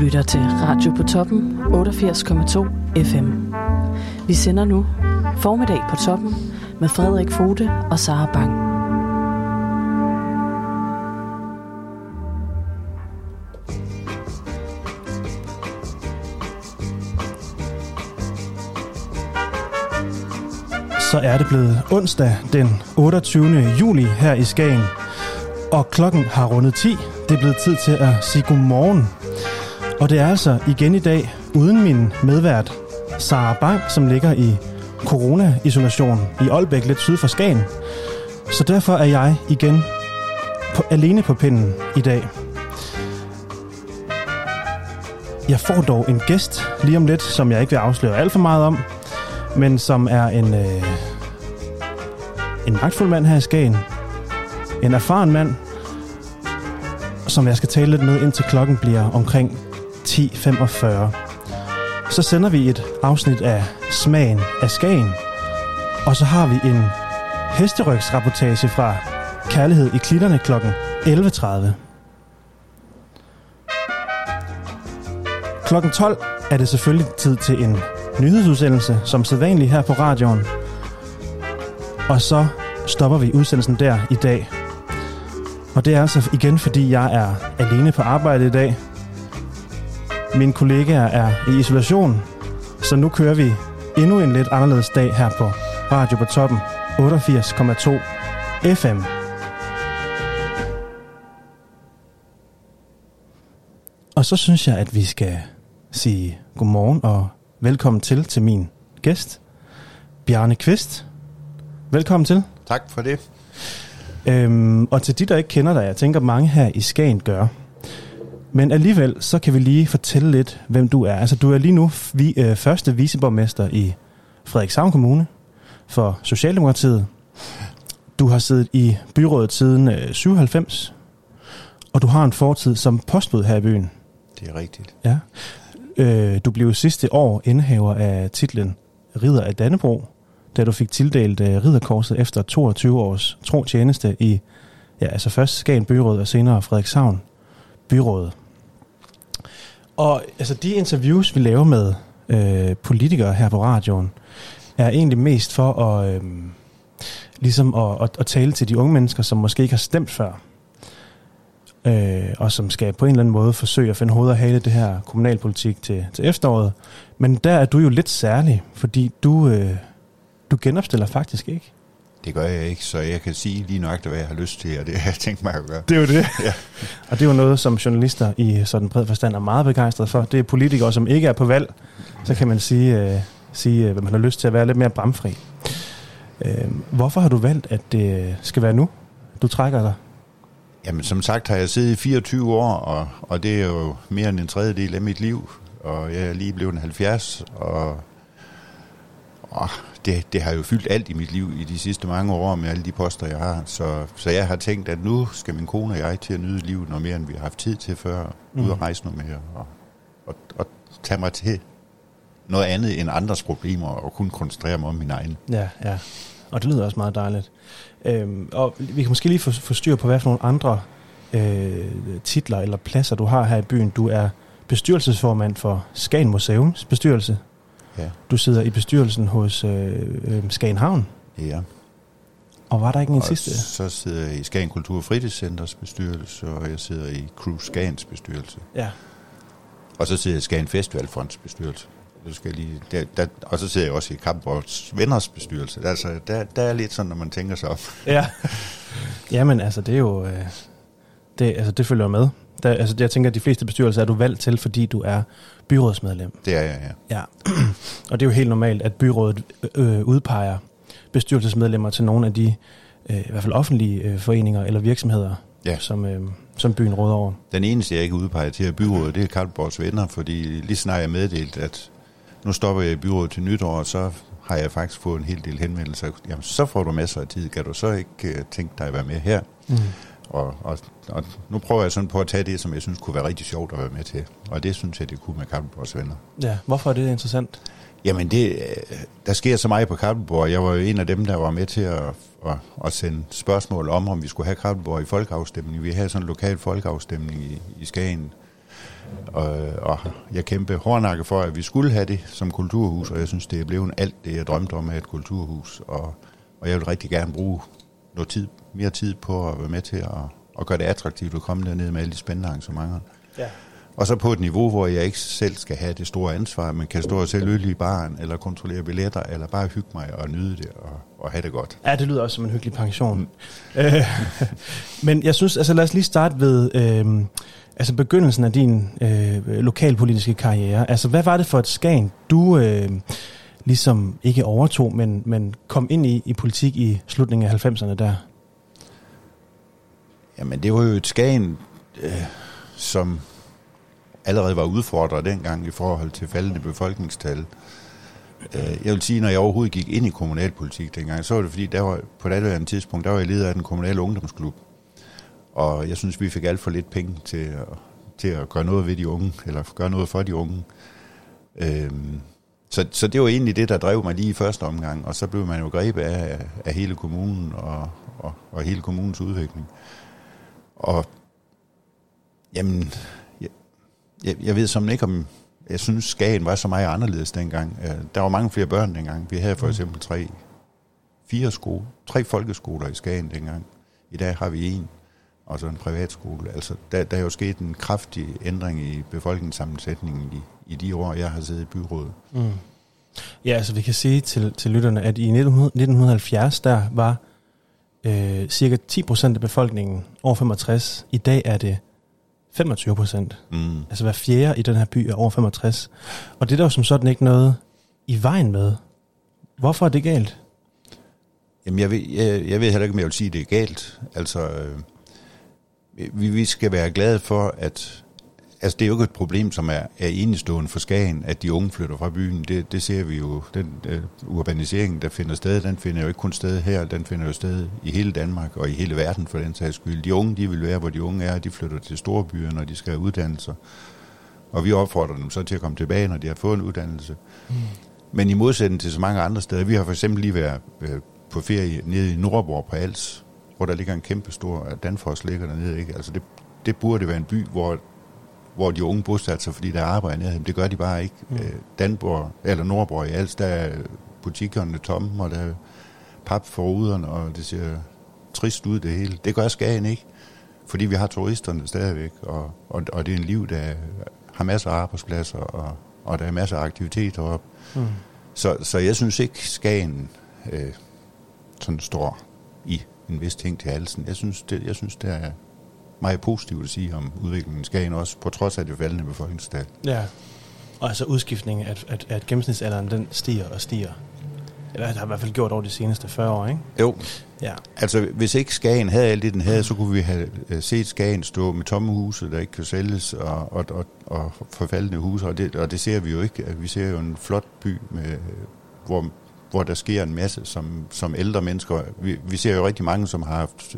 Lytter til Radio på toppen 88,2 FM. Vi sender nu formiddag på toppen med Frederik Fode og Sara Bang. Så er det blevet onsdag den 28. juli her i Skagen. Og klokken har rundet 10. Det er blevet tid til at sige godmorgen. Og det er altså igen i dag uden min medvært, Sara Bang, som ligger i corona-isolation i Aalbæk, lidt syd for Skagen. Så derfor er jeg igen på, alene på pinden i dag. Jeg får dog en gæst lige om lidt, som jeg ikke vil afsløre alt for meget om, men som er en, øh, en magtfuld mand her i Skagen. En erfaren mand, som jeg skal tale lidt med, indtil klokken bliver omkring 10.45. Så sender vi et afsnit af Smagen af Skagen, og så har vi en hesterygsrapportage fra Kærlighed i Klitterne kl. 11.30. Klokken 12 er det selvfølgelig tid til en nyhedsudsendelse, som sædvanligt her på radioen. Og så stopper vi udsendelsen der i dag. Og det er altså igen, fordi jeg er alene på arbejde i dag. Mine kollegaer er i isolation, så nu kører vi endnu en lidt anderledes dag her på Radio på Toppen 88,2 FM. Og så synes jeg, at vi skal sige godmorgen og velkommen til til min gæst, Bjarne Kvist. Velkommen til. Tak for det. Øhm, og til de, der ikke kender dig, jeg tænker mange her i Skagen gør. Men alligevel, så kan vi lige fortælle lidt, hvem du er. Altså, du er lige nu vi, øh, første viceborgmester i Frederikshavn Kommune for Socialdemokratiet. Du har siddet i byrådet siden øh, 97, og du har en fortid som postbud her i byen. Det er rigtigt. Ja. Øh, du blev sidste år indehaver af titlen Ridder af Dannebro, da du fik tildelt øh, ridderkorset efter 22 års tro tjeneste i, ja, altså først Skagen Byråd og senere Frederikshavn Byråd. Og altså de interviews, vi laver med øh, politikere her på radioen, er egentlig mest for at, øh, ligesom at, at, at tale til de unge mennesker, som måske ikke har stemt før. Øh, og som skal på en eller anden måde forsøge at finde hoved og hale det her kommunalpolitik til, til efteråret. Men der er du jo lidt særlig, fordi du, øh, du genopstiller faktisk ikke. Det gør jeg ikke, så jeg kan sige lige nøjagtigt, hvad jeg har lyst til, og det har jeg tænkt mig at gøre. Det er jo det. Ja. og det er jo noget, som journalister i sådan bred forstand er meget begejstrede for. Det er politikere, som ikke er på valg. Så kan man sige, øh, sige øh, hvad man har lyst til at være lidt mere bramfri. Øh, hvorfor har du valgt, at det skal være nu, du trækker dig? Jamen, som sagt har jeg siddet i 24 år, og, og det er jo mere end en tredjedel af mit liv, og jeg er lige blevet 70, og, og det, det har jo fyldt alt i mit liv i de sidste mange år med alle de poster, jeg har. Så, så jeg har tænkt, at nu skal min kone og jeg til at nyde livet noget mere, end vi har haft tid til før, mm. ud og rejse noget mere, og, og, og tage mig til noget andet end andres problemer, og kun koncentrere mig om min egen. Ja, ja. Og det lyder også meget dejligt. Øhm, og vi kan måske lige få, få styr på, hvad for nogle andre øh, titler eller pladser, du har her i byen. Du er bestyrelsesformand for Skagen Museums bestyrelse. Ja. Du sidder i bestyrelsen hos øh, øh, Skagen Havn. Ja. Og var der ikke en og sidste? så sidder jeg i Skagen Kultur- og Fritidscenters bestyrelse, og jeg sidder i Cruise Skagens bestyrelse. Ja. Og så sidder jeg i Skagen Festivalfonds bestyrelse. Det skal lige, der, der, og så sidder jeg også i Kampborgs Venners bestyrelse. Altså, der, der er lidt sådan, når man tænker sig om. Ja. Jamen, altså, det er jo... Øh, det, altså, det følger med. Der, altså, jeg tænker, at de fleste bestyrelser er du valgt til, fordi du er byrådsmedlem. Det er jeg, ja. Ja. Og det er jo helt normalt, at byrådet øh, udpeger bestyrelsesmedlemmer til nogle af de, øh, i hvert fald offentlige øh, foreninger eller virksomheder, Ja. som, øh, som byen råder over. Den eneste, jeg ikke udpeger til at byrådet, det er Kampborgs Venner, fordi lige snart jeg meddelt, at nu stopper jeg i byrådet til nytår, og så har jeg faktisk fået en hel del henvendelser. Jamen, så får du masser af tid. Kan du så ikke uh, tænke dig at være med her? Mm. Og, og, og nu prøver jeg sådan på at tage det, som jeg synes kunne være rigtig sjovt at være med til. Og det synes jeg, det kunne med Kampborgs Venner. Ja, hvorfor er det interessant? Jamen, det, der sker så meget på Kalvborg. Jeg var jo en af dem, der var med til at, at, at sende spørgsmål om, om vi skulle have Kalvborg i folkeafstemning. Vi havde sådan en lokal folkeafstemning i, i Skagen Og, og jeg kæmpe hårdnakke for, at vi skulle have det som kulturhus, og jeg synes, det er blevet alt det, jeg drømte om af et kulturhus. Og, og jeg vil rigtig gerne bruge noget tid, mere tid på at være med til at, at gøre det attraktivt at komme derned med alle de spændende arrangementer. Ja. Og så på et niveau, hvor jeg ikke selv skal have det store ansvar, men kan stå og sælge øl i baren, eller kontrollere billetter, eller bare hygge mig og nyde det og, og have det godt. Ja, det lyder også som en hyggelig pension. Mm. Øh, men jeg synes, altså lad os lige starte ved øh, altså begyndelsen af din øh, lokalpolitiske karriere. Altså hvad var det for et skan, du øh, ligesom ikke overtog, men, men kom ind i, i politik i slutningen af 90'erne der? Jamen det var jo et Skagen, øh, som allerede var udfordret dengang i forhold til faldende befolkningstal. Øh, jeg vil sige, når jeg overhovedet gik ind i kommunalpolitik dengang, så var det fordi, der var, på det andet tidspunkt, der var jeg leder af den kommunale ungdomsklub. Og jeg synes, vi fik alt for lidt penge til at, til at gøre noget ved de unge, eller gøre noget for de unge. Øhm, så, så det var egentlig det, der drev mig lige i første omgang, og så blev man jo grebet af, af hele kommunen og, og, og hele kommunens udvikling. Og jamen, jeg, jeg ved som ikke om, jeg synes Skagen var så meget anderledes dengang. Der var mange flere børn dengang. Vi havde for mm. eksempel tre, fire skole, tre folkeskoler i Skagen dengang. I dag har vi en, og så en privatskole. Altså, der, der er jo sket en kraftig ændring i befolkningssammensætningen i, i de år, jeg har siddet i byrådet. Mm. Ja, altså vi kan sige til, til lytterne, at i 1970, der var øh, cirka 10 procent af befolkningen over 65. I dag er det 25 procent. Mm. Altså hver fjerde i den her by er over 65. Og det er der jo som sådan ikke noget i vejen med. Hvorfor er det galt? Jamen jeg ved, jeg, jeg ved heller ikke, om jeg vil sige, at det er galt. Altså, øh, vi, vi skal være glade for, at altså det er jo ikke et problem, som er, er enestående for Skagen, at de unge flytter fra byen. Det, det ser vi jo. Den uh, urbanisering, der finder sted, den finder jo ikke kun sted her, den finder jo sted i hele Danmark og i hele verden for den sags skyld. De unge, de vil være, hvor de unge er, de flytter til store byer, når de skal have uddannelser. Og vi opfordrer dem så til at komme tilbage, når de har fået en uddannelse. Mm. Men i modsætning til så mange andre steder, vi har for eksempel lige været øh, på ferie nede i Nordborg på Als, hvor der ligger en kæmpe stor, Danfoss ligger dernede, ikke? Altså det, det burde være en by, hvor hvor de unge bosætter sig, fordi der er arbejde nærheden. Det gør de bare ikke. Mm. Øh, Danborg, eller Nordborg i Als, der er butikkerne tomme, og der er pap for ruderne, og det ser trist ud det hele. Det gør Skagen ikke, fordi vi har turisterne stadigvæk, og, og, og det er en liv, der har masser af arbejdspladser, og, og der er masser af aktiviteter op. Mm. Så, så jeg synes ikke, Skagen øh, sådan står en vis ting til halsen. Jeg synes, det, jeg synes, det er meget positivt at sige om udviklingen i Skagen også, på trods af det faldende befolkningstal. Ja, og altså udskiftningen, at, at, at gennemsnitsalderen den stiger og stiger. Eller det har i hvert fald gjort over de seneste 40 år, ikke? Jo. Ja. Altså, hvis ikke Skagen havde alt det, den havde, så kunne vi have øh, set Skagen stå med tomme huse, der ikke kan sælges, og, og, og, og forfaldende huse, og det, og det ser vi jo ikke. Vi ser jo en flot by, med, hvor, hvor der sker en masse som, som ældre mennesker. Vi, vi ser jo rigtig mange, som har haft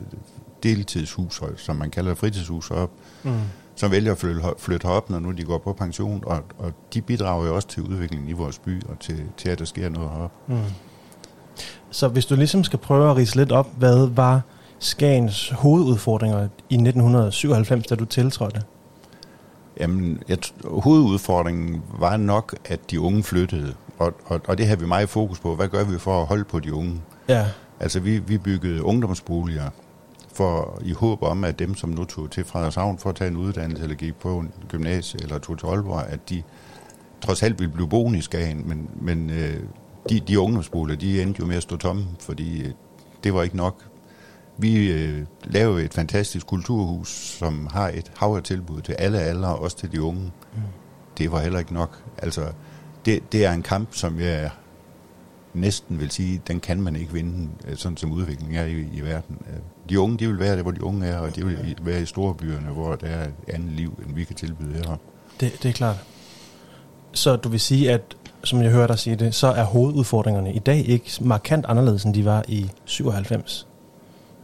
deltidshus, som man kalder fritidshus op, mm. som vælger at flytte, flytte op, når nu de går på pension, og, og de bidrager jo også til udviklingen i vores by, og til, til at der sker noget heroppe. Mm. Så hvis du ligesom skal prøve at rise lidt op, hvad var Skagens hovedudfordringer i 1997, da du tiltrådte? Jamen, jeg, hovedudfordringen var nok, at de unge flyttede, og, og, og det har vi meget fokus på. Hvad gør vi for at holde på de unge? Ja. Altså, vi, vi byggede ungdomsboliger, for i håb om, at dem, som nu tog til Frederikshavn for at tage en uddannelse, eller gik på en gymnasie, eller tog til Aalborg, at de trods alt ville blive boende i Skagen, men, men øh, de, de ungdomsboliger, de endte jo med at stå tomme, fordi øh, det var ikke nok. Vi øh, lavede et fantastisk kulturhus, som har et hav af tilbud til alle aldre, også til de unge. Mm. Det var heller ikke nok. Altså, det, det er en kamp, som jeg næsten vil sige, den kan man ikke vinde, øh, sådan som udviklingen er i, i verden. Øh, de unge, de vil være der, hvor de unge er, og de vil være i store byerne, hvor der er et andet liv, end vi kan tilbyde her. Det, det er klart. Så du vil sige, at som jeg hører dig sige det, så er hovedudfordringerne i dag ikke markant anderledes, end de var i 97?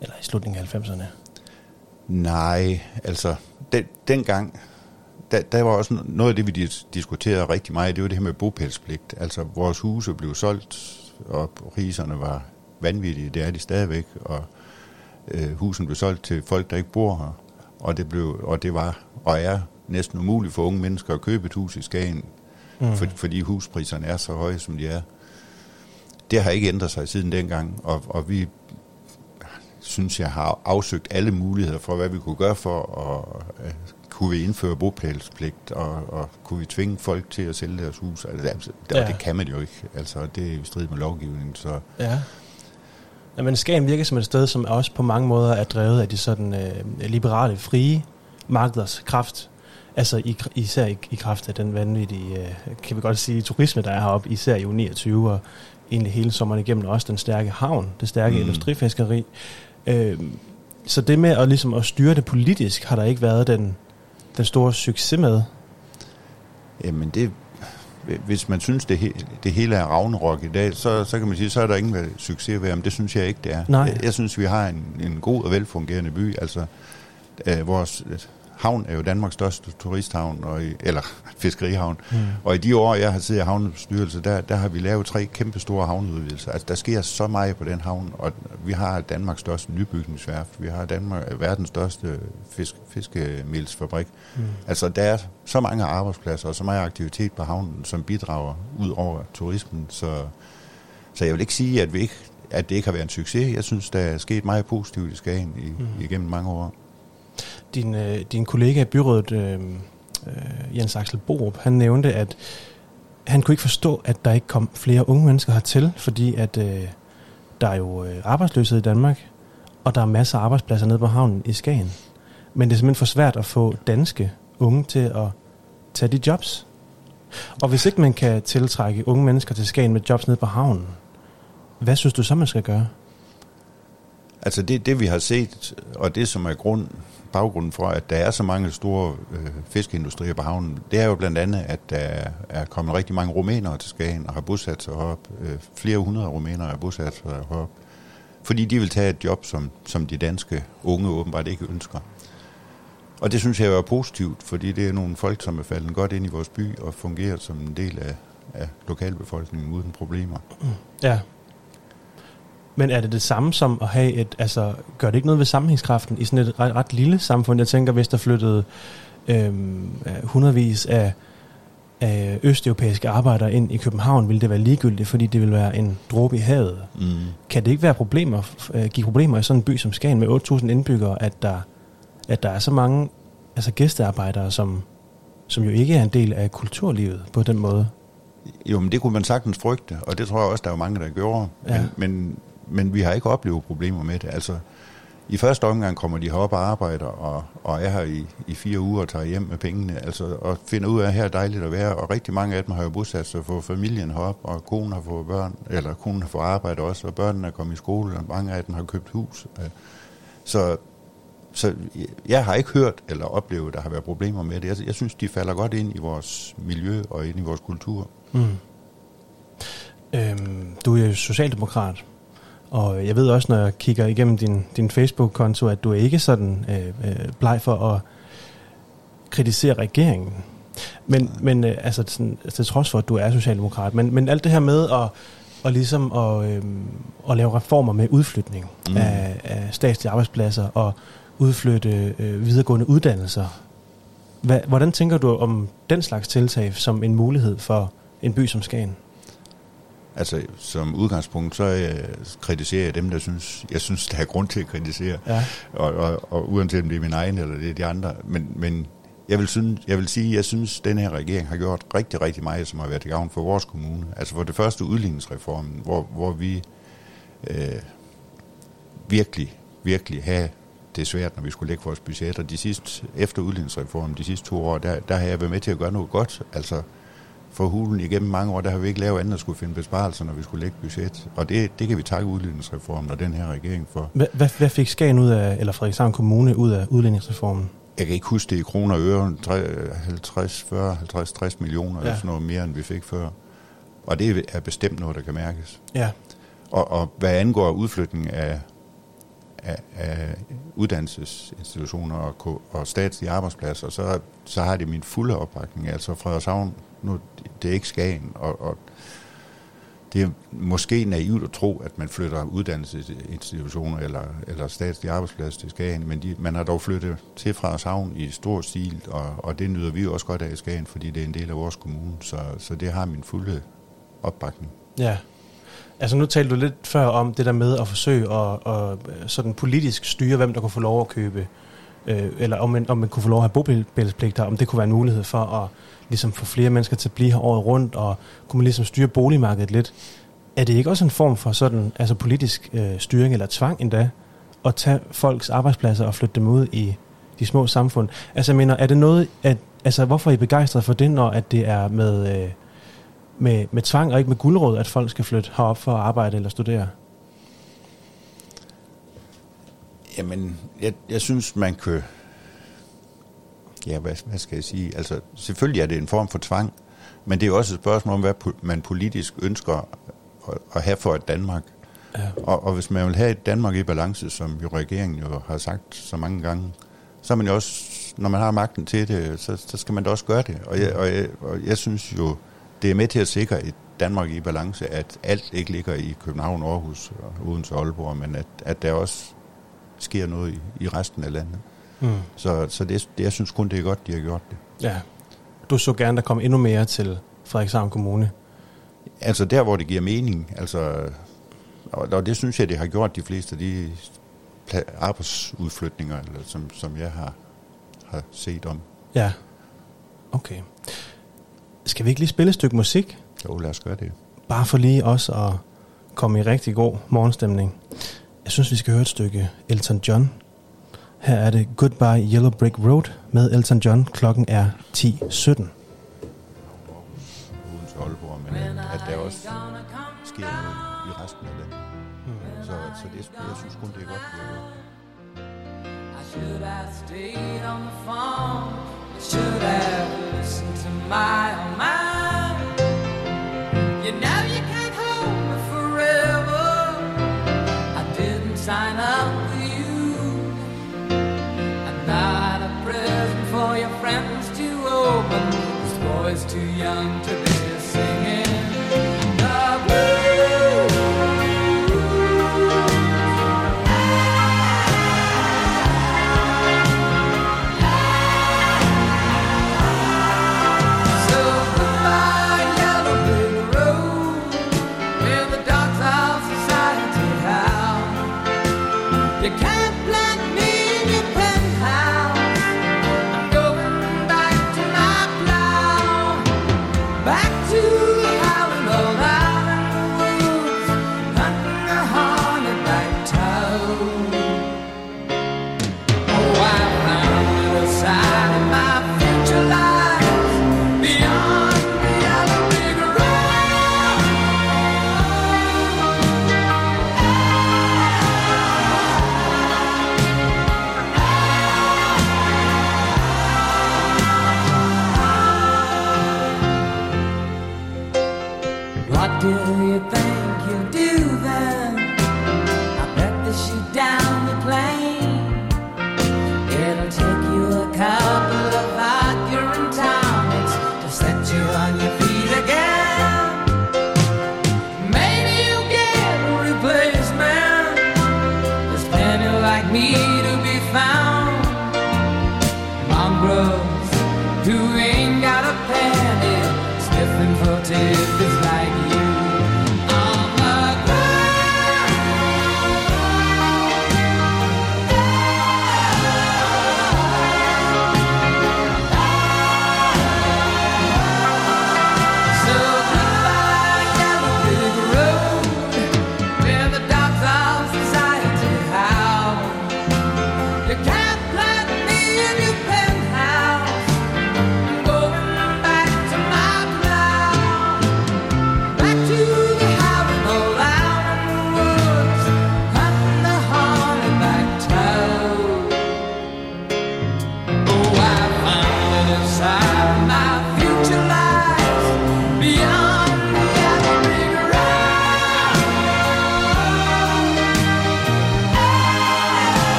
Eller i slutningen af 90'erne? Nej, altså den, dengang, der, der var også noget af det, vi diskuterede rigtig meget, det var det her med bopælspligt. Altså vores huse blev solgt, og priserne var vanvittige, det er de stadigvæk, og øh, husen blev solgt til folk, der ikke bor her, og det, blev, og det var og er næsten umuligt for unge mennesker at købe et hus i Skagen, mm. for, fordi huspriserne er så høje, som de er. Det har ikke ændret sig siden dengang, og, og vi synes, jeg har afsøgt alle muligheder for, hvad vi kunne gøre for at kunne vi indføre bopælspligt, og, og kunne vi tvinge folk til at sælge deres hus? Altså, altså det, ja. det kan man jo ikke. Altså, det er i strid med lovgivningen. Så. Ja. Ja, men Skagen virker som et sted, som også på mange måder er drevet af de sådan øh, liberale, frie markeders kraft. Altså i, især i, i kraft af den vanvittige, øh, kan vi godt sige, turisme, der er heroppe, især i 29 og egentlig hele sommeren igennem, også den stærke havn, det stærke mm. industrifiskeri. Øh, så det med at, ligesom at styre det politisk, har der ikke været den, den store succes med? Jamen det, hvis man synes, det, he, det hele er ravnerok i dag, så, så kan man sige, så er der ingen succes ved, men det synes jeg ikke, det er. Nej. Jeg, jeg synes, vi har en, en god og velfungerende by. Altså, øh, vores havn er jo Danmarks største turisthavn, og i, eller fiskerihavn. Mm. Og i de år, jeg har siddet i havnebestyrelse, der, der har vi lavet tre kæmpe store havneudvidelser. Altså, der sker så meget på den havn, og vi har Danmarks største nybygningsværft. Vi har Danmark, verdens største fisk, fiskemilsfabrik. Mm. Altså, der er så mange arbejdspladser og så meget aktivitet på havnen, som bidrager ud over turismen. Så, så jeg vil ikke sige, at, vi ikke, at det ikke har været en succes. Jeg synes, der er sket meget positivt i Skagen i, mm. igennem mange år din, øh, din kollega i byrådet, øh, øh, Jens Axel Borup, han nævnte, at han kunne ikke forstå, at der ikke kom flere unge mennesker hertil, fordi at øh, der er jo øh, arbejdsløshed i Danmark, og der er masser af arbejdspladser nede på havnen i Skagen. Men det er simpelthen for svært at få danske unge til at tage de jobs. Og hvis ikke man kan tiltrække unge mennesker til Skagen med jobs nede på havnen, hvad synes du så, man skal gøre? Altså det, det vi har set, og det som er grund baggrunden for, at der er så mange store øh, fiskeindustrier på havnen, det er jo blandt andet, at der er kommet rigtig mange rumænere til Skagen og har bosat sig op. Øh, flere hundrede rumænere har bosat sig op. Fordi de vil tage et job, som, som de danske unge åbenbart ikke ønsker. Og det synes jeg er positivt, fordi det er nogle folk, som er faldet godt ind i vores by og fungerer som en del af, af lokalbefolkningen uden problemer. Ja, men er det det samme som at have et, altså gør det ikke noget ved sammenhængskraften i sådan et ret, ret lille samfund? Jeg tænker, hvis der flyttede øhm, hundredvis af, af østeuropæiske arbejdere ind i København, ville det være ligegyldigt, fordi det vil være en dråbe i havet. Mm. Kan det ikke være problemer, øh, give problemer i sådan en by som Skagen med 8.000 indbyggere, at der, at der er så mange altså gæstearbejdere, som, som jo ikke er en del af kulturlivet på den måde? Jo, men det kunne man sagtens frygte, og det tror jeg også, der er mange, der gjorde. Ja. Men, men men vi har ikke oplevet problemer med det. Altså, i første omgang kommer de herop og arbejder, og, og er her i, i fire uger og tager hjem med pengene, altså, og finder ud af, at her er dejligt at være, og rigtig mange af dem har jo bosat sig for familien herop, og konen har fået børn, eller konen har fået arbejde også, og børnene er kommet i skole, og mange af dem har købt hus. Øh, så, så jeg har ikke hørt eller oplevet, at der har været problemer med det. Jeg, jeg synes, de falder godt ind i vores miljø og ind i vores kultur. Mm. Øhm, du er jo socialdemokrat. Og jeg ved også, når jeg kigger igennem din, din Facebook-konto, at du er ikke sådan øh, øh, bleg for at kritisere regeringen. Men, men øh, altså, sådan, til trods for, at du er socialdemokrat. Men, men alt det her med at, og ligesom at, øh, at lave reformer med udflytning mm. af, af statslige arbejdspladser og udflytte øh, videregående uddannelser. Hva, hvordan tænker du om den slags tiltag som en mulighed for en by som Skagen? Altså, som udgangspunkt, så jeg, kritiserer jeg dem, der synes, jeg synes, der er grund til at kritisere. Ja. Og, og, og uanset om det er min egen eller det er de andre. Men, men jeg, vil synes, jeg vil sige, jeg synes, at den her regering har gjort rigtig, rigtig meget, som har været til gavn for vores kommune. Altså for det første udligningsreformen, hvor, hvor vi øh, virkelig, virkelig har det svært, når vi skulle lægge vores budgetter. De sidste, efter udligningsreformen, de sidste to år, der, der har jeg været med til at gøre noget godt. Altså for hulen igennem mange år, der har vi ikke lavet andet at skulle finde besparelser, når vi skulle lægge budget. Og det, det kan vi takke udligningsreformen og den her regering for. Hvad, hvad, fik Skagen ud af, eller Frederikshavn Kommune ud af udligningsreformen? Jeg kan ikke huske det i kroner og øre, 50, 40, 50, 60 millioner, ja. eller sådan noget mere, end vi fik før. Og det er bestemt noget, der kan mærkes. Ja. Og, og hvad angår udflytning af, af, af uddannelsesinstitutioner og, og statslige arbejdspladser, så, så har det min fulde opbakning. Altså Frederikshavn nu, det er ikke Skagen, og, og det er måske naivt at tro, at man flytter uddannelsesinstitutioner eller, eller statslige arbejdspladser til Skagen, men de, man har dog flyttet til Frederikshavn i stor stil, og, og det nyder vi jo også godt af i Skagen, fordi det er en del af vores kommune, så, så det har min fulde opbakning. Ja. Altså nu talte du lidt før om det der med at forsøge at, at sådan politisk styre, hvem der kunne få lov at købe, øh, eller om man, om man kunne få lov at have bobælspligter, om det kunne være en mulighed for at ligesom få flere mennesker til at blive her året rundt, og kunne man ligesom styre boligmarkedet lidt. Er det ikke også en form for sådan altså politisk øh, styring eller tvang endda, at tage folks arbejdspladser og flytte dem ud i de små samfund? Altså jeg mener, er det noget, at, altså hvorfor er I begejstret for det, når at det er med, øh, med, med tvang og ikke med guldråd, at folk skal flytte herop for at arbejde eller studere? Jamen, jeg, jeg synes, man kan ja, hvad, hvad skal jeg sige? Altså, selvfølgelig er det en form for tvang, men det er også et spørgsmål om, hvad man politisk ønsker at have for et Danmark. Ja. Og, og hvis man vil have et Danmark i balance, som jo regeringen jo har sagt så mange gange, så er man jo også, når man har magten til det, så, så skal man da også gøre det. Og jeg, og, jeg, og jeg synes jo, det er med til at sikre et Danmark i balance, at alt ikke ligger i København, Aarhus og Odense og Aalborg, men at, at der også sker noget i, i resten af landet. Mm. Så, så det, det, jeg synes kun, det er godt, de har gjort det. Ja. Du så gerne, der kom endnu mere til Frederikshavn Kommune. Altså der, hvor det giver mening. Altså, og, og det synes jeg, det har gjort de fleste af de arbejdsudflytninger, eller, som, som jeg har, har set om. Ja. Okay. Skal vi ikke lige spille et stykke musik? Jo, lad os gøre det. Bare for lige også at komme i rigtig god morgenstemning. Jeg synes, vi skal høre et stykke Elton John her er det Goodbye Yellow Brick Road med Elton John. Klokken er 10.17. Uden til Aalborg, men at der også sker noget i resten af landet. Mm. Så, så det, jeg synes kun, det er godt. I should have stayed on the phone. I should have listened to my own mind. You know Boy's too young to be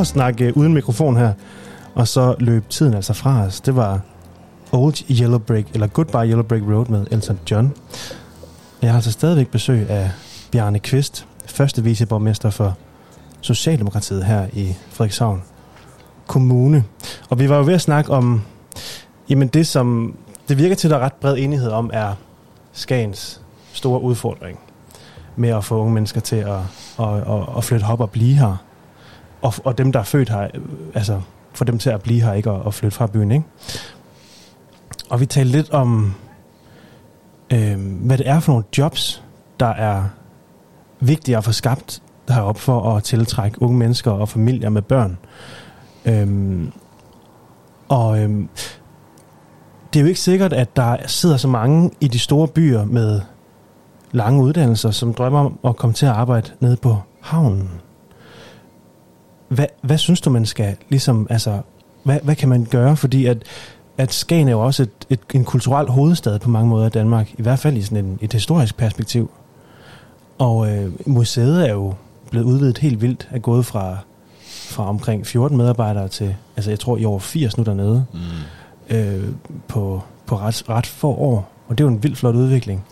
at snakke uden mikrofon her. Og så løb tiden altså fra os. Det var Old Yellow Brick, eller Goodbye Yellow Brick Road med Elton John. Jeg har altså stadigvæk besøg af Bjarne Kvist, første viceborgmester for Socialdemokratiet her i Frederikshavn Kommune. Og vi var jo ved at snakke om, jamen det som det virker til, at der er ret bred enighed om, er Skagens store udfordring med at få unge mennesker til at, at, at, at flytte op og blive her. Og, og dem, der er født her, øh, altså få dem til at blive her, ikke? Og, og flytte fra byen, ikke? Og vi talte lidt om, øh, hvad det er for nogle jobs, der er vigtige at få skabt heroppe for at tiltrække unge mennesker og familier med børn. Øhm, og øhm, det er jo ikke sikkert, at der sidder så mange i de store byer med lange uddannelser, som drømmer om at komme til at arbejde nede på havnen. Hvad, hvad synes du, man skal ligesom, altså, hvad, hvad kan man gøre? Fordi at, at Skagen er jo også et, et, en kulturel hovedstad på mange måder i Danmark, i hvert fald i sådan en, et historisk perspektiv. Og øh, museet er jo blevet udvidet helt vildt, er gået fra, fra omkring 14 medarbejdere til, altså jeg tror i over 80 nu dernede, mm. øh, på, på ret, ret få år. Og det er jo en vildt flot udvikling.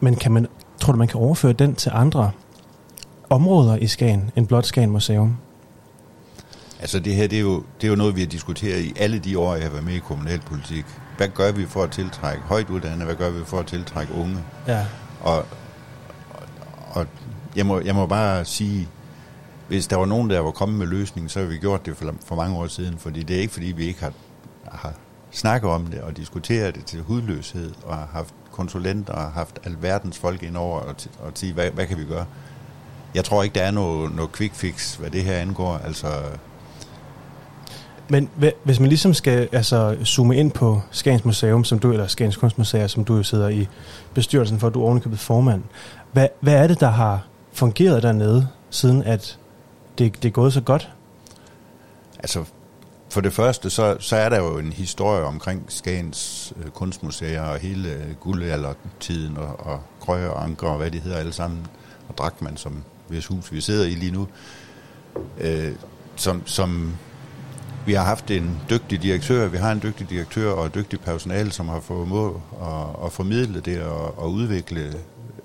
Men kan man, tror du, man kan overføre den til andre områder i Skagen, end blot Skagen Museum? Altså det her, det er, jo, det er jo noget, vi har diskuteret i alle de år, jeg har været med i kommunalpolitik. Hvad gør vi for at tiltrække højt uddannede? Hvad gør vi for at tiltrække unge? Ja. Og, og, jeg, må, jeg må bare sige, hvis der var nogen, der var kommet med løsningen, så har vi gjort det for, for mange år siden. Fordi det er ikke, fordi vi ikke har, har snakket om det og diskuteret det til hudløshed og har haft konsulenter og haft alverdens folk ind over og, og sige, hvad, hvad kan vi gøre? Jeg tror ikke, der er noget, noget quick fix, hvad det her angår. Altså, men hvis man ligesom skal altså, zoome ind på Skagens Museum, som du, eller Skagens Kunstmuseum, som du jo sidder i bestyrelsen for, du er ovenikøbet formand. Hvad, hvad er det, der har fungeret dernede, siden at det, det er gået så godt? Altså, for det første, så, så er der jo en historie omkring Skagens øh, kunstmuseer og hele øh, guldaldertiden og, og Krøje og Anker og hvad de hedder alle sammen, og Drakman, som hvis hus vi sidder i lige nu, øh, som, som vi har haft en dygtig direktør, vi har en dygtig direktør og et dygtigt personale, som har fået må at, at formidle det og, og udvikle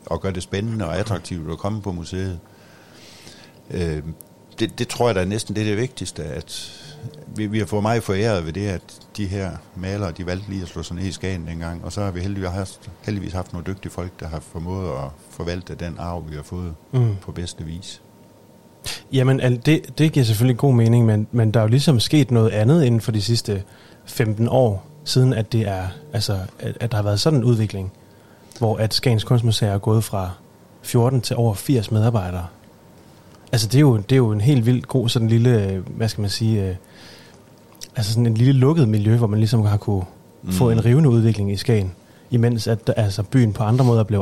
og gøre det spændende og attraktivt at komme på museet. Øh, det, det tror jeg da er næsten det, er det vigtigste, at vi, vi har fået meget foræret ved det, at de her malere, de valgte lige at slå sig ned i Skagen dengang, og så har vi heldigvis haft, heldigvis haft nogle dygtige folk, der har formået at forvalte den arv, vi har fået mm. på bedste vis. Jamen, det, det giver selvfølgelig god mening, men, men der er jo ligesom sket noget andet inden for de sidste 15 år, siden at det er, altså, at, at der har været sådan en udvikling, hvor at Skagens Kunstmuseer er gået fra 14 til over 80 medarbejdere. Altså, det er jo, det er jo en helt vildt god sådan lille, hvad skal man sige, øh, altså sådan en lille lukket miljø, hvor man ligesom har kunne mm. få en rivende udvikling i Skagen, imens at altså, byen på andre måder blev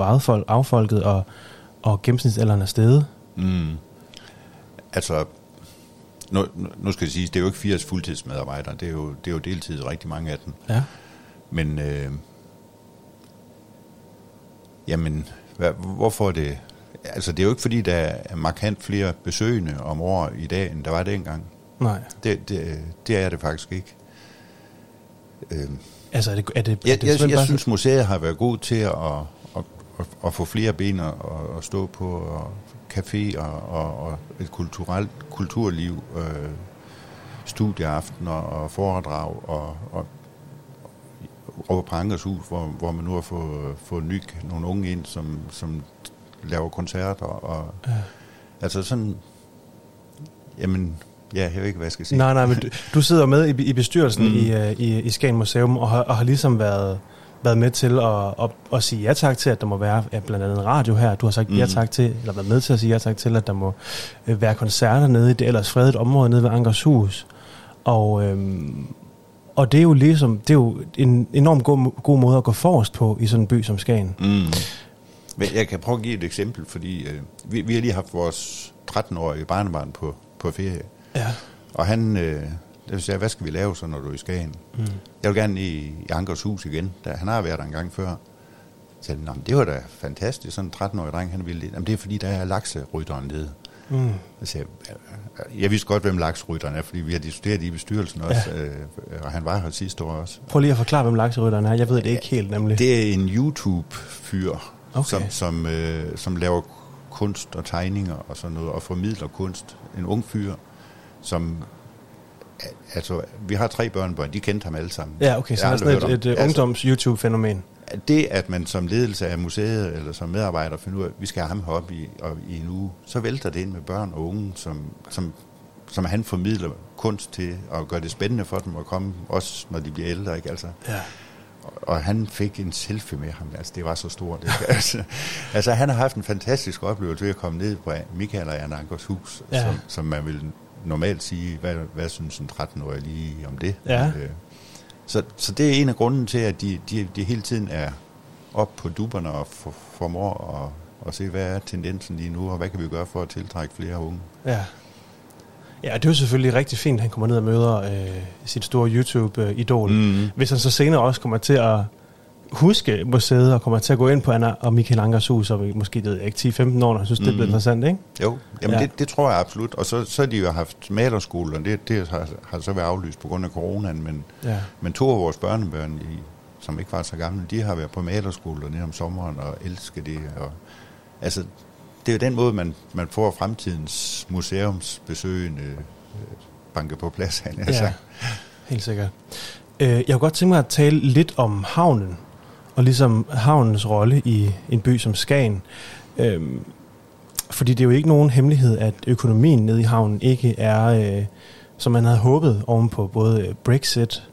affolket, og, og gennemsnitsalderen er steget. Mm altså, nu, nu skal jeg sige, det er jo ikke 80 fuldtidsmedarbejdere, det er jo, det er jo deltid rigtig mange af dem. Ja. Men, øh, jamen, hvad, hvorfor det? Altså, det er jo ikke fordi, der er markant flere besøgende om året i dag, end der var dengang. Nej. Det, det, det er det faktisk ikke. Øh, altså, er det, er det, er jeg, det jeg, jeg synes, museet har været god til at, at, at, at få flere ben at, at stå på, og café og, og, og et kulturelt kulturliv, øh, studieaftener og foredrag og, og over på Ankers Hus, hvor, hvor man nu har fået, fået ny, nogle unge ind, som, som laver koncerter. Og, ja. Altså sådan, jamen, ja, jeg ved ikke, hvad jeg skal sige. Nej, nej, men du, du sidder med i, i bestyrelsen mm. i, øh, i, i Skagen Museum, og har, og har ligesom været været med til at, at, at sige ja tak til, at der må være ja, blandt andet en radio her. Du har sagt mm. ja tak til, eller været med til at sige ja tak til, at der må øh, være koncerter nede i det ellers fredet område nede ved Ankers Hus. Og, øhm, og det er jo ligesom, det er jo en enormt god, god måde at gå forrest på i sådan en by som Skagen. Mm. Men jeg kan prøve at give et eksempel, fordi øh, vi, vi har lige haft vores 13-årige barnebarn på, på ferie. Ja. Og han, øh, vil sige, hvad skal vi lave så, når du er i Skagen? Mm. Jeg vil gerne i, i Ankers hus igen. Da, han har været der en gang før. Så jeg, det var da fantastisk, sådan en 13-årig dreng, han ville det. Jamen, det er fordi, der er lakserytteren nede. Mm. Jeg, jeg vidste godt, hvem laksrytteren er, fordi vi har diskuteret i bestyrelsen også, ja. øh, og han var her sidste år også. Prøv lige at forklare, hvem lakserytteren er. Jeg ved det ikke helt, nemlig. Det er en YouTube-fyr, Okay. som, som, øh, som laver kunst og tegninger og sådan noget, og formidler kunst. En ung fyr, som... Altså, vi har tre børnebørn, de kendte ham alle sammen. Ja, okay, så det er sådan et, et Altså, ungdoms-YouTube-fænomen. det, at man som ledelse af museet eller som medarbejder finder ud af, at vi skal have ham heroppe i, og, i en uge, så vælter det ind med børn og unge, som, som, som han formidler kunst til, og gør det spændende for dem at komme, også når de bliver ældre. Ikke? Altså, Ja. og han fik en selfie med ham, altså det var så stort. Ikke? altså, altså han har haft en fantastisk oplevelse ved at komme ned på Michael og Jan Ankers hus, Ja. som, som man vil normalt sige, hvad, hvad synes en 13-årig lige om det? Ja. Øh, Så, så det er en af grunden til, at de, de, de hele tiden er op på duberne og for, formår at, at se, hvad er tendensen lige nu, og hvad kan vi gøre for at tiltrække flere unge. Ja. Ja, det er jo selvfølgelig rigtig fint, at han kommer ned og møder øh, sit store YouTube-idol. Mm. Hvis han så senere også kommer til at huske museet, og kommer til at gå ind på Anna og Michael Angers hus, og måske det ikke 10-15 år, når synes, det bliver interessant, ikke? Jo, jamen Ja. det, det tror jeg absolut. Og så, så har de jo haft malerskole, og det, det har, har så været aflyst på grund af coronaen, men, Ja. men to af vores børnebørn, i, som ikke var så gamle, de har været på malerskole nede om sommeren og elsker det. Og, altså, det er jo den måde, man, man får fremtidens museumsbesøgende øh, banke på plads. Han. Ja, helt sikkert. Øh, jeg kunne godt tænke mig at tale lidt om havnen, og ligesom havnens rolle i en by som Skagen. Øhm, fordi det er jo ikke nogen hemmelighed, at økonomien nede i havnen ikke er, øh, som man havde håbet, oven på både Brexit,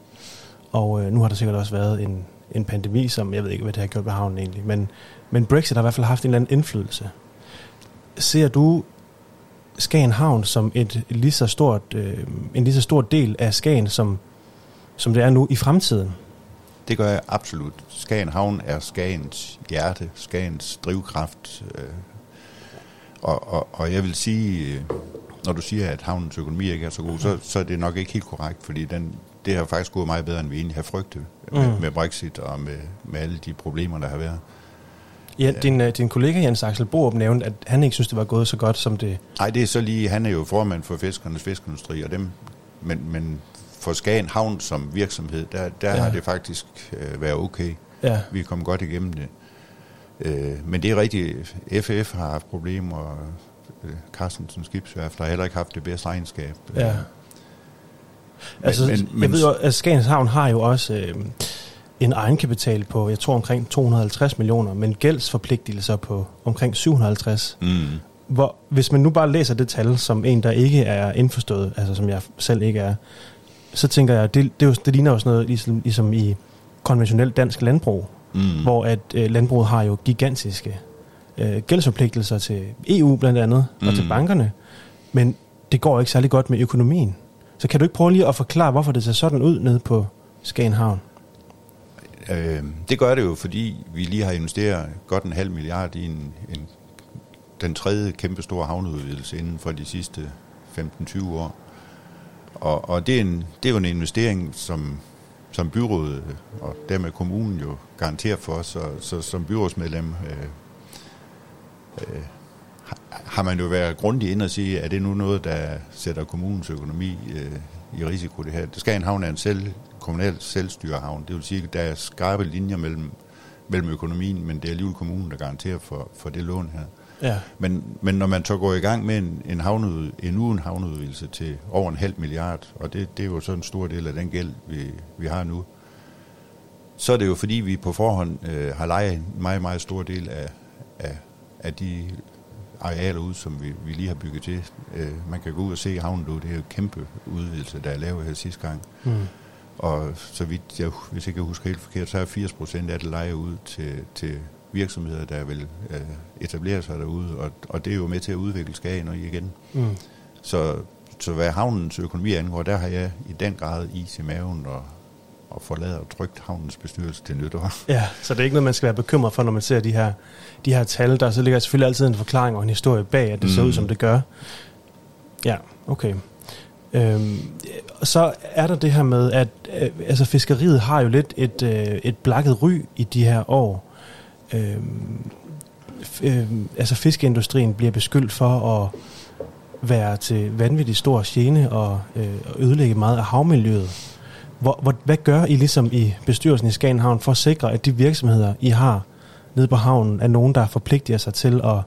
og øh, nu har der sikkert også været en, en pandemi, som jeg ved ikke, hvad det har gjort ved havnen egentlig, men, men Brexit har i hvert fald haft en eller anden indflydelse. Ser du Skagen Havn som et lige så stort, øh, en lige så stor del af Skagen, som, som det er nu i fremtiden? Det gør jeg absolut. Skagen Havn er Skagens hjerte, Skagens drivkraft. Øh, og, og, og jeg vil sige, øh, når du siger, at havnens økonomi ikke er så god, så, så er det nok ikke helt korrekt, fordi den, det har faktisk gået meget bedre, end vi egentlig har frygtet med, Mm. med Brexit og med, med alle de problemer, der har været. Ja, din, øh, din kollega Jens Axel Borup nævnte, at han ikke synes, det var gået så godt, som det... Nej, det er så lige, han er jo formand for fiskernes fiskeindustri, og dem, men, men for Skagen Havn som virksomhed, der, der Ja. har det faktisk øh, været okay. Ja, Vi er kommet godt igennem det. Øh, men det er rigtigt, FF har haft problemer, og øh, Carstensen Skibsværft har heller ikke haft det bedste regnskab. ja. Øh, Altså, men- jeg men- ved jo, at Skagens Havn har jo også øh, en egenkapital på, jeg tror omkring 250 millioner, men gældsforpligtelser på omkring 750. Mm. Hvor, hvis man nu bare læser det tal som en, der ikke er indforstået, altså som jeg selv ikke er, så tænker jeg, det, det, er jo, det ligner jo sådan noget ligesom, ligesom i konventionelt dansk landbrug, Mm. hvor at øh, landbruget har jo gigantiske øh, gældsforpligtelser til EU blandt andet, mm. og til Mm. bankerne, men det går ikke særlig godt med økonomien. Så kan du ikke prøve lige at forklare, hvorfor det ser sådan ud nede på Skagen Havn? Øh, det gør det jo, fordi vi lige har investeret godt en halv milliard i en, en, den tredje kæmpe store havneudvidelse inden for de sidste 15-20 år. Og, og det, er en, det er jo en investering, som, som byrådet øh, og dermed kommunen jo garanterer for. Så, så som byrådsmedlem øh, øh, har- man jo været grundig ind og sige, at det nu noget, der sætter kommunens økonomi øh, i risiko det her. Det skal en havn er en selv, kommunal selvstyrehavn. Det vil sige, at der er skarpe linjer mellem, mellem økonomien, men det er alligevel kommunen, der garanterer for, for det lån her. Ja, Men, men når man så går i gang med en, en, havneud, en ugen havneudvidelse til over en halv milliard, og det, det er jo så en stor del af den gæld, vi, vi har nu, så er det jo fordi, vi på forhånd øh, har lejet en meget, meget stor del af, af, af de arealer ud, som vi, vi lige har bygget til. Øh, man kan gå ud og se havnen nu, det er jo en kæmpe udvidelse, der er lavet her sidste gang. mm. Og så vidt jeg, hvis jeg kan huske helt forkert, så er 80 procent af det lejet ud til, til virksomheder, der vil øh, etablere sig derude, og, og det er jo med til at udvikle Skagen og igen. Mm. Så, så hvad havnens økonomi angår, der har jeg i den grad is i maven og, og forlader trygt havnens bestyrelse til nytår. Ja, så det er ikke noget, man skal være bekymret for, når man ser de her, de her tal. Der så ligger selvfølgelig altid en forklaring og en historie bag, at det mm. ser Mm. ud, som det gør. Ja, okay. Øhm, så er der det her med, at øh, altså fiskeriet har jo lidt et, øh, et blakket ry i de her år. Øhm, øh, altså fiskeindustrien bliver beskyldt for at være til vanvittig stor gene og, øh, ødelægge meget af havmiljøet. Hvor, hvor, hvad gør I ligesom i bestyrelsen i Skagenhavn for at sikre, at de virksomheder, I har nede på havnen, er nogen, der forpligter sig til at,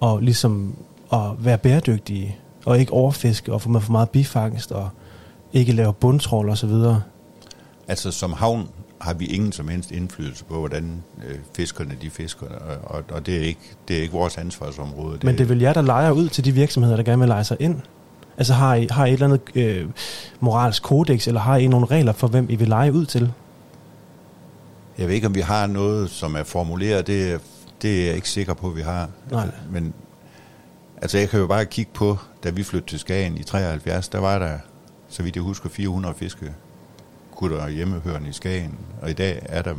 og ligesom at være bæredygtige, og ikke overfiske og få med for meget bifangst, og ikke lave bundtrål og så videre? Altså som havn har vi ingen som helst indflydelse på, hvordan øh, fiskerne de fisker, og, og, og det, er ikke, det er ikke vores ansvarsområde. Det Men det er vel jer, der leger ud til de virksomheder, der gerne vil lege sig ind? Altså har I, har I et eller andet øh, moralsk kodex, eller har I nogle regler for, hvem I vil lege ud til? Jeg ved ikke, om vi har noget, som er formuleret. Det, det er jeg ikke sikker på, at vi har. Nej. Men altså, jeg kan jo bare kigge på, da vi flyttede til Skagen i 73, der var der, så vidt jeg husker, 400 fiske gutter hjemmehørende i Skagen, og i dag er der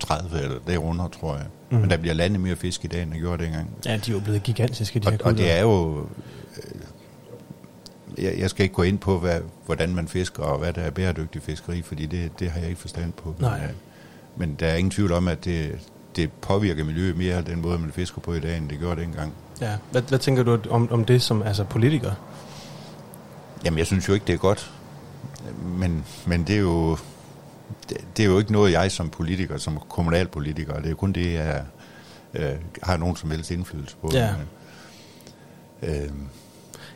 30 eller derunder, tror jeg. Mm. Men der bliver landet mere fisk i dag, end der gjorde dengang. Ja, de er jo blevet gigantiske, de og, her og det gutter. er jo... øh, Jeg, jeg skal ikke gå ind på, hvad, hvordan man fisker, og hvad der er bæredygtig fiskeri, fordi det, det har jeg ikke forstand på. Nej. Men, øh, men der er ingen tvivl om, at det, det påvirker miljøet mere, den måde, man fisker på i dag, end det gjorde dengang. Ja. Hvad, hvad tænker du om, om det som altså politiker? Jamen, jeg synes jo ikke, det er godt. Men, men det er jo... Det, er jo ikke noget, jeg som politiker, som kommunalpolitiker, det er jo kun det, jeg øh, har nogen som helst indflydelse på. Ja. Øh,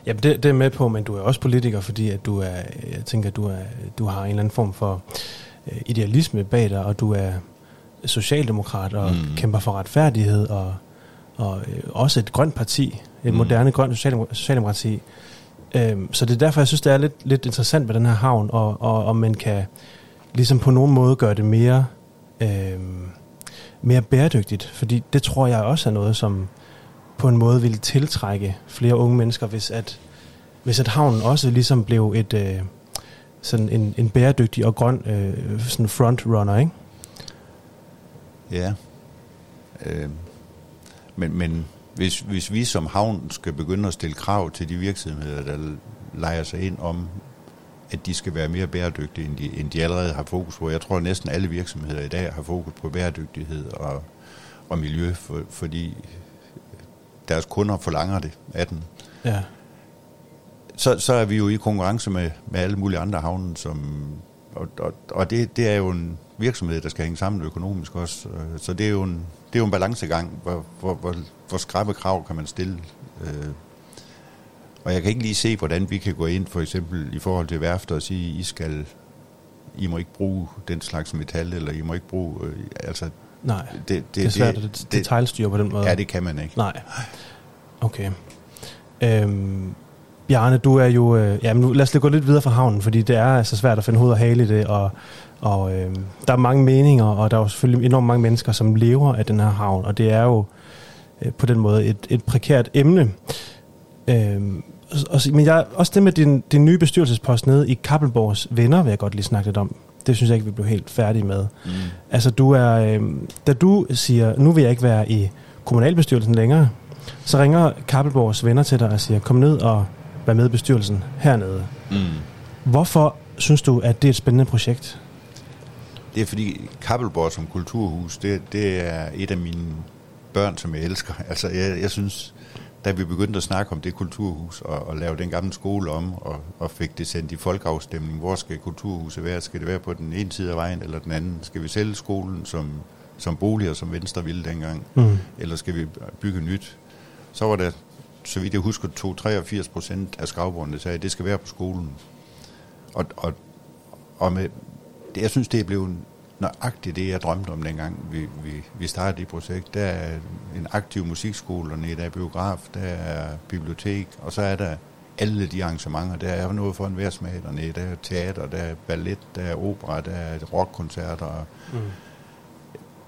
Ja, det, det er med på, men du er også politiker, fordi at du er, jeg tænker, du, er, du har en eller anden form for øh, idealisme bag dig, og du er socialdemokrat og mm. Kæmper for retfærdighed, og, og øh, også et grønt parti, et Mm. moderne grønt socialdemok- socialdemokrati. Øhm, så det er derfor, jeg synes, det er lidt, lidt interessant ved den her havn, og, og om man kan ligesom på nogen måde gøre det mere, øhm, mere bæredygtigt, fordi det tror jeg også er noget, som på en måde ville tiltrække flere unge mennesker, hvis at, hvis at havnen også ligesom blev et, øh, sådan en, en bæredygtig og grøn øh, sådan frontrunner, ikke? Ja. Øh, men men hvis, hvis vi som havn skal begynde at stille krav til de virksomheder, der leger sig ind om, at de skal være mere bæredygtige, end de, end de allerede har fokus på. Jeg tror, at næsten alle virksomheder i dag har fokus på bæredygtighed og, og miljø, for, fordi deres kunder forlanger det af den. Ja. Så, så er vi jo i konkurrence med, med alle mulige andre havne, som, og, og, og det, det er jo en virksomhed, der skal hænge sammen økonomisk også. Så det er jo en, det er jo en balancegang, hvor, hvor, hvor, hvor skrappe krav kan man stille. Øh, Og jeg kan ikke lige se, hvordan vi kan gå ind, for eksempel i forhold til værfter, og sige, I skal, I må ikke bruge den slags metal, eller I må ikke bruge, øh, altså, Nej, det, det, det er svært at detaljstyre på den måde. Ja, det kan man ikke. Nej. Okay. Øhm, Bjarne, du er jo... Øh, ja, men nu, lad os lige gå lidt videre fra havnen, fordi det er altså svært at finde hoved og hale i det, og, og øh, der er mange meninger, og der er jo selvfølgelig enormt mange mennesker, som lever af den her havn, og det er jo øh, på den måde et, et prekært emne. Øhm, og, men jeg, også det med din, din nye bestyrelsespost nede i Kappelborgs Venner, vil jeg godt lige snakke lidt om. Det synes jeg ikke, vi blev helt færdige med. Mm. Altså, du er, øh, da du siger, nu vil jeg ikke være i kommunalbestyrelsen længere, så ringer Kappelborgs venner til dig og siger, kom ned og vær med i bestyrelsen hernede. Mm. Hvorfor synes du, at det er et spændende projekt? Det er fordi Kappelborg som kulturhus, det, det er et af mine børn, som jeg elsker. Altså, jeg, jeg synes, da vi begyndte at snakke om det kulturhus og, og lave den gamle skole om og, og fik det sendt i folkeafstemning, hvor skal kulturhuset være? Skal det være på den ene side af vejen eller den anden? Skal vi sælge skolen som, som boliger, som Venstre ville dengang? Mm. Eller skal vi bygge nyt? Så var der, så vidt jeg husker, 2-83 procent af skravborgerne, der sagde, at det skal være på skolen. Og, og, og med, det, jeg synes, det er blevet nøjagtigt det, jeg drømte om dengang, vi, vi, vi startede det projekt. Der er en aktiv musikskole dernede, der er biograf, der er bibliotek, og så er der alle de arrangementer. Der er noget for en smag dernede. Der er teater, der er ballet, der er opera, der er rockkoncerter. Mm.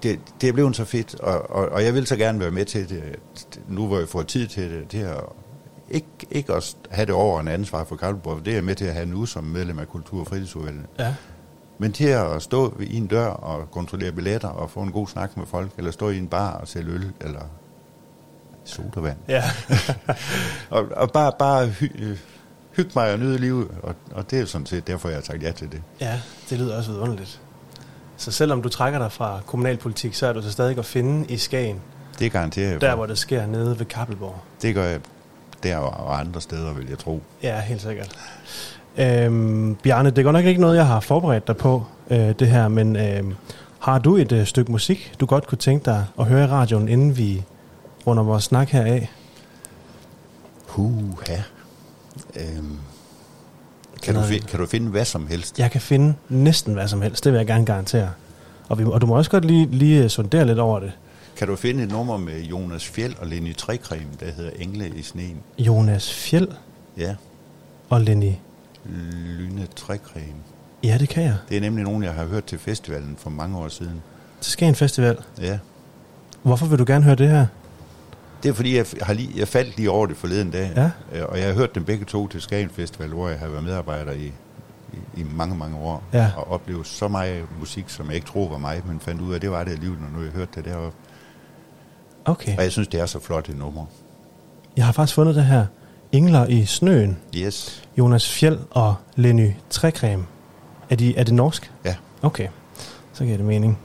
Det, det er blevet så fedt, og, og, og jeg vil så gerne være med til det, nu hvor jeg får tid til det, til at ikke, ikke også have det over en ansvar for Kalvborg, det er jeg med til at have nu som medlem af Kultur- og Fritidsudvalget. Ja. Men til at stå i en dør og kontrollere billetter og få en god snak med folk, eller stå i en bar og sælge øl, eller sodavand. Ja. og, og bare, bare hy, øh, hygge mig og nyde livet, og, og det er sådan set derfor, jeg har sagt ja til det. ja, det lyder også vidunderligt. Så selvom du trækker dig fra kommunalpolitik, så er du så stadig at finde i Skagen, Det garanterer jeg der for. hvor det sker nede ved Kappelborg. Det gør jeg der og andre steder, vil jeg tro. Ja, helt sikkert. Øhm, Bjarne, det er godt nok ikke noget, jeg har forberedt dig på, øh, det her, men øh, har du et øh, stykke musik, du godt kunne tænke dig at høre i radioen, inden vi runder vores snak her af? Huha. Øhm, kan, du finde, kan du finde hvad som helst? Jeg kan finde næsten hvad som helst, det vil jeg gerne garantere. Og, vi, og du må også godt lige, lige øh, sondere lidt over det. Kan du finde et nummer med Jonas Fjeld og Lenny Trækrem, der hedder Engle i sneen? Jonas Fjeld Ja, og Lenny. Lyne Trækrem. Ja, det kan jeg. Det er nemlig nogen, jeg har hørt til festivalen for mange år siden. Til Skagen Festival. Ja. Hvorfor vil du gerne høre det her? Det er fordi, jeg, har lige, jeg faldt lige over det forleden dag, Ja. Øh, og jeg har hørt dem begge to til Skagen Festival, hvor jeg har været medarbejder i, i, i mange, mange år, Ja. og oplevet så meget musik, som jeg ikke troede var mig, men fandt ud af, at det var det alligevel, når nu jeg hørte det deroppe. Okay. Og jeg synes, det er så flot et nummer. Jeg har faktisk fundet det her. Engler i snøen. Yes. Jonas Fjeld og Lenny Trækrem. Er, de, er det norsk? Ja. Okay, så giver det mening.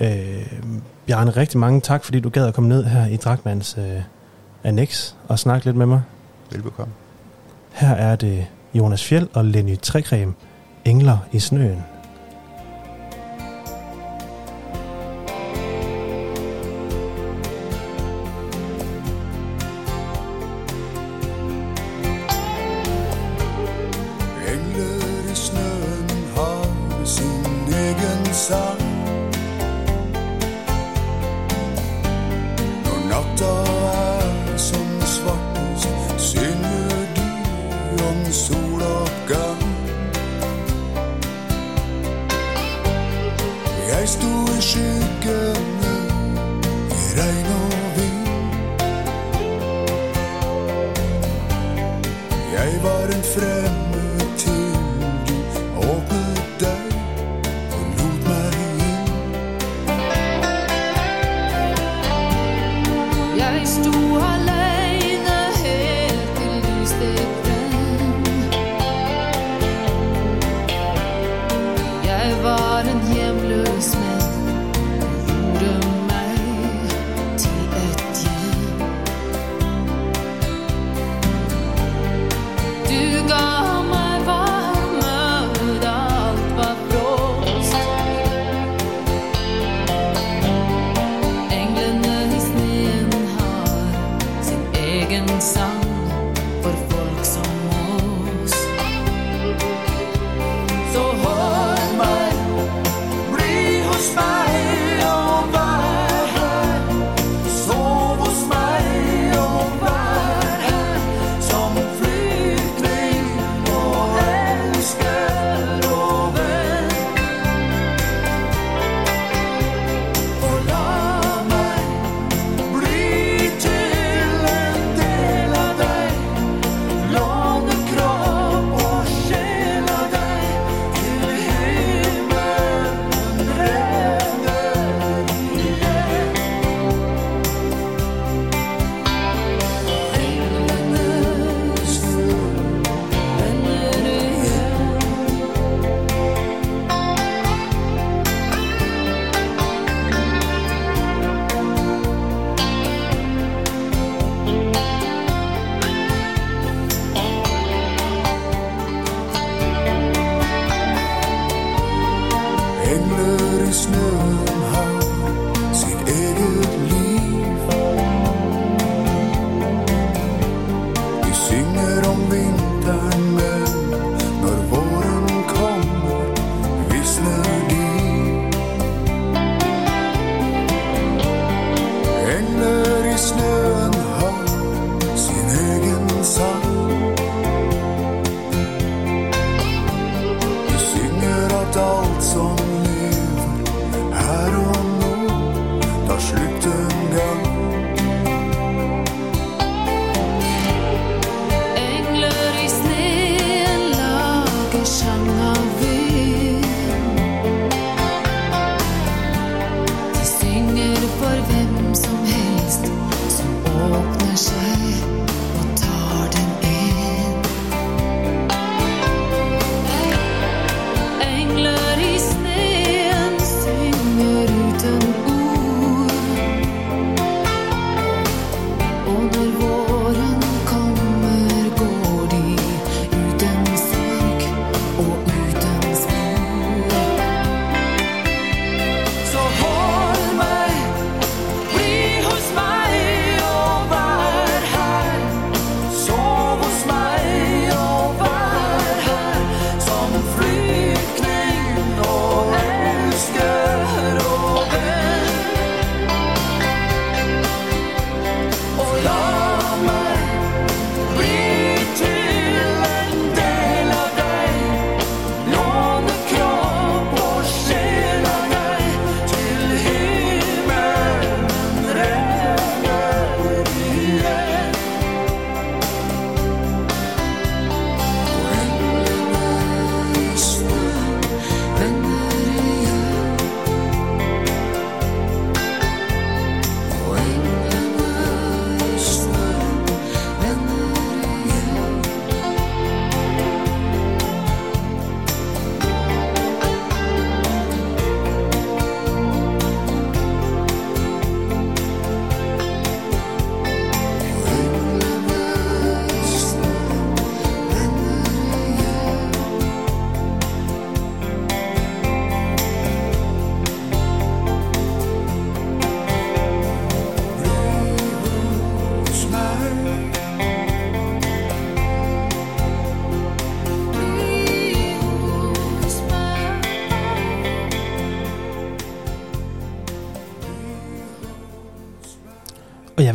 Øh, Bjarne, rigtig mange tak, fordi du gad at komme ned her i Dragmans øh, Annex og snakke lidt med mig. Velbekomme. Her er det Jonas Fjeld og Lenny Trækrem. Engler i snøen. I regn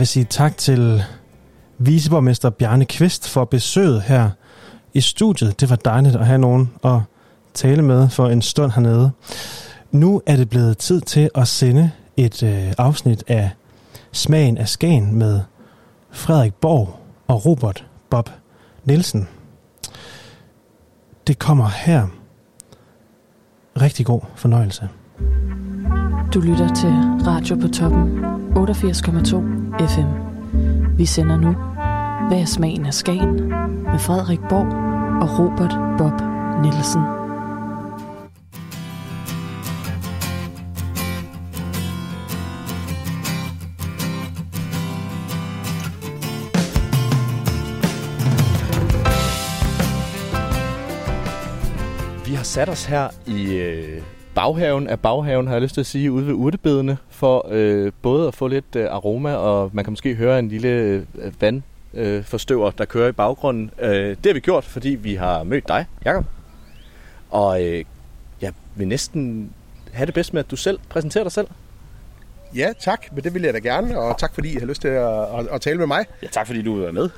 vil sige tak til viceborgmester Bjarne Kvist for besøget her i studiet. Det var dejligt at have nogen at tale med for en stund hernede. Nu er det blevet tid til at sende et øh, afsnit af Smagen af Skagen med Frederik Borg og Robert Bob Nielsen. Det kommer her. Rigtig god fornøjelse. Du lytter til Radio på toppen 88,2 FM. Vi sender nu Hvad er smagen af Skagen med Frederik Borg og Robert Bob Nielsen. Vi har sat os her i øh, baghaven af baghaven, har jeg lyst til at sige, ude ved urtebedene, for øh, både at få lidt øh, aroma, og man kan måske høre en lille øh, vandforstøver, øh, forstøver, der kører i baggrunden. Øh, det har vi gjort, fordi vi har mødt dig, Jakob. Og øh, jeg vil næsten have det bedst med, at du selv præsenterer dig selv. Ja, tak, men det vil jeg da gerne, og tak fordi I har lyst til at, at, at tale med mig. Ja, tak fordi du være med.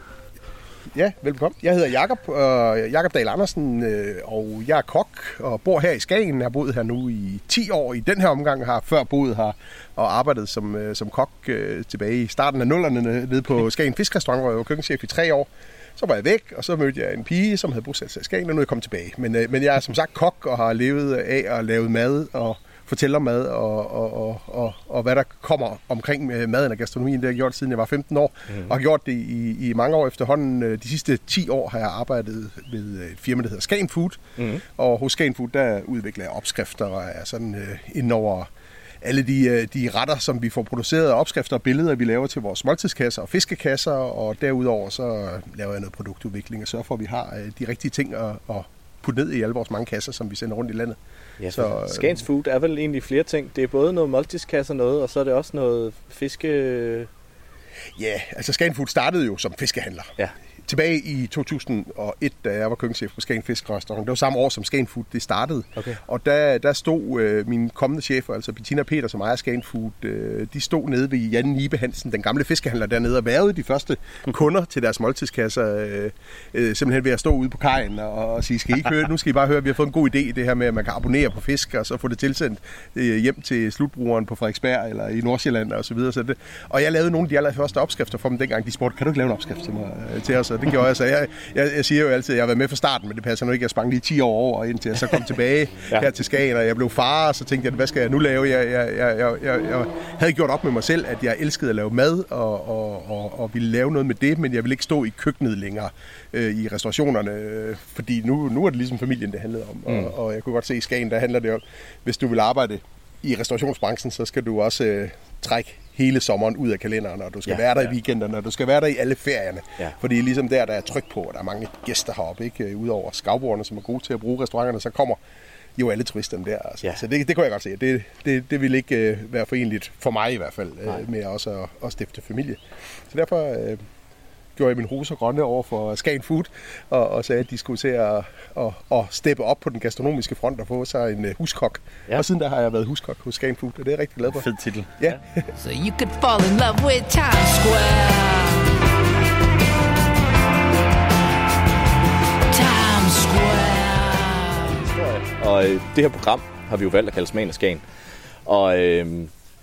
Ja, velkommen. Jeg hedder Jakob, øh, Jakob Dahl Andersen, øh, og jeg er kok og bor her i Skagen. Jeg har boet her nu i 10 år i den her omgang, har før boet her og arbejdet som, øh, som kok øh, tilbage i starten af nullerne nede på Skagen Fiskrestaurant, hvor jeg var køkkenchef i tre år. Så var jeg væk, og så mødte jeg en pige, som havde bosat sig i Skagen, og nu er jeg kommet tilbage. Men, øh, men jeg er som sagt kok og har levet af at lave mad og fortæller mad og, og, og, og, og hvad der kommer omkring øh, maden og gastronomien. Det har jeg gjort siden jeg var 15 år, mm. og har gjort det i, i mange år efterhånden. Øh, De sidste 10 år har jeg arbejdet ved et firma, der hedder Skagen Food, mm. og hos Skagen Food, der udvikler jeg opskrifter og er sådan øh, ind over alle de, øh, de retter, som vi får produceret, opskrifter og billeder, vi laver til vores måltidskasser og fiskekasser, og derudover så laver jeg noget produktudvikling og sørger for, at vi har øh, de rigtige ting at, at putte ned i alle vores mange kasser, som vi sender rundt i landet. Ja, Så, øh, Skans Food er vel egentlig flere ting. Det er både noget multiskasse og noget, og så er det også noget fiske... Ja, altså Skagen Food startede jo som fiskehandler. Ja. Tilbage i 2001, da jeg var køkkenchef på Skagen Fiskerestaurant, det var samme år som Skagen Food det startede. Okay. Og der, der stod øh, mine kommende chefer, altså Bettina og Peter, som ejer Skagen Food, øh, de stod nede ved Jan Nibe Hansen, den gamle fiskehandler dernede, og værvede de første kunder til deres måltidskasser, øh, øh, simpelthen ved at stå ude på kajen og, og sige, skal I ikke høre, nu skal I bare høre, vi har fået en god idé, det her med, at man kan abonnere på fisk, og så få det tilsendt øh, hjem til slutbrugeren på Frederiksberg eller i Nordsjælland og så videre. Så det, og jeg lavede nogle af de allerførste opskrifter for dem dengang. De spurgte, kan du ikke lave en opskrift til, mig, øh, til os? Og det gjorde jeg. Så jeg, jeg, jeg siger jo altid, at jeg har været med fra starten, men det passer nu ikke. Jeg sprang lige 10 år over, indtil jeg så kom tilbage ja. her til Skagen, og jeg blev far, og så tænkte jeg, hvad skal jeg nu lave? Jeg, jeg, jeg, jeg, jeg, jeg havde gjort op med mig selv, at jeg elskede at lave mad, og, og, og, og ville lave noget med det, men jeg ville ikke stå i køkkenet længere øh, i restaurationerne, øh, fordi nu, nu er det ligesom familien, det handlede om. Mm. Og, og jeg kunne godt se i Skagen, der handler det om, hvis du vil arbejde i restaurationsbranchen, så skal du også øh, trække hele sommeren ud af kalenderen, og du skal Ja, være der ja. i weekenderne, og du skal være der i alle ferierne. Ja. For det er ligesom der, der er tryk på, og der er mange gæster heroppe, ikke? Øh, Udover skavbordene, som er gode til at bruge restauranterne, så kommer jo alle turisterne der. Altså. Ja. Så det, det kunne jeg godt se. Det, det, det ville ikke øh, være forenligt for mig i hvert fald, øh, med også at, at stifte familie. Så derfor øh, gjorde jeg min roser grønne over for Skagen Food, og, og sagde, at de skulle til at, at, at steppe op på den gastronomiske front og få sig en øh, huskok. Ja. Og siden der har jeg været huskok hos Skagen Food, og det er jeg rigtig glad for. Fed titel. Ja. So you could fall in love with Times Square. Times Square. Og øh, det her program har vi jo valgt at kalde Smagen af Skagen. Og øh,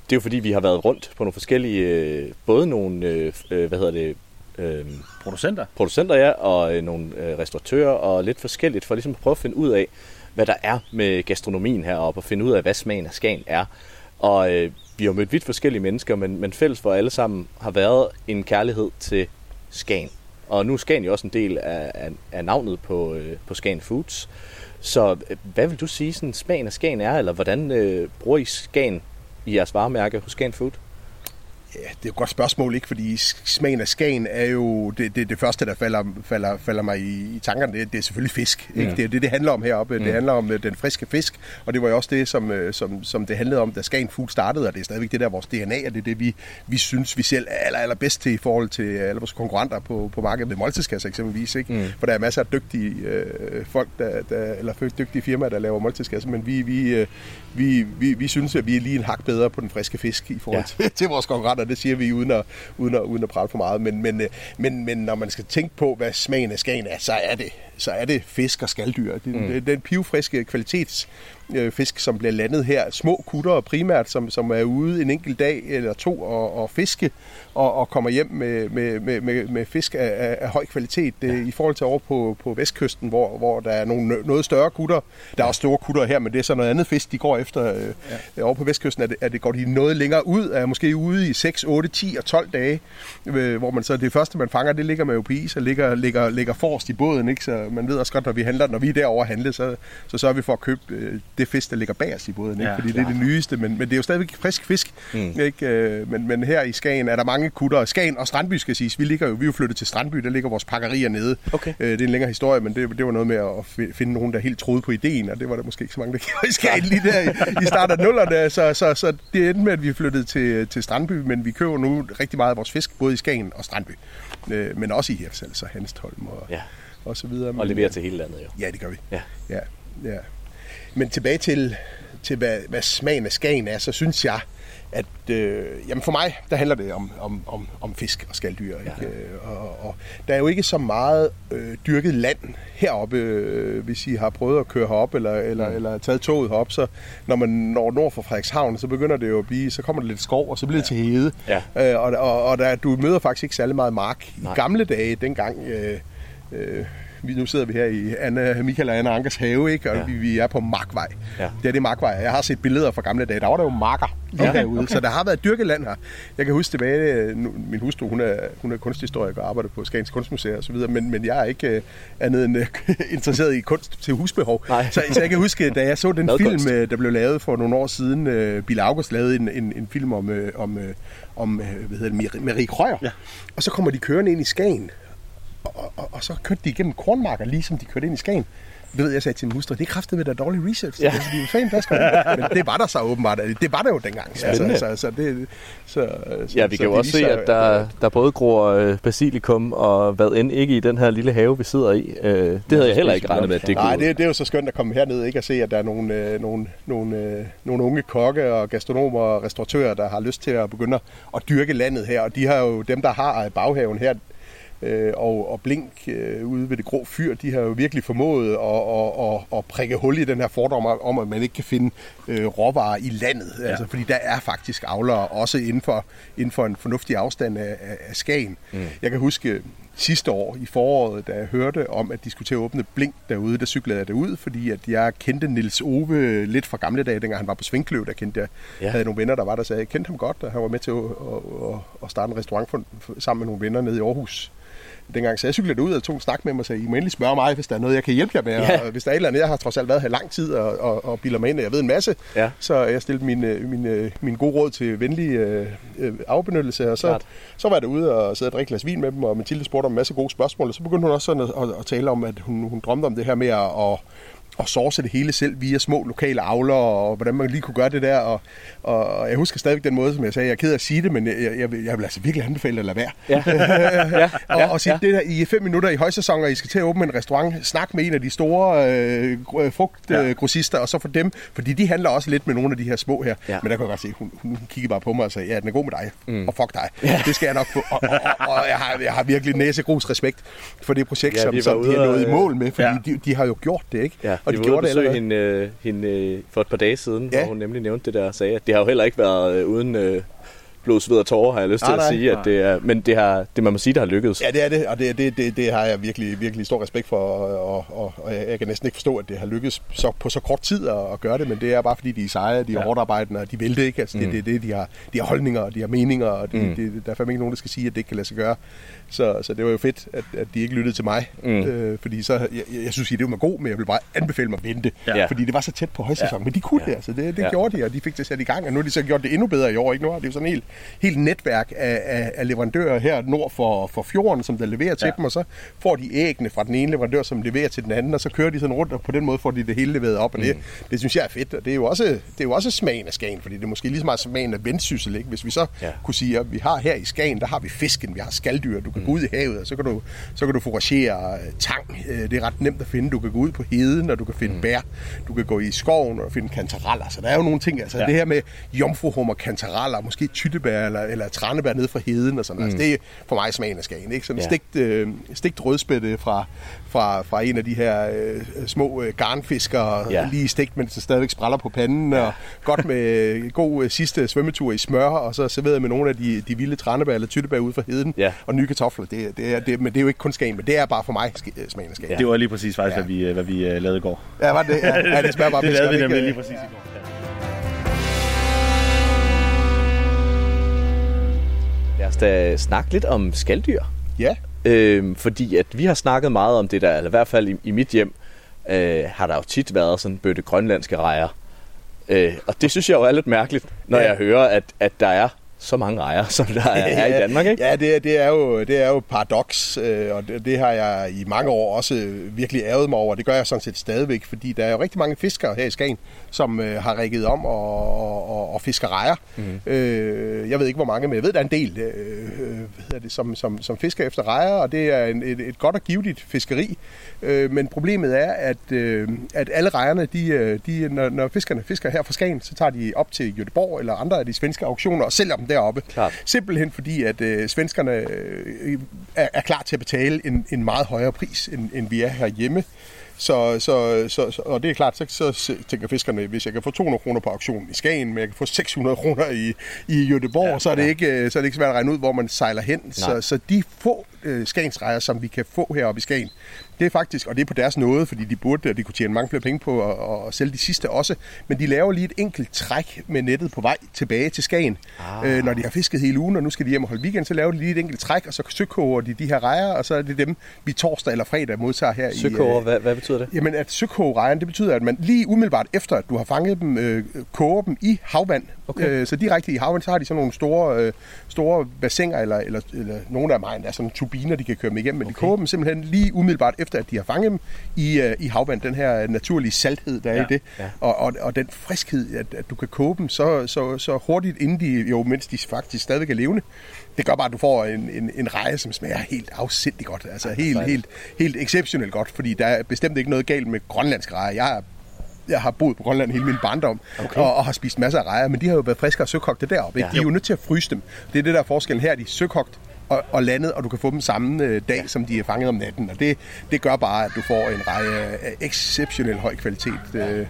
det er jo fordi, vi har været rundt på nogle forskellige, øh, både nogle, øh, øh, hvad hedder det, øh, Producenter? producenter ja, og øh, nogle øh, restauratører og lidt forskelligt, for ligesom at prøve at finde ud af, hvad der er med gastronomien heroppe, og finde ud af, hvad smagen af Skagen er. Og øh, vi har mødt vidt forskellige mennesker, men, men fælles for alle sammen har været en kærlighed til Skagen. Og nu er Skagen jo også en del af, af, af navnet på, øh, på Skagen Foods. Så øh, hvad vil du sige, sådan smagen af Skagen er, eller hvordan øh, bruger I Skagen i jeres varemærke hos Skagen Food? Ja, det er jo et godt spørgsmål, ikke? Fordi smagen af Skagen er jo det, det, det første, der falder, falder, falder mig i, i tankerne. Det, det er selvfølgelig fisk. Ikke? Det er det, det handler om heroppe. Mm. Det handler om øh, den friske fisk, og det var jo også det, som, øh, som, som det handlede om, da Skagen Food startede, og det er stadigvæk det der vores DNA, og det er det, vi, vi synes, vi selv er aller, aller bedst til i forhold til alle vores konkurrenter på, på markedet med måltidskasser eksempelvis. Ikke? Mm. For der er masser af dygtige øh, folk, der, der, eller dygtige firmaer, der laver måltidskasser, men vi, vi, øh, vi, vi, vi synes, at vi er lige en hak bedre på den friske fisk i forhold Ja. ja. til, til vores konkurrenter. Og det siger vi uden at, uden at, uden at prale for meget. Men, men, øh, men, men når man skal tænke på, hvad smagen af Skagen er, så er det, så er det fisk og skalddyr. Det, mm. den pivfriske kvalitets øh, fisk, som bliver landet her. Små kutter primært, som, som er ude en enkelt dag eller to og, og fiske, og, og kommer hjem med, med, med, med, med fisk af, af, af høj kvalitet. Ja. I forhold til over på, på vestkysten, hvor, hvor der er nogle noget større kutter. Der er også store kutter her, men det er så noget andet fisk, de går efter. Øh, ja. Over på vestkysten er det, er det, går de noget længere ud, er måske ude i 6, 8, 10 og 12 dage, øh, hvor man så det første, man fanger, det ligger med jo på is og ligger, ligger, ligger forrest i båden. Ikke? Så man ved også godt, når vi handler, når vi er derovre handle, så, så sørger vi for at købe øh, det fisk, der ligger bagerst i båden, ikke? Ja, fordi det er det nyeste, men, men det er jo stadigvæk frisk fisk. Mm. Ikke? Øh, Men, men her i Skagen er der mange kutter. Skagen og Strandby skal siges. Vi, ligger jo, vi er jo flyttet til Strandby, der ligger vores pakkerier nede. Okay. Øh, Det er en længere historie, men det, det var noget med at fi- finde nogen, der helt troede på ideen, og det var der måske ikke så mange, der gjorde i Skagen lige der i, i starten af nullerne. Så, så, så det endte med, at vi flyttede til, til Strandby, men vi køber nu rigtig meget af vores fisk, både i Skagen og Strandby. Øh, Men også i Hirsals og Hanstholm og, Ja. og så videre. Og leverer til hele landet jo. Ja, det gør vi. Ja. Ja, ja. Men tilbage til, til hvad, hvad smagen af Skagen er, så synes jeg, at øh, jamen for mig, der handler det om, om, om, om fisk og skalddyr. Ikke? Ja. Og, og der er jo ikke så meget øh, dyrket land heroppe, øh, hvis I har prøvet at køre herop eller, eller, mm. eller taget toget herop, så når man når nord for Frederikshavn, så begynder det jo at blive, så kommer der lidt skov, og så bliver det til hede. Ja. Øh, og og, og der, du møder faktisk ikke særlig meget mark. I Nej. gamle dage, dengang... Øh, øh, vi, nu sidder vi her i Anna, Michael og Anna Ankers have, ikke? og Ja. vi, vi er på Markvej. Ja. Det er det Markvej. Jeg har set billeder fra gamle dage. Der var der jo marker lige Ja, derude, okay. så der har været dyrket land her. Jeg kan huske tilbage, nu, min hustru, hun er, hun er kunsthistoriker og arbejder på Skagens Kunstmuseum og så videre, men, men jeg er ikke øh, andet end øh, interesseret i kunst til husbehov. Nej. Så, så jeg kan huske, da jeg så den film, øh, der blev lavet for nogle år siden, øh, Bill August lavede en, en, en film om, øh, om, øh, om øh, hvad hedder det, Marie- Marie Krøyer. Ja. Og så kommer de kørende ind i Skagen, og, og, og så kørte de igennem kornmarker, ligesom de kørte ind i Skagen. Det ved jeg, sagde til min hustru, det er kraftigt med der dårlig research. Ja. Altså, de er fan flasker. Men det var der så åbenbart. Det var der jo dengang. Spændende. Altså, så, så det, så, så, Ja, vi så kan jo også se, at der, der både gror øh, basilikum og hvad end ikke i den her lille have, vi sidder i. Øh, det havde jeg heller ikke regnet med, at det Nej, kunne. det, det er jo så skønt at komme herned ikke? og se, at der er nogle, øh, nogle, nogle, øh, nogle unge kokke og gastronomer og restauratører, der har lyst til at begynde at dyrke landet her. Og de har jo, dem der har baghaven her, øh, og, og Blink øh, ude ved det grå fyr, de har jo virkelig formået at, at, at, at prikke hul i den her fordom om, at man ikke kan finde øh, råvarer i landet. Ja. Altså, fordi der er faktisk avlere også inden for, inden for en fornuftig afstand af, af, af Skagen. Mm. Jeg kan huske sidste år i foråret, da jeg hørte om, at de skulle til at åbne Blink derude, der cyklede jeg derud, fordi at jeg kendte Nils Ove lidt fra gamle dage, dengang han var på Svingkløv, der kendte jeg, Ja. havde nogle venner, der var der, så jeg kendte ham godt, og han var med til at, at, at, starte en restaurant for, sammen med nogle venner nede i Aarhus dengang. Så jeg cyklede ud og tog en snak med mig og sagde, I må endelig spørge mig, hvis der er noget, jeg kan hjælpe jer med. Ja. Og hvis der er et eller andet, jeg har trods alt været her lang tid og, og, og bilder mig ind, og jeg ved en masse. Ja. Så jeg stillede min, øh, min, øh, min gode råd til venlig øh, øh, afbenyttelse, og så, Klart. så var jeg derude og sidde og drikke et glas vin med dem, og Mathilde spurgte om en masse gode spørgsmål, og så begyndte hun også sådan at, at, at tale om, at hun, hun drømte om det her med at, at source det hele selv via små lokale avler, og hvordan man lige kunne gøre det der. Og, og jeg husker stadigvæk den måde, som jeg sagde, jeg er ked af at sige det, men jeg, jeg, vil, jeg vil altså virkelig anbefale at lade være. Ja. ja, og, og sige, det der, I fem minutter i højsæson, og I skal til at åbne en restaurant, snak med en af de store øh, gr- frugtgrossister, og så for dem, fordi de handler også lidt med nogle af de her små her. Ja. Men der kan jeg godt se, hun, hun kiggede bare på mig og sagde, ja, den er god med dig, mm. og fuck dig. Ja. Det skal jeg nok få. Og, og, og, og jeg, har, jeg har virkelig næsegrus respekt for det projekt, Ja, som, var som de har nået i og- mål med, fordi Ja. de, de har jo gjort det, ikke? Ja, og de gjorde det allerede. hende, øh, hende øh, for et par dage siden, Ja. hvor hun nemlig nævnte det der og sagde, at det har jo heller ikke været øh, uden øh, blod, sved og tårer, har jeg lyst til Nej, at nej. sige. At det er, men det, har, det man må sige, der har lykkedes. Ja, det er det, og det, det, det, det har jeg virkelig, virkelig stor respekt for, og, og, og jeg jeg kan næsten ikke forstå, at det har lykkes så, på så kort tid at, at gøre det, men det er bare fordi, de er seje, de er ja. hårdt arbejdende, og de vil det ikke. Altså, det, Mm. det, er det, de har, de har holdninger, og de har meninger, og de, Mm. det, der er fandme ikke nogen, der skal sige, at det ikke kan lade sig gøre. Så, så det var jo fedt, at, at de ikke lyttede til mig, Mm. øh, fordi så, jeg, jeg synes, at det var god, men jeg vil bare anbefale mig at vente, Ja. fordi det var så tæt på højsæson, ja. men de kunne Ja. det, altså, det, det Ja. gjorde de, og de fik det sat i gang, og nu har de så gjort det endnu bedre i år, ikke? Nu har det jo sådan helt, helt netværk af, af, af leverandører her nord for, for fjorden, som der leverer til Ja. dem, og så får de æggene fra den ene leverandør, som leverer til den anden, og så kører de sådan rundt, og på den måde får de det hele leveret op, og det, det synes jeg er fedt, og det er jo også, det er jo også smagen af Skagen, fordi det er måske lige så meget smagen af vendsyssel, ikke? Hvis vi så Ja. kunne sige, at vi har her i Skagen, der har vi fisken, vi har skalddyr, du kan gå ud i havet, og så kan du, så kan du foragere øh, tang, Øh, det er ret nemt at finde, du kan gå ud på heden, og du kan finde mm. bær, du kan gå i skoven og finde kantareller, så der er jo nogle ting, altså Ja. det her med jomfruhummer, kantareller, måske tyttebær eller, eller tranebær ned fra heden og sådan mm. altså, Det er for mig smagen af Skagen. Ikke? Sådan Ja. stegt, øh, stegt rødspætte fra, fra, fra en af de her øh, små øh, garnfiskere, Ja. lige stegt, mens det stadigvæk spræller på panden, ja. og godt med god øh, sidste svømmetur i smør, og så serveret med nogle af de, de vilde tranebær eller tyttebær ude fra heden, Ja. og nye kartofler. Det, det er, det, men det er jo ikke kun Skagen, men det er bare for mig øh, smagen af Skagen. Ja. Det var lige præcis faktisk, Ja. hvad vi, øh, hvad vi øh, lavede i går. Ja, var det, ja, ja, det smager bare det lavede vi nemlig lige præcis i går. Os da snakke lidt om skalddyr. Ja, Øh, fordi at vi har snakket meget om det der, eller i hvert fald i, i mit hjem, øh, har der jo tit været sådan bøtte grønlandske rejer. Øh, og det synes jeg jo er lidt mærkeligt, når Ja. jeg hører, at, at der er så mange rejer, som der er, er i Danmark, ikke? Ja, det, er- det, er jo, det er jo paradoks, øh, og det, det har jeg i mange år også virkelig ærget mig over. Det gør jeg sådan set stadigvæk, fordi der er jo rigtig mange fiskere her i Skagen, som øh, har rækket om og, og, og, og fisker rejer. Mm. Øh, jeg ved ikke, hvor mange, men jeg ved, der er en del, øh, øh, hvad hedder det, som, som, som fisker efter rejer, og det er en, et, et godt og givetigt fiskeri. Øh, men problemet er, at, øh, at alle rejerne, de, øh, de, når, når fiskerne fisker her fra Skagen, så tager de op til Göteborg eller andre af de svenske auktioner og sælger dem deroppe. Klart. Simpelthen fordi, at øh, svenskerne øh, er, er klar til at betale en, en meget højere pris, end, end vi er herhjemme. Så, så, så, så, og det er klart, så, så tænker fiskerne, hvis jeg kan få 200 kroner på auktionen i Skagen, men jeg kan få 600 kroner i, i Göteborg, ja, så, er det ja. ikke, øh, så er det ikke svært at regne ud, hvor man sejler hen. Nej. Så, så de få øh, Skagensrejer, som vi kan få heroppe i Skagen, det er faktisk, og det er på deres nåde, fordi de burde, og de kunne tjene mange flere penge på at, at sælge de sidste også, men de laver lige et enkelt træk med nettet på vej tilbage til Skagen. Ah. Øh, når de har fisket hele ugen, og nu skal de hjem og holde weekend, så laver de lige et enkelt træk, og så søkoger de de her rejer, og så er det dem, vi torsdag eller fredag modtager her i... Søkoger, øh, hvad, hvad betyder det? Jamen, at søkogerejeren, det betyder, at man lige umiddelbart efter, at du har fanget dem, øh, koger dem i havvand. Okay. Øh, så direkte i havvand, så har de sådan nogle store, øh, store bassiner, eller, eller, eller nogle af mig, der er sådan turbiner, de kan køre dem igennem, men okay. de koger dem simpelthen lige umiddelbart efter, at de har fanget dem i, øh, i havvand. Den her naturlige salthed, der er Ja, i det. ja. Og, og, og den friskhed, at, at du kan koge dem så, så, så hurtigt, inden de, jo, mens de faktisk stadigvæk er levende. Det gør bare, at du får en, en, en reje, som smager helt afsindigt godt. Altså helt, helt, helt exceptionelt godt, fordi der er bestemt ikke noget galt med grønlandsk reje. Jeg er jeg har boet på Grønland hele min barndom, okay. og, og har spist masser af rejer, men de har jo været friske og søkogte deroppe. Ikke? Ja. De er jo nødt til at fryse dem. Det er det, der er forskellen her. De er søkogt og, og landet, og du kan få dem samme øh, dag, ja. som de er fanget om natten. Og det, det gør bare, at du får en reje af exceptionelt høj kvalitet. Øh,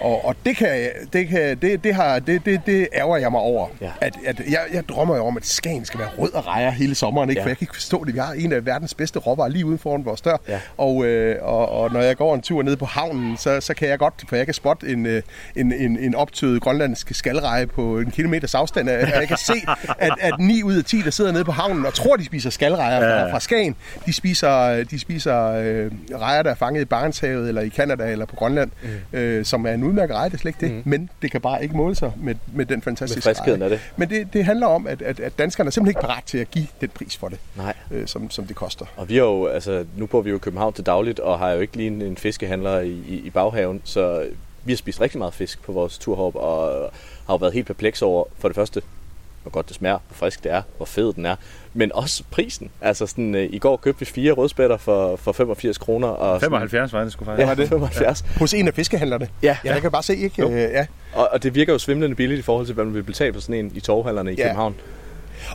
og, og det kan, det, kan det, det, har, det, det, det ærger jeg mig over. Ja. At, at jeg, jeg drømmer jo om, at Skagen skal være rød og rejer hele sommeren, ikke? Ja. for jeg kan ikke forstå det. Vi har en af verdens bedste råvarer lige uden foran vores dør. Ja. Og, øh, og, og når jeg går en tur ned på havnen, så, så kan jeg godt, for jeg kan spotte en, øh, en, en, en optøet grønlandsk skalreje på en kilometers afstand. Og jeg kan se, at, at 9 ud af 10, der sidder nede på havnen og tror, de spiser skalrejer fra, fra Skagen, de spiser, de spiser øh, rejer, der er fanget i Barentshavet, eller i Kanada, eller på Grønland, mm. øh, som er en udmærket reje, det er slet ikke det. Mm. Men det kan bare ikke måle sig med, med den fantastiske Med friskheden af det. Men det, det handler om, at, at, at danskerne er simpelthen ikke parat til at give den pris for det, Nej. øh, som, som det koster. Og vi har jo, altså, nu bor vi jo i København til dagligt, og har jo ikke lige en, en fiskehandler i, i, i baghaven, så vi har spist rigtig meget fisk på vores tur herop, og har jo været helt perpleks over, for det første, hvor godt det smager, hvor frisk det er, hvor fed den er, men også prisen. Altså sådan, øh, i går købte vi fire rødspætter for, for 85 kroner. Og sådan- 75 var det sgu faktisk. Ja, var det? 75. Hos en af fiskehandlerne. Ja. ja jeg kan bare se, ikke? Øh, ja. Og, og det virker jo svimlende billigt i forhold til, hvad man vil betale for sådan en i torvhallerne i Ja. København.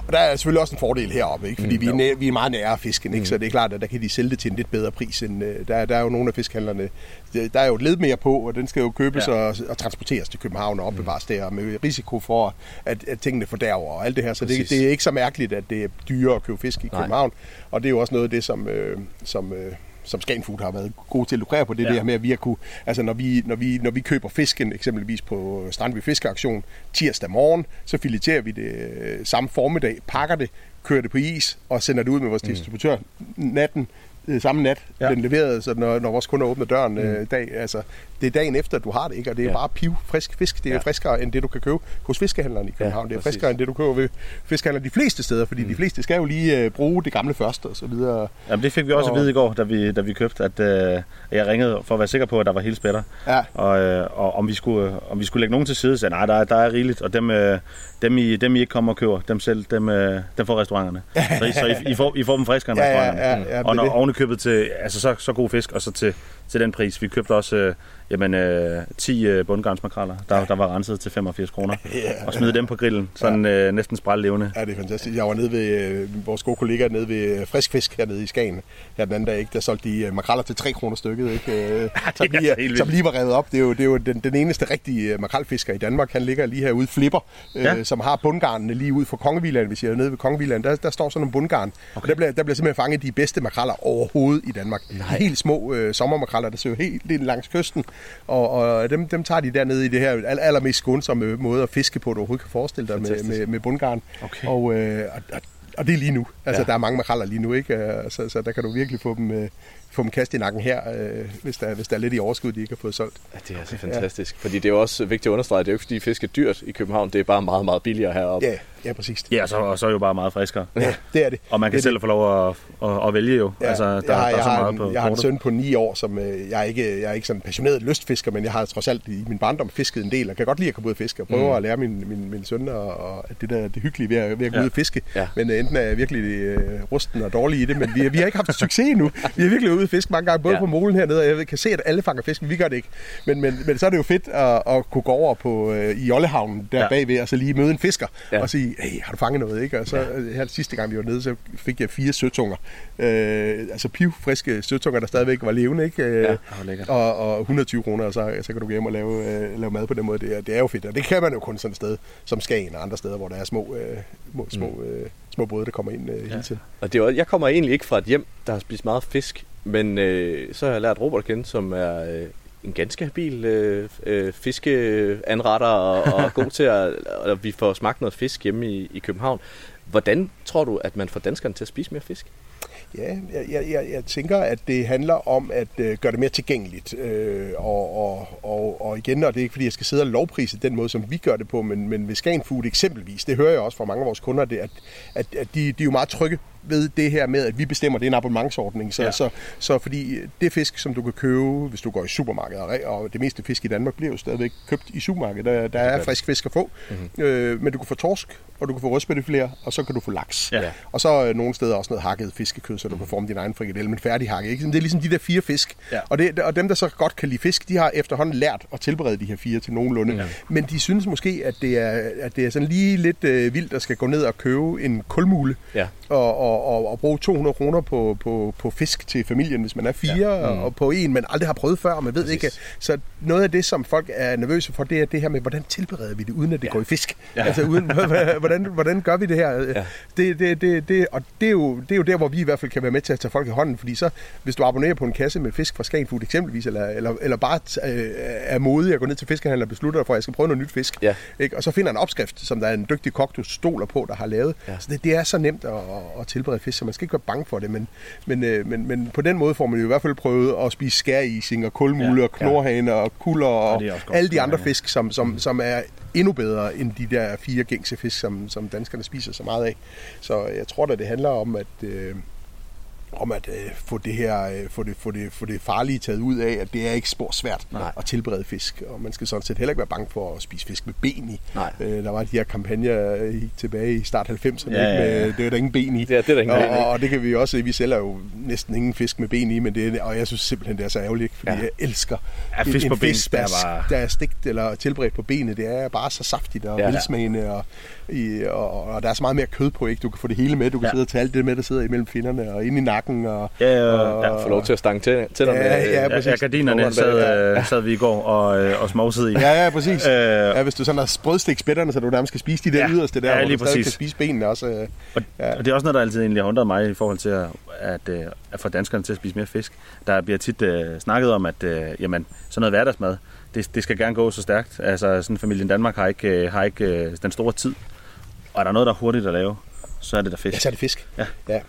Og der er selvfølgelig også en fordel heroppe, ikke? fordi Mm, mm, vi, er næ- vi er meget nære fisken, ikke? så det er klart, at der kan de sælge det til en lidt bedre pris. End, øh, der, der er jo nogle af fiskehandlerne, der er jo et led mere på, og den skal jo købes Ja. og, og transporteres til København og opbevares der, med risiko for, at, at tingene fordærver og alt det her. Så det, Præcis. det er ikke så mærkeligt, at det er dyrere at købe fisk i Nej. København. Og det er jo også noget af det, som... Øh, som øh, som Skagen Food har været gode til at lukrere på, det Ja. der med, at vi har kunne, altså når vi, når vi, når vi køber fisken, eksempelvis på Strandby Fiskeaktion, tirsdag morgen, så fileterer vi det øh, samme formiddag, pakker det, kører det på is og sender det ud med vores distributør natten, øh, samme nat, Ja. ja. den leverede, så når, når vores kunder åbner døren mm. øh, dag, altså, det er dagen efter, du har det, ikke? og det er Ja. ja. bare piv frisk fisk. Det er Ja. ja. friskere end det, du kan købe hos fiskehandleren i København. det er friskere end det, du køber ved fiskehandleren de fleste steder, fordi mm. de fleste skal jo lige øh, bruge det gamle først og så videre. Jamen, det fik vi også Og- at vide i går, da vi, da vi købte, at øh, jeg ringede for at være sikker på, at der var hele spætter. Ja. Og, øh, og om, vi skulle, øh, om vi skulle lægge nogen til side, så nej, der, er- der er rigeligt, og dem, øh, dem, I, dem I ikke kommer og køber, dem selv, dem, øh, dem får restauranterne. Så, I, så I, I, får, I får dem friskere end Ja, ja, restauranterne. ja, ja, og det er når oven købet til altså, så, så god fisk, og så til, til den pris. Vi købte også øh, jamen, øh, 10 øh, bundgarnsmakraller, der, der var renset til 85 kroner, Ja. og smide dem på grillen, sådan øh, næsten sprællevende. Ja, det er fantastisk. Jeg var nede ved øh, vores gode kollegaer nede ved øh, Frisk Fisk hernede i Skagen her den anden dag. Ikke? Der solgte de øh, makraller til 3 kroner stykket, ikke? Øh, som, er lige, vildt. som lige var revet op. Det er jo, det er jo den, den eneste rigtige øh, makrelfisker i Danmark. Han ligger lige herude, Flipper, øh, Ja. som har bundgarnene lige ud for Kongevillaen. Hvis jeg er nede ved Kongevillaen, der, der står sådan en bundgarn. Okay. Der, bliver, der bliver simpelthen fanget de bedste makraller overhovedet i Danmark. Nej. Helt små øh, sommermakraller, der ser jo helt ind langs kysten. Og, og dem, dem tager de dernede i det her al- allermest skånsomme måde at fiske på, du overhovedet kan forestille dig med, Fantastisk. med, med bundgarn. Okay. Og, øh, og, og, det er lige nu. Altså, Ja. der er mange makraller lige nu, ikke? Øh, Så, så der kan du virkelig få dem, øh, få dem kastet i nakken her, øh, hvis, der, hvis der er lidt i overskud, de ikke har fået solgt. Ja, det er så fantastisk. Ja. Fordi det er jo også vigtigt at understrege, det er jo ikke fordi fisk er dyrt i København, det er bare meget, meget billigere heroppe. Ja, ja præcis. Ja, så, og så er jo bare meget friskere. Ja, det er det. Og man kan det, selv få lov at, at, at vælge jo. Ja, altså, der, jeg har, der er jeg så meget en, på jeg har en søn på 9 år, som øh, jeg er ikke jeg er ikke sådan en passioneret lystfisker, men jeg har trods alt i min barndom fisket en del, og kan godt lide at komme ud og fiske, og prøve mm. at lære min, min, min søn og, og det der det hyggelige ved at, ved at gå Ja. ud og fiske. Ja. Men øh, enten er jeg virkelig øh, rusten og dårlig i det, men vi, vi har ikke haft succes endnu. Vi har virkelig ude og fiske mange gange, både Ja. på molen hernede, og jeg kan se, at alle fanger fisk, men vi gør det ikke. Men, men, men så er det jo fedt at, at kunne gå over på, øh, i Ollehavnen der Ja. bagved, og så lige møde en fisker, ja. og sige, hey, har du fanget noget? Ikke? Og så ja. her sidste gang, vi var nede, så fik jeg fire søtunger. Øh, altså pivfriske søtunger, der stadigvæk var levende, ikke? Øh, Ja, var og, og 120 kroner, og så, så kan du gå hjem og lave, øh, lave mad på den måde. Det er, det er jo fedt, og det kan man jo kun sådan et sted som Skagen og andre steder, hvor der er små, øh, små, små, øh, små både, der kommer ind øh, hele tiden. Og det er, jo- jeg kommer egentlig ikke fra et hjem, der har spist meget fisk, men øh, så har jeg lært Robert at kende, som er øh, en ganske habil øh, øh, fiskeanretter og, og god til at, at vi får smagt noget fisk hjemme i, i København. Hvordan tror du, at man får danskerne til at spise mere fisk? Ja, jeg, jeg, jeg, jeg tænker, at det handler om at øh, gøre det mere tilgængeligt. Øh, og, og, og, og igen, og det er ikke fordi, jeg skal sidde og lovprise den måde, som vi gør det på, men, men ved Skagen Food eksempelvis, det hører jeg også fra mange af vores kunder, det, at, at, at de, de er jo meget trygge ved det her med, at vi bestemmer, det er en abonnementsordning. Så, Ja. så, så fordi det fisk, som du kan købe, hvis du går i supermarkedet, og det meste fisk i Danmark bliver jo stadigvæk købt i supermarkedet, der, der er frisk fisk at få. Mm-hmm. Øh, men du kan få torsk, og du kan få rødspættefiléer, og så kan du få laks. Ja. Og så øh, nogle steder også noget hakket fiskekød, så du kan forme din egen frikadelle, men færdighakket. Ikke? Det er ligesom de der fire fisk. Ja. Og, det, og dem, der så godt kan lide fisk, de har efterhånden lært at tilberede de her fire til nogenlunde. Ja. Men de synes måske, at det er, at det er sådan lige lidt øh, vildt at skal gå ned og købe en kulmule Ja. Og, og, og, og bruge 200 kroner på, på, på fisk til familien, hvis man er fire, ja. mm. og på en, man aldrig har prøvet før, og man ved Præcis. ikke. Så noget af det, som folk er nervøse for, det er det her med, hvordan tilbereder vi det, uden at det ja. går i fisk? Ja. Altså, uden, hvordan, hvordan gør vi det her? Ja. Det, det, det, det, og det er, jo, det er jo der, hvor vi i hvert fald kan være med til at tage folk i hånden, fordi så, hvis du abonnerer på en kasse med fisk fra Skagen Food eksempelvis, eller, eller, eller bare øh, er modig at gå ned til fiskehandler og beslutter for, at jeg skal prøve noget nyt fisk, Ja. ikke? og så finder en opskrift, som der er en dygtig kok, du stoler på, der har lavet. Ja. Så det, det er så nemt at, at- at tilberede fisk, så man skal ikke være bange for det, men, men, øh, men, men på den måde får man jo i hvert fald prøvet at spise skærising og kulmule Ja. ja. og knorhane og kulder og det er også godt. alle de andre fisk, som, som, som er endnu bedre end de der fire gængse fisk, som, som danskerne spiser så meget af. Så jeg tror da, det handler om at... Øh, om at øh, få det her øh, få det, få det, få det farlige taget ud af, at det er ikke spor svært Nej. at tilberede fisk, og man skal sådan set heller ikke være bange for at spise fisk med ben i. Nej. Øh, der var de her kampagner øh, i- tilbage i start 90'erne, Ja, ja, ja, ja, ja. Med, det er der ingen ben i. Er- det er der ingen og, ben i. og, og det kan vi også vi sælger jo næsten ingen fisk med ben i, men det er, og jeg synes simpelthen, det er så ærgerligt, fordi Ja. ja. jeg elsker Ja, fisk en, på en ben, fisk, det der, er bare- der er stegt eller tilberedt på benet. Det er bare så saftigt og Ja. ja. velsmagende, og, i, og, og, der er så meget mere kød på, ikke? Du kan få det hele med. Du kan Ja. ja. sidde og tage alt det med, der sidder imellem finderne og inde i nakken. Og, Ja, ja, og, ja, Få lov til at stange til, til Ja, med, ja, øh, præcis. Ja, gardinerne sad, bag. øh, sad vi i går og, øh, og smovsede i. Ja, ja, præcis. Øh, Ja, hvis du sådan har sprødstik spætterne, så du nærmest skal spise de der Ja. ja. yderste der, Ja, hvor lige du stadig præcis. kan spise benene også. øh. Og, Ja. og det er også noget, der altid egentlig har undret mig i forhold til at, at, at få danskerne til at spise mere fisk. Der bliver tit øh, snakket om, at øh, jamen, sådan noget hverdagsmad, det, det skal gerne gå så stærkt. Altså sådan familien Danmark har ikke, øh, har ikke øh, den store tid. Og er der noget, der er hurtigt at lave, så er det der fisk. Ja, så er det fisk. Ja. ja.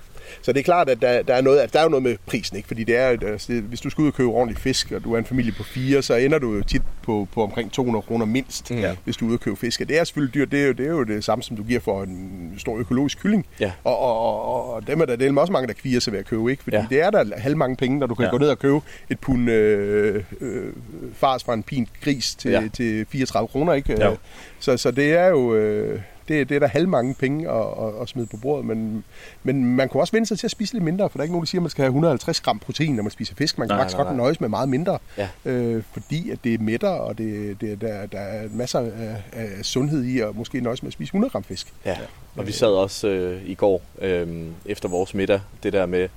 Så det er klart, at der, der, er noget, at der er jo noget med prisen, ikke? Fordi det er, altså, hvis du skal ud og købe ordentlig fisk, og du er en familie på fire, så ender du jo tit på, på omkring 200 kroner mindst, Ja. hvis du er ude og købe fisk. Og det er selvfølgelig dyrt. Det er, jo, det er jo det samme, som du giver for en stor økologisk kylling. Ja. Og, og, og, og dem er der del også mange, der kviger sig ved at købe, ikke? Fordi Ja. det er der halv mange penge, når du kan Ja. gå ned og købe et pund øh, øh, fars fra en pin gris til, ja. til 34 kroner, ikke? Jo. Så, så det er jo... Øh, det, det er der halv mange penge at, at, at smide på bordet, men, men man kunne også vende sig til at spise lidt mindre, for der er ikke nogen, der siger, at man skal have 150 gram protein, når man spiser fisk. Man kan Nej, faktisk nej, godt nej. nøjes med meget mindre, Ja. øh, fordi at det er mætter, og det, det, der, der er masser af, af sundhed i, og måske nøjes med at spise 100 gram fisk. Ja, og vi sad også øh, i går øh, efter vores middag, det der med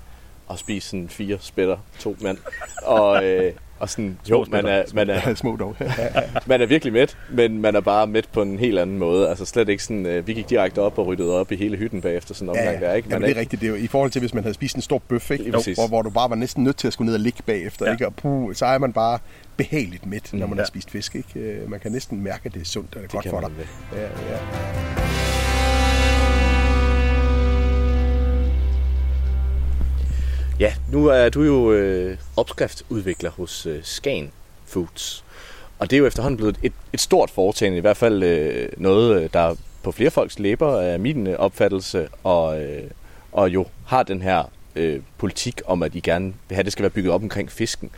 at spise sådan fire spætter, to mand. Og, øh, og sådan, jo, man er, man, er, Små dog. man er virkelig mæt, men man er bare mæt på en helt anden måde. Altså slet ikke sådan, øh, vi gik direkte op og ryddede op i hele hytten bagefter sådan en omgang der, ikke? Jamen, Man det er rigtigt. Det er jo i forhold til, hvis man havde spist en stor bøf, ikke? Hvor, hvor du bare var næsten nødt til at skulle ned og ligge bagefter, Ja. ikke? Og puh, så er man bare behageligt mæt, når man Ja. har spist fisk, ikke? Øh, Man kan næsten mærke, at det er sundt og det er det godt for dig. man. Ja, ja. Ja, nu er du jo øh, opskriftsudvikler hos øh, Scan Foods. Og det er jo efterhånden blevet et, et stort foretagende, i hvert fald øh, noget, øh, der på flere folks læber er min øh, opfattelse, og, øh, og jo har den her øh, politik om, at I gerne vil have, at det skal være bygget op omkring fisken.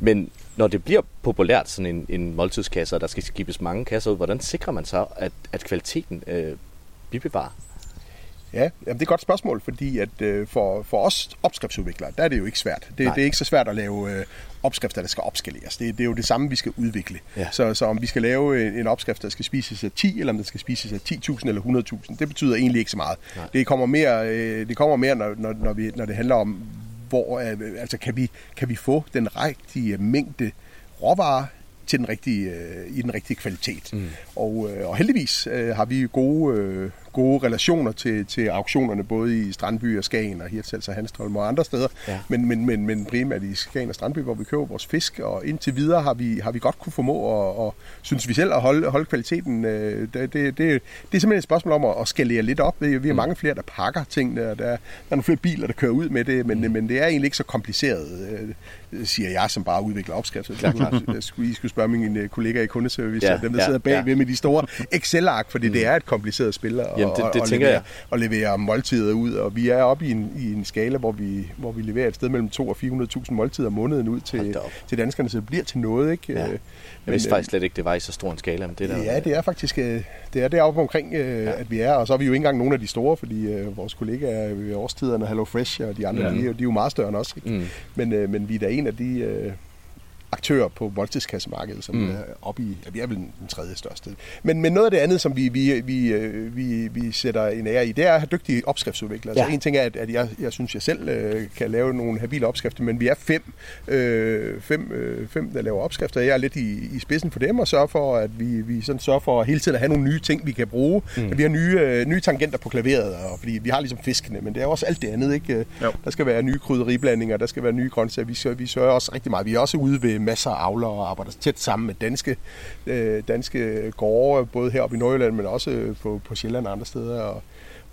Men når det bliver populært, sådan en, en måltidskasse, og der skal skibes mange kasser ud, hvordan sikrer man så, at, at kvaliteten øh, bibevarer? Ja, jamen det er et godt spørgsmål, fordi at øh, for, for os opskriftsudviklere, der er det jo ikke svært. Det, Nej. det er ikke så svært at lave øh, opskrifter, der skal opskaleres. Det, det er jo det samme, vi skal udvikle. Ja. Så, så om vi skal lave en, en opskrift, der skal spises af 10, eller om den skal spises af 10.000 eller 100.000, det betyder egentlig ikke så meget. Nej. Det kommer mere, øh, det kommer mere når, når, når, vi, når det handler om, hvor, øh, altså kan vi, kan vi få den rigtige mængde råvarer til den rigtige, øh, i den rigtige kvalitet. Mm. Og, øh, og heldigvis øh, har vi gode, øh, gode relationer til, til auktionerne, både i Strandby og Skagen og Hirtshals og Hanstholm og andre steder, Ja. men, men, men, men primært i Skagen og Strandby, hvor vi køber vores fisk, og indtil videre har vi, har vi godt kunne formå, og, og synes vi selv, at holde, holde kvaliteten. Øh, det, det, det, det er simpelthen et spørgsmål om at, at skalere lidt op. Vi vi har mange flere, der pakker tingene, og der, er- der er nogle flere biler, der kører ud med det, men, mm. men det er egentlig ikke så kompliceret, øh, siger jeg, som bare udvikler opskrifter. Jeg skulle, I skulle spørge mine kollegaer i kundeservice, ja, dem der ja, sidder bagved ja. med de store Excel-ark, fordi mm. det er et kompliceret spil at, Jamen, det- det at tænker levere, jeg. at levere måltider ud, og vi er oppe i en, i en skala, hvor vi, hvor vi leverer et sted mellem 2 og 400.000 måltider om måneden ud til, til danskerne, så det bliver til noget, ikke? Ja. Øh, Jeg vidste faktisk slet ikke, det var i så stor en skala, men det der... Ja, det er faktisk øh, det er deroppe omkring, øh, ja. at vi er, og så er vi jo ikke engang nogle af de store, fordi øh, vores kollegaer ved årstiderne, Hello Fresh og de andre, ja. de, er jo- de er jo meget større end os. Ikke? Mm. Men, øh, men vi er da en af de øh, aktører på måltidskassemarkedet, som Mm. er oppe i, ja, vi er vel den tredje største. Men, men noget af det andet, som vi, vi, vi, øh, vi, vi sætter en ære i, det er at have dygtige opskriftsudviklere. Ja. Ja. Så en ting er, at, at jeg, jeg synes, jeg selv øh, kan lave nogle habile opskrifter, men vi er fem, øh, fem, øh, fem der laver opskrifter. Jeg er lidt i, i spidsen for dem og sørger for, at vi, vi sådan sørger for hele tiden at have nogle nye ting, vi kan bruge. Mm. At vi har nye, øh, nye tangenter på klaveret, og, fordi vi har ligesom fiskene, men det er også alt det andet. Ikke? Jo. Der skal være nye krydderiblandinger, der skal være nye grøntsager. Vi vi sørger også rigtig meget. Vi er også ude ved masser af avlere og arbejder tæt sammen med danske, øh, danske gårde, både heroppe i Nordjylland, men også øh, på, på Sjælland og andre steder. Og,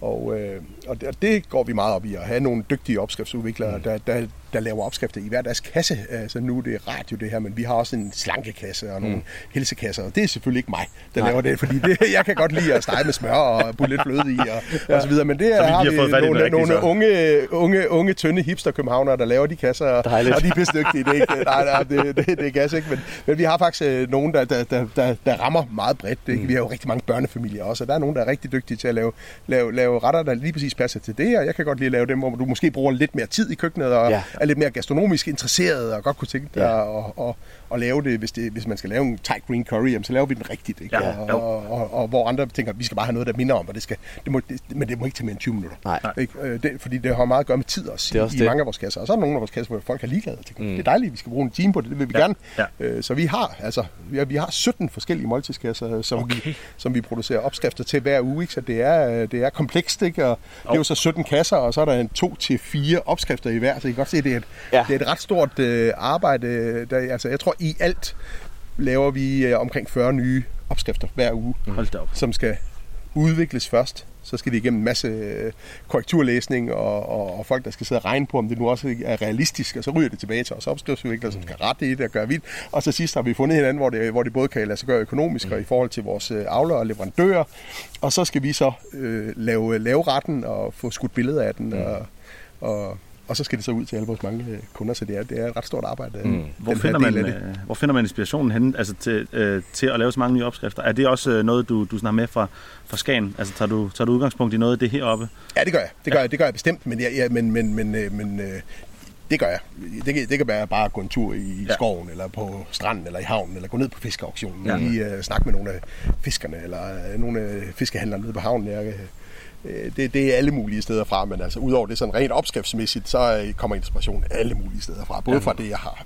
og, øh, og det går vi meget op i, at have nogle dygtige opskriftsudviklere, mm. der, der, der laver opskrifter i hver deres kasse. Altså nu er det radio det her, men vi har også en slankekasse og nogle mm. helsekasser, og det er selvfølgelig ikke mig, der Nej. laver det, fordi det, jeg kan godt lide at stege med smør og putte lidt fløde i og, ja. og så videre, men det Så vi har vi har nogle, rigtige, nogle så. unge, unge, unge, tynde hipster-københavnere, der laver de kasser, og, Dejligt. og de er pisse dygtige. Det er ikke, nej, nej, det, det, det er gas ikke, men, men vi har faktisk øh, nogen, der, der, der, der, der rammer meget bredt. Ikke? Mm. Vi har jo rigtig mange børnefamilier også, og der er nogen, der er rigtig dygtige til at lave, lave, lave retter, der lige præcis passer til det, og jeg kan godt lide at lave dem, hvor du måske bruger lidt mere tid i køkkenet, og Ja. Er lidt mere gastronomisk interesseret, og godt kunne tænke dig ja. at, at, at lave det, hvis, det, hvis man skal lave en Thai green curry, jamen, så laver vi den rigtigt. Ikke? Ja, og, og, og, og, hvor andre tænker, at vi skal bare have noget, der minder om, og det skal, det må, det, men det må ikke tage mere end 20 minutter. Nej. Ikke? Øh, Det, fordi det har meget at gøre med tid også, Det er også i, det. mange af vores kasser. Og så er der nogle af vores kasser, hvor folk er ligeglade. Tænker, Mm. Det er dejligt, vi skal bruge en time på det, det vil vi Ja, gerne. ja. Øh, Så vi har, altså, vi har, vi har 17 forskellige måltidskasser, som, okay. vi, som vi producerer opskrifter til hver uge. Ikke? Så det er, øh, det er komplekst, ikke? og det er jo så 17 kasser, og så er der en to til fire opskrifter i hver, så I kan godt se, det er et, ja. det er et ret stort øh, arbejde. Der, altså, jeg tror, i alt laver vi øh, omkring 40 nye opskrifter hver uge Hold da op. som skal udvikles først. Så skal de igennem en masse øh, korrekturlæsning og, og, og folk, der skal sidde og regne på, om det nu også er realistisk, og så ryger det tilbage til os opskriftsudviklere, som skal rette i det og gøre vildt. Og så sidst har vi fundet hinanden, hvor det, hvor det både kan lade sig gøre økonomisk og i forhold til vores øh, avlere og leverandører. Og så skal vi så øh, lave, lave retten og få skudt billeder af den og, og og så skal det så ud til alle vores mange øh, kunder, så det er, det er et ret stort arbejde. øh, Mm. Hvor finder, man, det. øh, hvor finder man inspirationen henne altså til, øh, til at lave så mange nye opskrifter? Er det også øh, noget, du, du sådan har med fra, fra Skagen? Altså tager du, tager du udgangspunkt i noget af det heroppe? Ja, det gør jeg. Det gør, jeg, det gør jeg bestemt, men, jeg, ja, men, men, men, øh, men øh, det gør jeg. Det kan, det kan være bare at gå en tur i Ja. ja. skoven, eller på stranden, eller i havnen, eller gå ned på fiskeauktionen, Ja. ja. lige uh, snakke med nogle af fiskerne, eller uh, nogle af fiskehandlere nede på havnen. Jeg, uh, det, det er alle mulige steder fra, men altså udover det sådan rent opskriftsmæssigt, så øh, kommer inspiration alle mulige steder fra. Både fra det, jeg har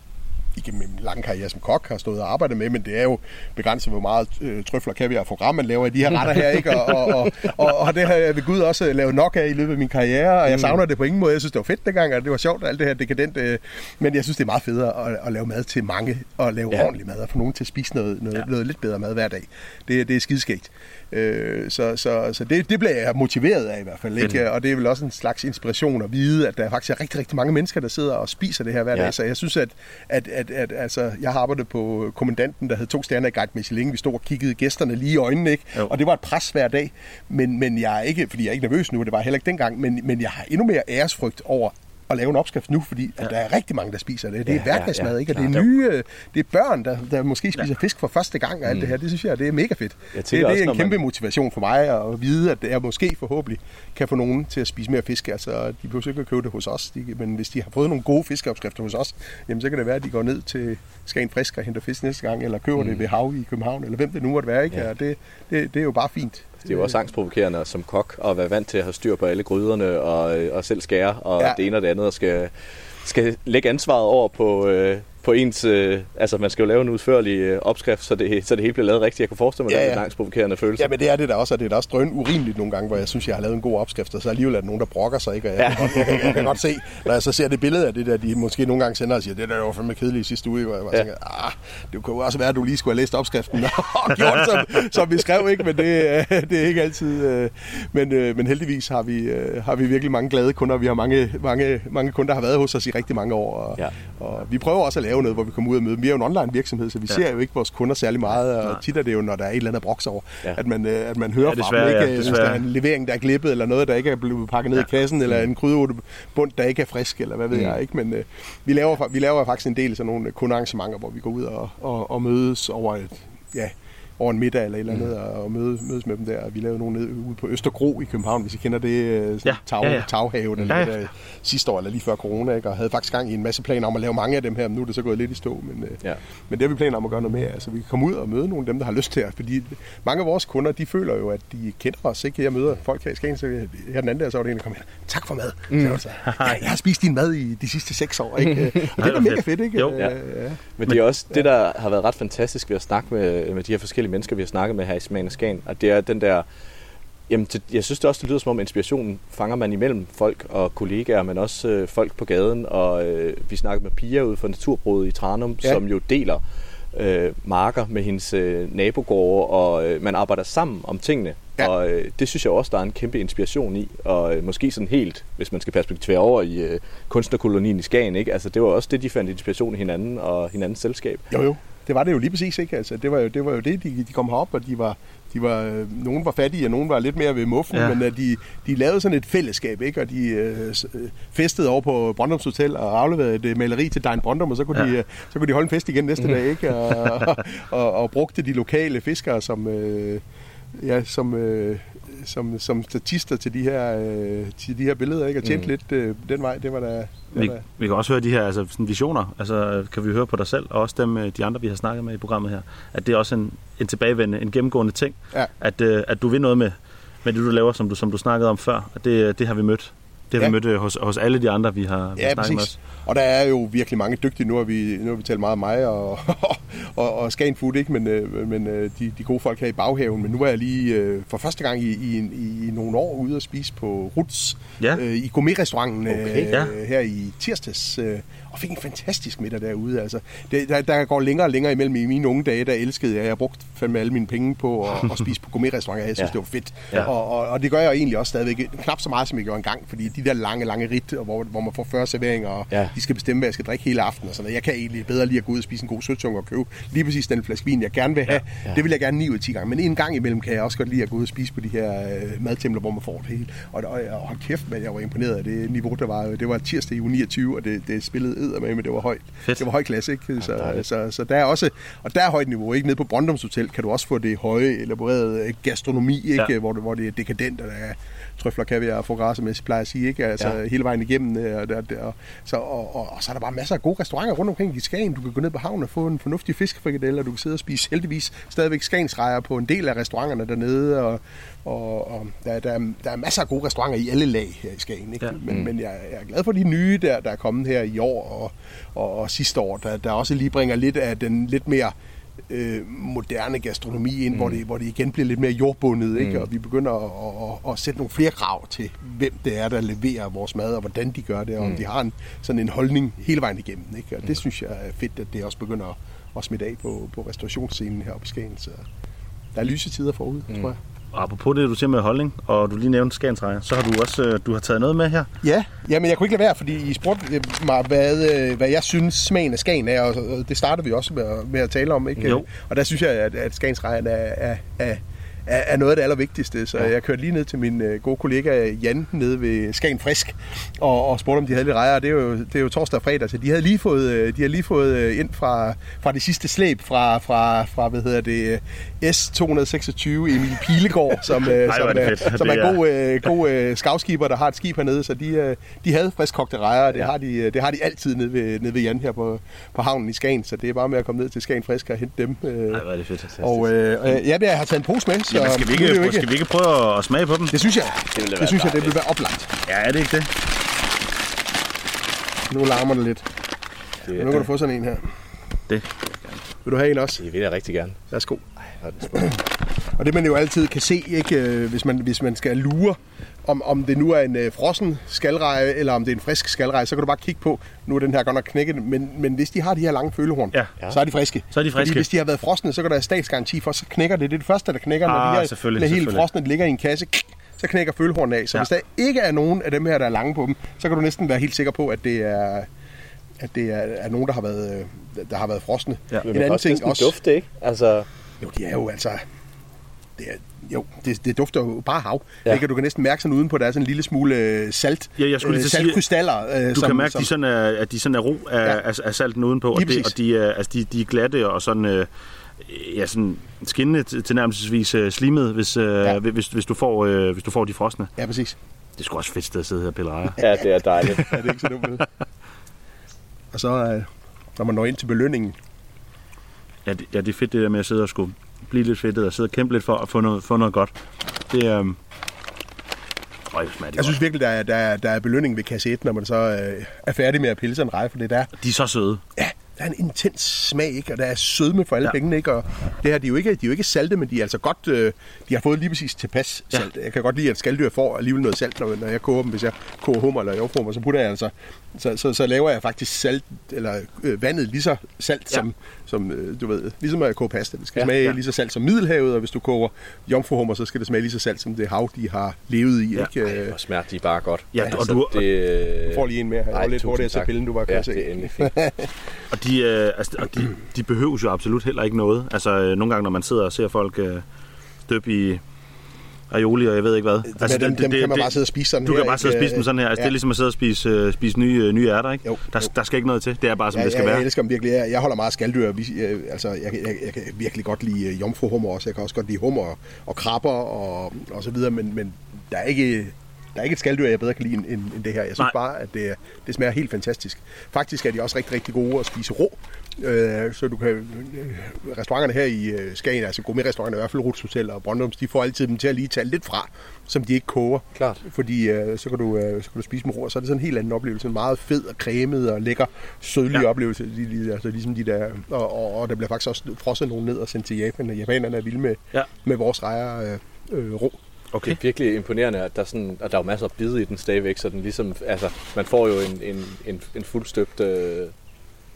igennem min lange karriere som kok har stået og arbejdet med, men det er jo begrænset, hvor meget øh, trøfler, kaviar og foie man laver i de her retter her, ikke? Og, og, og, og, og det har jeg ved Gud også lavet nok af i løbet af min karriere, og jeg savner det på ingen måde. Jeg synes, det var fedt dengang, og det var sjovt, alt det her dekadent, øh, men jeg synes, det er meget federe at, at lave mad til mange, og lave Ja. ordentlig mad, og få nogen til at spise noget, noget, ja. noget lidt bedre mad hver dag. Det, det er skideskægt. Øh, så så, så det, det bliver jeg motiveret af i hvert fald, ikke? Og det er vel også en slags inspiration at vide, at der faktisk er rigtig, rigtig mange mennesker, der sidder og spiser det her hver Ja. dag. Så jeg synes, at, at, at, at altså, jeg har arbejdet på kommandanten, der havde to stjerner i Guide Michelin. Vi stod og kiggede gæsterne lige i øjnene, ikke? Jo. Og det var et pres hver dag. Men, men jeg er ikke, fordi jeg er ikke nervøs nu, og det var heller ikke dengang, men, men jeg har endnu mere æresfrygt over at lave en opskrift nu, fordi at der er rigtig mange, der spiser det. Det er Ja, ja, hverdagsmad, ja, ikke? Og det er nye, det er børn, der, der måske spiser fisk for første gang og alt det her. Det synes jeg, det er mega fedt. Det, det også, er når en kæmpe man- motivation for mig at vide, at jeg måske forhåbentlig kan få nogen til at spise mere fisk. Altså, de behøver ikke at købe det hos os, de, men hvis de har fået nogle gode fiskeopskrifter hos os, jamen så kan det være, at de går ned til Skagen Frisk og henter fisk næste gang, eller køber mm. det ved Hav i København, eller hvem det nu måtte være. Ikke? Ja. Ja. Det, det, det er jo bare fint. Det er jo også angstprovokerende som kok at være vant til at have styr på alle gryderne og, øh, og selv skære og ja. Ja. det ene og det andet og skal, skal lægge ansvaret over på, øh, på ens... Øh, altså man skal jo lave en udførlig øh, opskrift, så det, så det hele bliver lavet rigtigt. Jeg kan forestille mig, Ja, at det er ja. en angstprovokerende følelse. Ja, men det er det da også, og det er da også drøn urimeligt nogle gange, hvor jeg synes, jeg har lavet en god opskrift, og så alligevel er der nogen, der brokker sig, ikke? Og jeg, Ja. ja. kan godt, jeg, kan, jeg kan godt se, når jeg så ser det billede af det der, de måske nogle gange sender og siger, det der var fandme kedeligt i sidste uge, hvor jeg bare Ja. ja. tænker, ah, det kunne også være, at du lige skulle have læst opskriften og gjort, som, som vi skrev, ikke? Men det, øh, det er ikke altid... øh, Men, øh, men heldigvis har vi, øh, har vi virkelig mange glade kunder. Vi har mange, mange, mange kunder, der har været hos os i rigtig mange år, og, Ja. og vi prøver også at lave noget, hvor vi kommer ud og møde. Vi er jo en online virksomhed, så vi Ja. ser jo ikke vores kunder særlig meget, og Nej. tit er det jo, når der er et eller andet broks over, Ja. at, man, øh, at man hører Ja, fra dem, ikke? ja, Hvis der er en levering, der er glippet, eller noget, der ikke er blevet pakket ned Ja. i kassen, eller en krydderurtebund, der ikke er frisk, eller hvad ved Mm. jeg, ikke? Men øh, vi, laver, vi laver faktisk en del sådan nogle kundearrangementer, hvor vi går ud og, og, og mødes over et, ja, over en middag eller et eller andet, mm. og mødes, mødes med dem der. Vi lavede nogle nede ude på Østergro i København, hvis I kender det, øh, sådan Ja, tag, ja, ja. taghave, der Ja, ja, ja. ja. sidste år, eller lige før corona, ikke? og havde faktisk gang i en masse planer om at lave mange af dem her, men nu er det så gået lidt i stå, men, øh, Ja. men det har vi planer om at gøre noget mere. Altså, vi kan komme ud og møde nogle af dem, der har lyst til at, fordi mange af vores kunder, de føler jo, at de kender os, ikke? Jeg møder folk her i Skagen, så her den anden der, så var det en, der kom her, tak for mad. Mm. Så jeg, var så, ja, jeg har spist din mad i de sidste seks år, ikke? Og det er da mega fedt. ikke? Jo. Øh, Ja. ja. Men det er også det, der har været ret fantastisk ved at snakke med, med de her forskellige mennesker, vi har snakket med her i Smagen af Skagen, at det er den der... Jamen, det, jeg synes det også, det lyder som om inspirationen fanger man imellem folk og kollegaer, men også øh, folk på gaden. Og øh, vi snakkede med Pia ude for Naturbruget i Tranum, ja. Som jo deler øh, marker med hendes øh, nabogårde, og øh, man arbejder sammen om tingene. Ja. Og øh, det synes jeg også, der er en kæmpe inspiration i. Og øh, måske sådan helt, hvis man skal perspektivere over i øh, kunstnerkolonien i Skagen, ikke? Altså, det var også det, de fandt inspiration i hinanden og hinandens selskab. Jo, jo. Det var det jo lige præcis, ikke? Altså, det var jo det, var jo det de, de kom herop, og de var, de var, øh, nogen var fattige, og nogen var lidt mere ved muffen, Ja. men uh, de, de lavede sådan et fællesskab, ikke? Og de øh, øh, festede over på Brøndums Hotel og afleverede et øh, maleri til Dein Brøndum, og så kunne, Ja. de, så kunne de holde en fest igen næste dag, ikke? Og, og, og, og brugte de lokale fiskere som, øh, ja, som, øh, som, som statister til de her, øh, til de her billeder, ikke? Og tjente Mm. lidt øh, den vej, det var da... Det var Vi, da vi kan også høre de her altså, sådan visioner, altså kan vi høre på dig selv, og også dem, øh, de andre, vi har snakket med i programmet her, at det er også en, en tilbagevendende, en gennemgående ting, Ja. at, øh, at du vil noget med, med det, du laver, som du, som du snakkede om før, og det, det har vi mødt. Det har Ja. vi mødt øh, hos, hos alle de andre, vi har, vi Ja, snakket med os. Og der er jo virkelig mange dygtige. Nu har vi, nu har vi talt meget om mig og, og, og Skagen Food, ikke? men, øh, men øh, de, de gode folk her i baghaven. Men nu er jeg lige for første gang i, i, i, nogle år ude at spise på Ruts Ja. øh, i gourmetrestauranten Okay. Ja. her i tirsdags. Og fik en fantastisk middag derude. Altså, det, der, der går længere og længere imellem. I mine unge dage, der elskede jeg. Jeg har brugt fandme alle mine penge på at, at spise på gourmetrestauranter. Jeg synes, Ja. det var fedt. Ja. Og, og, og det gør jeg egentlig også stadigvæk. Knap så meget, som jeg gjorde engang. Fordi de der lange, lange rit, hvor, hvor man får 40 serveringer, og Ja. de skal bestemme, hvad jeg skal drikke hele aftenen. Og sådan noget. Jeg kan egentlig bedre lige at gå ud og spise en god søtung og købe lige præcis den flaske vin, jeg gerne vil have. Ja, ja. Det vil jeg gerne 9 ud af 10 gange. Men en gang imellem kan jeg også godt lide at gå ud og spise på de her øh, madtempler, hvor man får det hele. Og, og, og hold kæft, men jeg var imponeret af det niveau, der var. Det var tirsdag i uge 29, og det, det spillede edder med, men det var højt. Fedt. Det var høj klasse, ikke? Så, så, så, så, der er også, og der er højt niveau, ikke? Nede på Brøndums Hotel kan du også få det høje, elaborerede øh, gastronomi, ikke? Ja. Ja. Hvor, det, hvor det er dekadent, og der er trøfler, kaviar og jeg plejer at sige, ikke? Altså Ja. hele vejen igennem. øh, Og, der, der, så, og, og, og, så er der bare masser af gode restauranter rundt omkring i Skagen. Du kan gå ned på havnen og få en fornuftig fiskefrikadelle, og du kan sidde og spise heldigvis stadigvæk skagensrejer på en del af restauranterne dernede, og, og, og der, der, er, der er masser af gode restauranter i alle lag her i Skagen. Ikke? Ja. Men, men jeg, jeg er glad for de nye, der, der er kommet her i år og, og, og sidste år, der, der også lige bringer lidt af den lidt mere øh, moderne gastronomi ind, mm. hvor, det, hvor det igen bliver lidt mere jordbundet, ikke? og vi begynder at, at, at sætte nogle flere krav til, hvem det er, der leverer vores mad, og hvordan de gør det, og om de har en, sådan en holdning hele vejen igennem. Ikke? Og det synes jeg er fedt, at det også begynder at, at smitte af på, på restaurationsscenen her på Skagen. Så der er lyse tider forude, mm. tror jeg. Og apropos det, du siger med holdning, og du lige nævnte Skagensrejer, så har du også øh, du har taget noget med her. Ja, ja, men jeg kunne ikke lade være, fordi I spurgte øh, mig, hvad, øh, hvad jeg synes smagen af Skagen er, og det startede vi også med at, med at tale om. Ikke? Jo. Og der synes jeg, at, at Skagensrejen er, er, er, er, er noget af det allervigtigste. Så ja. jeg kørte lige ned til min øh, gode kollega Jan nede ved Skagen Frisk og, og spurgte, om de havde lidt rejer. Det er jo, det er jo torsdag og fredag, så de havde lige fået, øh, de havde lige fået øh, ind fra, fra det sidste slæb fra, fra, fra hvad hedder det, øh, S226 Emil Pilegaard, som, øh, hvor som, fedt. som er er- god, øh, god øh, skavskiber, der har et skib hernede, så de, øh, de havde friskogte rejer, og det, har de, øh, det har de altid nede ved, nede ved Jan her på, på havnen i Skagen, så det er bare med at komme ned til Skagen Frisk og hente dem. Øh, Nej, hvor er det fedt. og øh, øh, ja, jeg har taget en pose med, så Jamen, skal, vi det ikke, jo skal vi ikke prøve at smage på dem? Det synes jeg. Det Det, være synes jeg, det vil være oplagt. Ja, er det ikke det? Nu larmer det lidt. Det, Nu kan du få sådan en her. Det. Vil du have en også? det vil jeg rigtig gerne. Værsgo. Og det man jo altid kan se, ikke, øh, hvis, man, hvis man skal lure, om, om det nu er en øh, frossen skalreje, eller om det er en frisk skalreje, så kan du bare kigge på, nu er den her godt nok knækket, men, men hvis de har de her lange følehorn, Ja. så er de friske. Så er de friske. Fordi hvis de har været frosne, så kan der være statsgaranti for, så knækker det. Det er det første, der knækker, når Ah, de her selvfølgelig, er helt selvfølgelig. frosne, de ligger i en kasse, så knækker følehornene af. Så Ja. hvis der ikke er nogen af dem her, der er lange på dem, så kan du næsten være helt sikker på, at det er, at det er, er nogen, der har været, øh, der har været frosne. Ja. En anden også ting også, dufte, ikke? Altså, jo, de er jo altså... Det er, jo, det, det dufter jo bare hav. Ja. Ikke? Du kan næsten mærke sådan udenpå, der er sådan en lille smule øh, salt. Ja, jeg skulle lige øh, at sige- saltkrystaller. Øh, Du kan mærke, som, de sådan er, at de sådan er ro af, ja. Af, af salten udenpå, og, det, og de, er, altså, de, de er glatte og sådan, øh, ja, sådan skinnende til, tilnærmelsesvis øh, slimet, hvis, ja. Hvis, hvis, du får, hvis du får de frosne. Ja, præcis. Det er sgu også fedt sted at sidde her og pille rejer. ja, det er dejligt. Ja, det er ikke så dumt. og så, øh, når man når ind til belønningen, Ja, det, ja, det er fedt det der med at sidde og skulle blive lidt fedtet og sidde og kæmpe lidt for at få noget, få noget godt. Det er... Um... Øj, det jeg synes godt. virkelig, der er, der, er, der er belønning ved kasse 1, når man så øh, er færdig med at pille sig en reje, for det der, De er så søde. ja, der er en intens smag, ikke? og der er sødme for alle Ja. ja. pengene. Ikke? Og det her, de er, jo ikke, de er jo ikke salte, men de er altså godt, øh, de har fået lige præcis tilpas Ja. salt. Jeg kan godt lide, at skalddyr får alligevel noget salt, når, når jeg koger dem. Hvis jeg koger hummer eller jordfrummer, så putter jeg altså, så, så, så laver jeg faktisk salt, eller øh, vandet lige så salt, Ja. som, som øh, du ved, ligesom at jeg koger pasta. Det skal Ja, smage ja. lige så salt som Middelhavet, og hvis du koger jomfruhummer, så skal det smage lige så salt som det hav, de har levet i. Ja. Ikke? Øh, Hvor smager de bare godt. Ja, og du- det, Du får lige en mere her. Jeg var lidt hurtigere til pillen, du var, kan Ja, se. det er endelig fint. Og de, øh, altså, og de, de behøver jo absolut heller ikke noget. Altså, øh, nogle gange, når man sidder og ser folk øh, døbe i aioli, og jeg ved ikke hvad. Altså, altså, dem, dem kan man bare sidde og spise sådan Du her. kan bare sidde og spise dem sådan her. Altså, ja. Det er Ja. ligesom at sidde og spise, øh, spise nye, øh, nye ærter, ikke? Jo, der, jo. der skal ikke noget til. Det er bare, som Ja, det skal jeg, være. jeg elsker dem virkelig. Jeg, jeg holder meget af skalddyr. Vi, øh, altså, jeg, jeg, jeg kan virkelig godt lide øh, jomfruhummer også. Jeg kan også godt lide hummer og, og krabber og, og så videre. Men, men der er ikke... Der er ikke et skalddyr, jeg bedre kan lide end, end end det her. Jeg synes Nej. Bare, at det, det smager helt fantastisk. Faktisk er de også rigtig, rigtig gode at spise rå. Øh, så du kan... Øh, restauranterne her i øh, Skagen, altså gourmet-restauranter, i hvert fald Ruts Hotel og Brøndums, de får altid dem til at lige tage lidt fra, som de ikke koger. Klart. Fordi øh, så, kan du, øh, så kan du spise med rå, og så er det sådan en helt anden oplevelse. En meget fed og cremet og lækker, sødlig Ja. oplevelse. De, de, altså ligesom de der, og, og, og der bliver faktisk også frosset nogen ned og sendt til Japan. Og japanerne er vilde med, Ja. med vores rejer øh, øh, rå. Okay. Det er virkelig imponerende, at der, er sådan, at der er jo masser af bid i den stadigvæk, så den ligesom, altså, man får jo en, en, en, en fuldstøbt øh,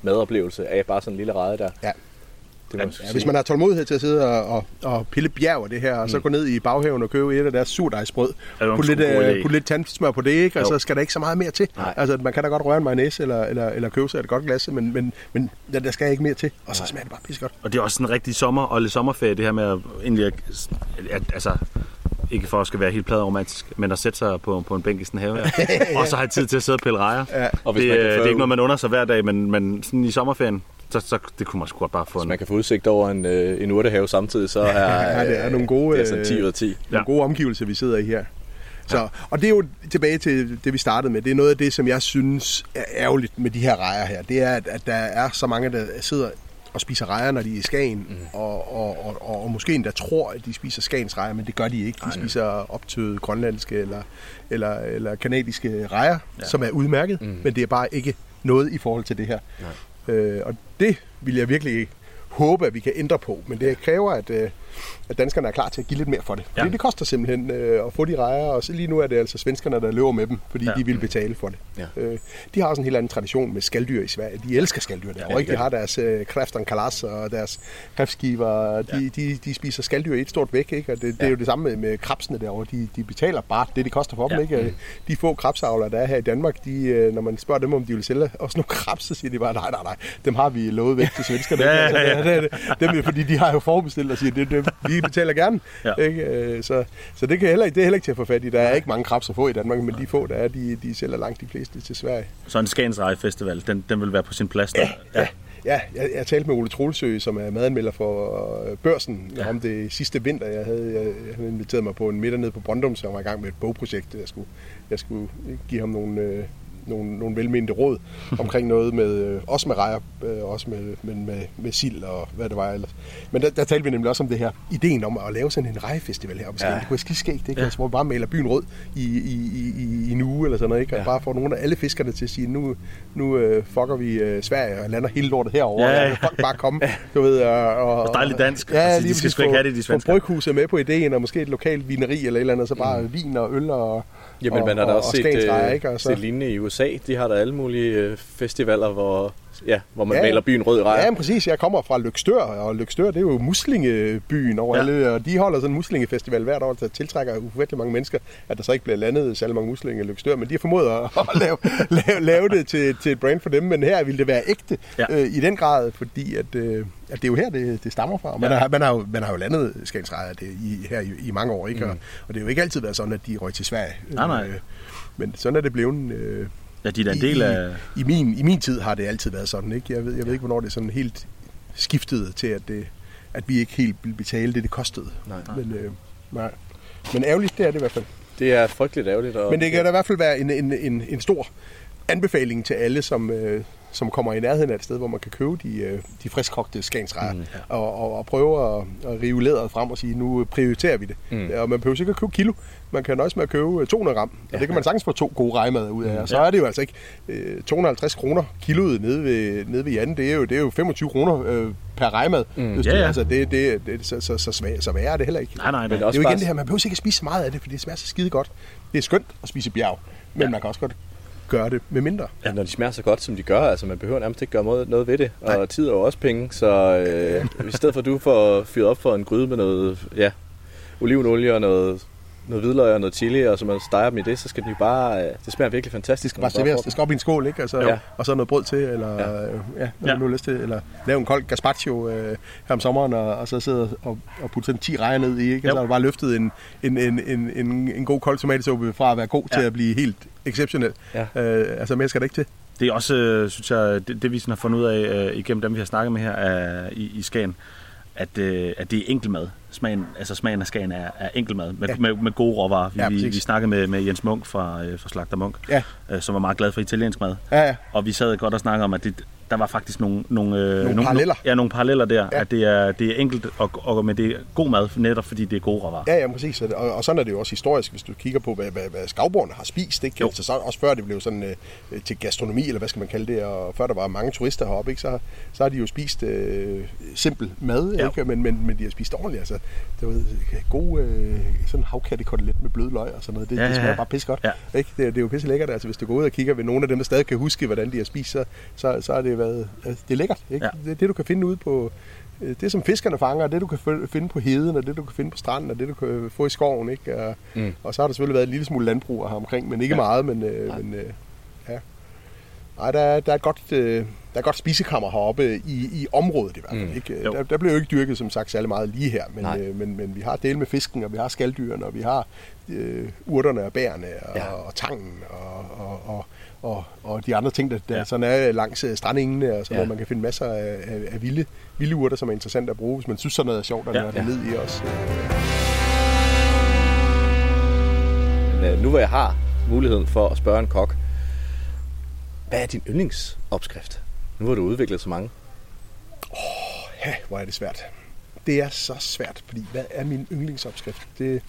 madoplevelse af bare sådan en lille rede der. Ja. Det Ja, hvis man har tålmodighed til at sidde og, og, og pille bjerg af det her, og så gå ned i baghaven og købe et af deres surdejsbrød, sgu lidt, øh, putte lidt tandsmør på det, ikke? og Jo. så skal der ikke så meget mere til. Nej. Altså, man kan da godt røre en mayonnaise eller, eller, eller købe sig et godt glas, men, men, men der, der skal ikke mere til, og så smager det bare pissegodt. Og det er også en rigtig sommer og lidt sommerferie, det her med at, egentlig at, at, altså, ikke for at skal være helt pladeromantisk, men at sætte sig på, på en bænk i sådan en have, ja. og så have tid til at sidde og pille rejer. Ja. Og det, kan øh, det er ikke noget, man under sig hver dag, men, men sådan i sommerferien, så, så det kunne man sgu godt bare få Hvis en... man kan få udsigt over en, øh, en urtehave samtidig, så er, Ja, det er nogle gode, det er sådan øh, 10 ud af 10. Nogle Ja. gode omgivelser, vi sidder i her. Så, og det er jo tilbage til det, vi startede med. Det er noget af det, som jeg synes er ærgerligt med de her rejer her. Det er, at, at der er så mange, der sidder og spiser rejer, når de er i Skagen, mm. og, og, og, og, og måske endda tror, at de spiser Skagens rejer, men det gør de ikke. De spiser optøede grønlandske eller, eller, eller kanadiske rejer, ja. som er udmærket, mm. men det er bare ikke noget i forhold til det her. Øh, og det vil jeg virkelig håbe, at vi kan ændre på, men det kræver, at, øh, at danskerne er klar til at give lidt mere for det. Fordi Ja. det koster simpelthen øh, at få de rejer, og så lige nu er det altså svenskerne, der løber med dem, fordi ja. Ja. de vil betale for det. Ja. Øh, de har også en helt anden tradition med skalddyr i Sverige. De elsker skalddyr derovre, Ja, ikke? De har deres øh, kræftern kalas og deres kræftskiver. De, ja. de, de spiser skalddyr i et stort væk, ikke? Og det, det er jo det samme med, med krabsene derovre. De, de betaler bare det, det koster for dem, Ja. ikke? De få krabsavlere, der er her i Danmark, de, øh, når man spørger dem, om de vil sælge også nogle krabs, så siger de bare, nej, nej, nej, dem har vi lovet væk til svenskerne. Ja, ja, ja. dem, fordi de har jo forbestilt og siger, det, det, vi betaler gerne. Ja. Ikke? Øh, Så, så det, kan heller, det er heller ikke til at få fat i. Der er ikke mange krabs at få i Danmark, men de få, der er, de, de sælger langt de fleste til Sverige. Så en Skagens Festival, den, den vil være på sin plads der. Ja, ja jeg, jeg talte med Ole Troelsø, som er madanmelder for Børsen, ja. om det sidste vinter. Jeg havde, jeg, jeg havde inviteret mig på en middag nede på Brøndum, så jeg var i gang med et bogprojekt. Jeg skulle, jeg skulle give ham nogle, øh, nogle, nogle velmente råd omkring noget med, øh, også med rejer, øh, også med, men med, med sild og hvad det var ellers. Men der, der talte vi nemlig også om det her, ideen om at lave sådan en rejefestival her. Ja. Det kunne ske skægt, ikke? Ja. Altså, hvor vi bare maler byen rød i, i, i, i, i en uge eller sådan noget, ikke? Og Ja. bare får nogle af alle fiskerne til at sige, nu, nu øh, fucker vi øh, Sverige og lander hele lortet herovre. Ja, Ja, ja. Folk bare komme, du ved. Og, og, Og dejligt dansk. Ja, Altså, de skal sgu ikke få- have det, de få svensker. bryghuset med på ideen, og måske et lokalt vineri eller et eller andet, så bare mm. vin og øl og Jamen, og, man har da og- også og set, øh, ikke? Og så- set lignende i USA. De har der alle mulige øh, festivaler, hvor, ja, hvor man Ja. maler byen rød i rejer. Ja, men præcis. Jeg kommer fra Lykstør, og Lykstør, det er jo muslingebyen over ja. Alle, og de holder sådan en muslingefestival hvert år, der tiltrækker ufattelig mange mennesker, at der så ikke bliver landet særlig mange muslinger i Lykstør, men de har formået at, at lave, lave, lave det til, til et brand for dem, men her ville det være ægte ja. Øh, i den grad, fordi at, øh, at det er jo her, det, det stammer fra. Man, ja. har, man, har, jo, man har jo landet Skagens Rejer det i, her i, i mange år, ikke? Mm. Og, og det har jo ikke altid været sådan, at de røg til Sverige. Nej, nej. Øh, men sådan er det blevet... Øh, Ja, de er en del af... i, i, min, I min tid har det altid været sådan, ikke? Jeg ved, jeg ved ikke, hvornår det er sådan helt skiftet til, at, det, at vi ikke helt ville betale det, det kostede. Nej. Men, øh, nej. Men ærgerligt, det er det i hvert fald. Det er frygteligt ærgerligt. Og, Men det kan da i hvert fald være en, en, en, en stor anbefaling til alle, som, øh, som kommer i nærheden af et sted, hvor man kan købe de, øh, de friskogte skagensrejer, mm, ja. og, og, og prøve at, at rive læderet frem og sige, nu prioriterer vi det. Mm. Og man behøver ikke at købe kilo, man kan nøjes med at købe øh, 200 gram, og det kan man sagtens få to gode rejmad ud af, og så er det jo altså ikke øh, 250 kroner kiloet nede ved, nede ved Jan, det er jo, det er jo 25 kroner øh, per rejmad. Mm. Ja, ja. Altså, det, det, det, så, så, så, svag, så værre er det heller ikke. Nej, nej. Men Det er også jo igen bare- det her, man behøver ikke at spise så meget af det, fordi det smager så skide godt. Det er skønt at spise bjerg, men ja. man kan også godt gøre det med mindre. Ja, når de smager så godt, som de gør, altså man behøver nærmest ikke gøre noget, noget ved det. Og Nej. tid er jo også penge, så øh, i stedet for at du får fyret op for en gryde med noget ja, olivenolie og noget, noget hvidløg og noget chili, og så man steger dem i det, så skal de jo bare, øh, det smager virkelig fantastisk. Det skal bare serveres. Det skal op i en skål, ikke? Altså, Ja. Og så noget brød til, eller ja, ja når ja. Du nu har lyst til, eller lave en kold gazpacho øh, her om sommeren, og, og så sidde og, og putte sådan 10 rejer ned i, ikke? Jo. Så har du bare løftet en, en, en, en, en, en god kold tomatsuppe fra at være god ja. Til at blive helt exceptionel. Ja. Øh, altså mere skal der ikke til. Det er også, øh, synes jeg, det, det vi sådan har fundet ud af øh, igennem dem, vi har snakket med her er, i, i Skagen, at, øh, at det er enkelmad. Smagen, altså smagen af Skagen er, er enkelmad med, Ja. med, med gode råvarer. Vi, Ja, vi, vi snakkede med, med Jens Munk fra, øh, fra Slagter Munk, Ja. øh, som var meget glad for italiensk mad. Ja, ja. Og vi sad godt og snakkede om, at det, der var faktisk nogle, nogle, øh, nogle paralleller. Ja, nogle paralleller der. Ja. Ja. At det er, det er enkelt, og, og, men det er god mad, netop fordi det er gode råvarer. Ja, ja, præcis. Og, og sådan er det jo også historisk, hvis du kigger på, hvad, hvad, hvad skavborgerne har spist. Ikke? Jo. Altså, så, også før det blev sådan øh, til gastronomi, eller hvad skal man kalde det, og før der var mange turister heroppe, ikke? Så, så har de jo spist øh, simpel mad, Ja. ikke? Men, men, men de har spist ordentligt. Altså, det var gode øh, sådan havkattekotelet med bløde løg og sådan noget. Det, Ja, det ja, smager ja. bare pisse godt. Ja. Ikke? Det, det, er jo pisse lækkert. Altså, hvis du går ud og kigger ved nogle af dem, der stadig kan huske, hvordan de har spist, så, så, så har det været, altså, det er lækkert. Ikke? Ja. Det det, du kan finde ude på, øh, det som fiskerne fanger, det du kan finde på heden, og det du kan finde på stranden, og det du kan få i skoven. Ikke? Og, Mm. og så har der selvfølgelig været en lille smule landbrug her omkring, men ikke Ja. meget, men, øh, Nej. men øh, ja. Ej, der, er, der, er et godt, øh, der er et godt spisekammer heroppe i, i området i hvert fald. Mm. Ikke? Jo. Der, der bliver jo ikke dyrket, som sagt, særlig meget lige her, men, Nej. øh, men, men vi har del med fisken, og vi har skaldyrene, og vi har øh, urterne og bærene, og, ja. og tangen, og, og, og, og, og de andre ting, der, der Ja. sådan er langs øh, strandengene, og sådan Ja. ja. man kan finde masser af, af, af vilde, vilde urter, som er interessant at bruge, hvis man synes sådan noget er sjovt, at Ja. nørde Ja. ned i os. Men øh, nu hvor jeg har muligheden for at spørge en kok, hvad er din yndlingsopskrift? Nu har du udviklet så mange. Ja, hvor er det svært. Det er så svært, fordi hvad er min yndlingsopskrift? Det,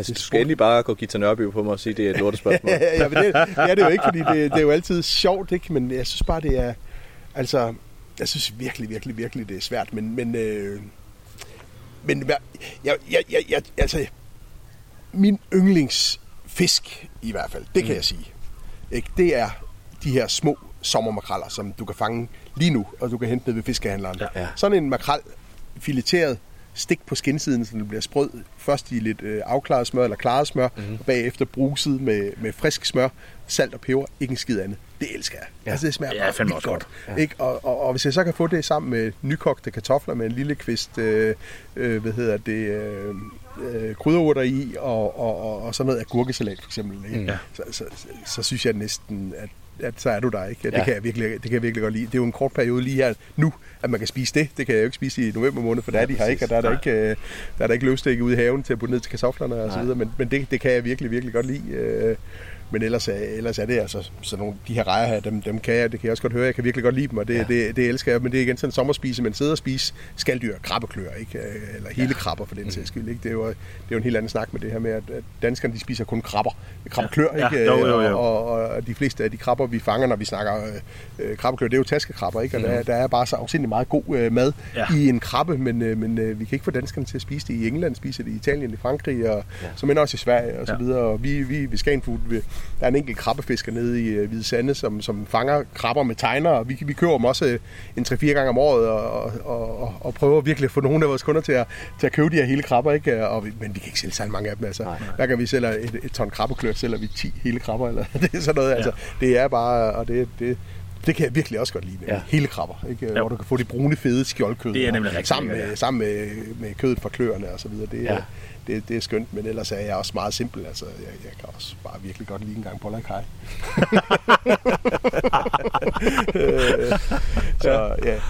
Altså, du skal endelig bare gå Gita Nørby på mig og sige, at det er et lortespørgsmål. ja, men det, det er det jo ikke, fordi det, det er jo altid sjovt, ikke? men jeg synes bare, det er... Altså, jeg synes virkelig, virkelig, virkelig, det er svært, men... men øh, men jeg, jeg, jeg, jeg, altså, min yndlingsfisk i hvert fald, det kan Mm. jeg sige, ikke? det er de her små sommermakraller, som du kan fange lige nu, og du kan hente ned ved fiskehandleren. Ja. Sådan en makrel fileteret, stik på skindsiden, så den bliver sprød. Først i lidt øh, afklaret smør eller klaret smør, mm. og bagefter bruset med, med frisk smør, salt og peber, ikke en skid andet. Det elsker jeg. Ja. Ja. Altså, det smager Ja, bare fandme også godt. godt. Ikke? Og, og, og, hvis jeg så kan få det sammen med nykogte kartofler med en lille kvist, øh, øh, hvad hedder det, øh, øh, krydderurter i, og, og, og, og sådan noget agurkesalat for eksempel, ikke? Mm. Så, så, så, så synes jeg næsten, at at så er du der, ikke? Det, Ja. kan jeg virkelig, det kan jeg virkelig godt lide. Det er jo en kort periode lige her nu, at man kan spise det. Det kan jeg jo ikke spise i november måned, for der Ja, er de her ikke, og der er der ikke, øh, der er der ikke løvstikke ude i haven til at putte ned til kartoflerne og så videre. Men, men det, det kan jeg virkelig, virkelig godt lide. Øh, Men ellers er, ellers er det altså sådan nogle, de her rejer her, dem, dem kan jeg, det kan jeg også godt høre, jeg kan virkelig godt lide dem, og det, Ja. det, det elsker jeg, men det er igen sådan en sommerspise, men sidde og spise skalddyr, krabbeklør, ikke? Øh, eller hele ja. krabber for den Mm. sags skyld, ikke? Det er, jo, det er jo en helt anden snak med det her med, at, danskerne de spiser kun krabber, krabbeklør, Ja. ikke? Ja, jo, jo, jo. Og, og, og, de fleste af de krabber, vi fanger, når vi snakker øh, øh, krabbeklør, det er jo taskekrabber, ikke? Og der, der er bare så afsindelig meget god øh, mad Mm. Ja. i en krabbe, men, øh, men øh, vi kan ikke få danskerne til at spise det i England, spiser det i Italien, i Frankrig, og Ja. som også i Sverige og så Ja. videre. Og vi, vi, vi skal Food, vi, der er en enkelt krabbefisker nede i øh, Hvide Sande, som, som fanger krabber med tegner, og vi, vi køber dem også øh, en 3-4 gange om året, og, og, og, og prøver virkelig at få nogle af vores kunder til at, til at købe de her hele krabber, ikke? Og vi, men vi kan ikke sælge særlig mange af dem, altså. Nej. Hver gang vi sælger et, et ton krabbeklør, sælger vi 10 hele krabber, eller det er sådan noget, altså. Det er bare, og det, det, det kan jeg virkelig også godt lide. Ja. Ja. Hele krabber, ikke? hvor du kan få de brune, fede skjoldkød. Det er nemlig og rigtig sammen med, ja. sammen med, med kødet fra kløerne og så videre. Det, Ja. Det, det er skønt, men ellers er jeg også meget simpel. Altså, jeg, jeg kan også bare virkelig godt lide en gang på. Øh, så ja.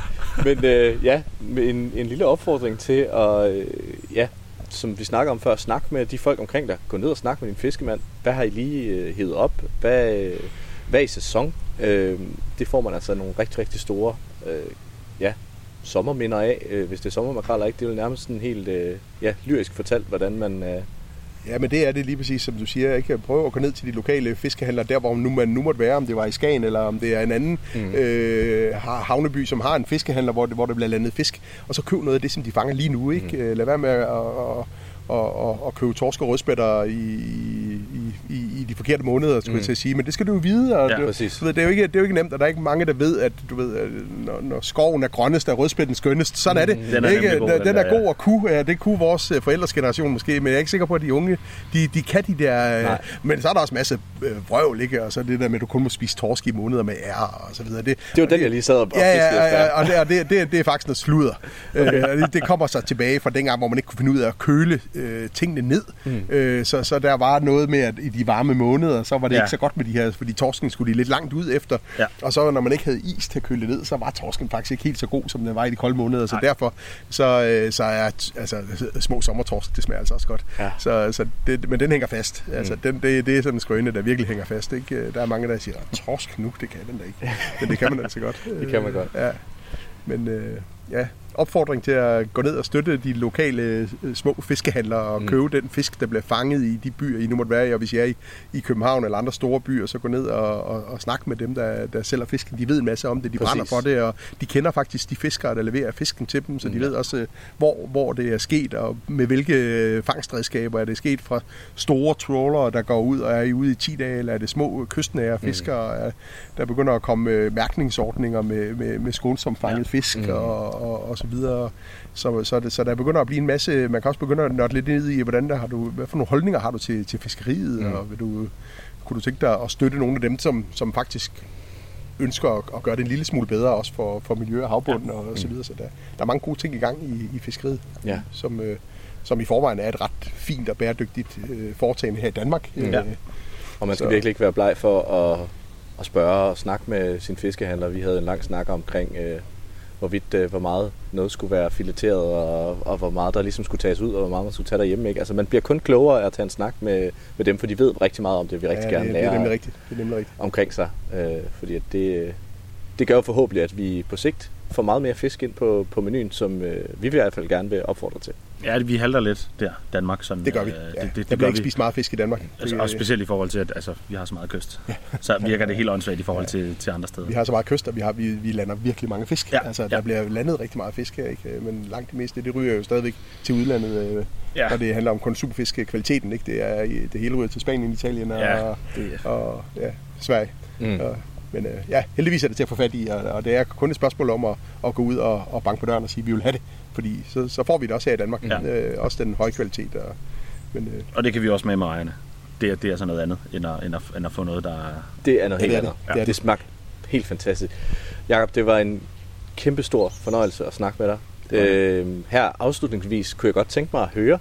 Men øh, ja, en, en lille opfordring til at, øh, ja, som vi snakker om før, snak med de folk omkring dig. Gå ned og snak med din fiskemand. Hvad har I lige øh, hævet op? Hvad, øh, hvad er i sæson? Øh, det får man altså nogle rigtig, rigtig store øh, ja, sommerminder af. Øh, hvis det er sommermakraller, ikke? Det er jo nærmest sådan helt øh, ja, lyrisk fortalt, hvordan man... Øh, Ja, men det er det lige præcis, som du siger. Ikke? Prøv at gå ned til de lokale fiskehandlere, der hvor nu man nu måtte være, om det var i Skagen, eller om det er en anden Mm. øh, havneby, som har en fiskehandler, hvor, det, hvor der bliver landet fisk. Og så køb noget af det, som de fanger lige nu. Ikke? Mm. Lad være med at, at, at, at, at købe torsk og rødspætter i, i, i, i de forkerte måneder, skulle Mm. mm. jeg til at sige. Men det skal du jo vide. Og Ja, det, præcis. Du ved, det, er jo ikke, det er jo ikke nemt, og der er ikke mange, der ved, at du ved, at når, når skoven er grønnest, er rødspætten skønnest. Sådan er det. Den er ikke? god, den, den er ja. god og ku. Ja, det kunne vores øh, forældres generation måske, men jeg er ikke sikker på, at de unge, de, de kan de der... øh, Nej. Men så er der også masse øh, vrøvl, ikke? Og så det der med, at du kun må spise torsk i måneder med ære og så videre. Det, det var den, jeg lige sad og og Ja, ja, efter. ja, og det, og det, det, det er faktisk noget sludder. Det, kommer så tilbage fra dengang, hvor man ikke kunne finde ud af at køle øh, tingene ned. Mm. Øh, så, så der var noget med, at i de varme måneder, så var det Ja. ikke så godt med de her, fordi torsken skulle de lidt langt ud efter. Ja. Og så når man ikke havde is til at køle ned, så var torsken faktisk ikke helt så god, som den var i de kolde måneder. Så Nej. derfor så, øh, så er altså, små sommertorsk, det smager altså også godt. Ja. Så, så det, men den hænger fast. Altså, den, det, det er sådan en skrøne, der virkelig hænger fast. Ikke? Der er mange, der siger, torsk nu, det kan den da ikke. Men det kan man altså godt. Det kan man godt. Ja. Men øh, ja, opfordring til at gå ned og støtte de lokale øh, små fiskehandlere og Mm. mm. købe den fisk, der bliver fanget i de byer, I nu måtte være i. Og hvis I er i, i København eller andre store byer, så gå ned og, og, og snak med dem, der, der sælger fisken. De ved en masse om det, de Præcis. Brænder for det, og de kender faktisk de fiskere, der leverer fisken til dem, så de Mm. ved også, øh, hvor, hvor det er sket, og med hvilke øh, fangstredskaber er det sket fra store trawlere, der går ud og er ude i 10 dage, eller er det små kystnære fiskere, mm. der begynder at komme mærkningsordninger med, med, med skånsomt fanget ja. fisk Mm. mm. og, og, og så videre. Så, så, det, så der begynder at blive en masse, man kan også begynde at nørde lidt ned i, hvordan der har du, hvad for nogle holdninger har du til, til fiskeriet, Mm. mm. og vil du, kunne du tænke dig at støtte nogle af dem, som, som faktisk ønsker at, at gøre det en lille smule bedre, også for, for miljø og havbunden ja. og så videre. Så der, der er mange gode ting i gang i, i fiskeriet, Ja. som, øh, som i forvejen er et ret fint og bæredygtigt øh, foretagende her i Danmark. Mm. Øh, Ja. Og man skal Så- virkelig ikke være bleg for at, at spørge og snakke med sin fiskehandler. Vi havde en lang snak omkring, øh, hvorvidt, øh, hvor meget noget skulle være fileteret, og, og hvor meget der ligesom skulle tages ud, og hvor meget man skulle tage derhjemme. Ikke? Altså man bliver kun klogere af at tage en snak med, med dem, for de ved rigtig meget om det, vi rigtig ja, gerne det, lærer det er nemlig rigtigt. Det er nemlig rigtigt. omkring sig. Øh, fordi at det, det gør jo forhåbentlig, at vi på sigt får meget mere fisk ind på, på menuen, som øh, vi i hvert fald gerne vil opfordre til. Ja, vi halter lidt der, Danmark. Sådan, Det gør vi. øh, Ja, det, det, det, der det bliver gør ikke vi. spist meget fisk i Danmark. Altså, Det- og specielt i forhold til, at altså, vi har så meget kyst. Så virker det helt åndssvagt i forhold til, til andre steder. Vi har så meget kyst, og vi, har, vi, vi lander virkelig mange fisk. Ja, Altså, der ja. bliver landet rigtig meget fisk her, ikke? men langt det meste, det ryger jo stadigvæk til udlandet, øh, Ja. når det handler om konsumfiskekvaliteten. Ikke? Det, er, det hele ryger til Spanien, Italien og, Ja, det er- og ja, Sverige. Mm. Og, men øh, ja, heldigvis er det til at få fat i, og, og det er kun et spørgsmål om at, at gå ud og, og banke på døren og sige, at vi vil have det. Fordi så, så får vi det også her i Danmark. Ja. Øh, også den høje kvalitet. Og, men, øh, Og det kan vi også med med ejerne. Det er, det er så noget andet, end at, end at, end at få noget, der er... Det er noget Ja, helt det er andet. det. Ja. Det Det, smagte helt fantastisk. Jakob, det var en kæmpe stor fornøjelse at snakke med dig. Øh, her afslutningsvis kunne jeg godt tænke mig at høre,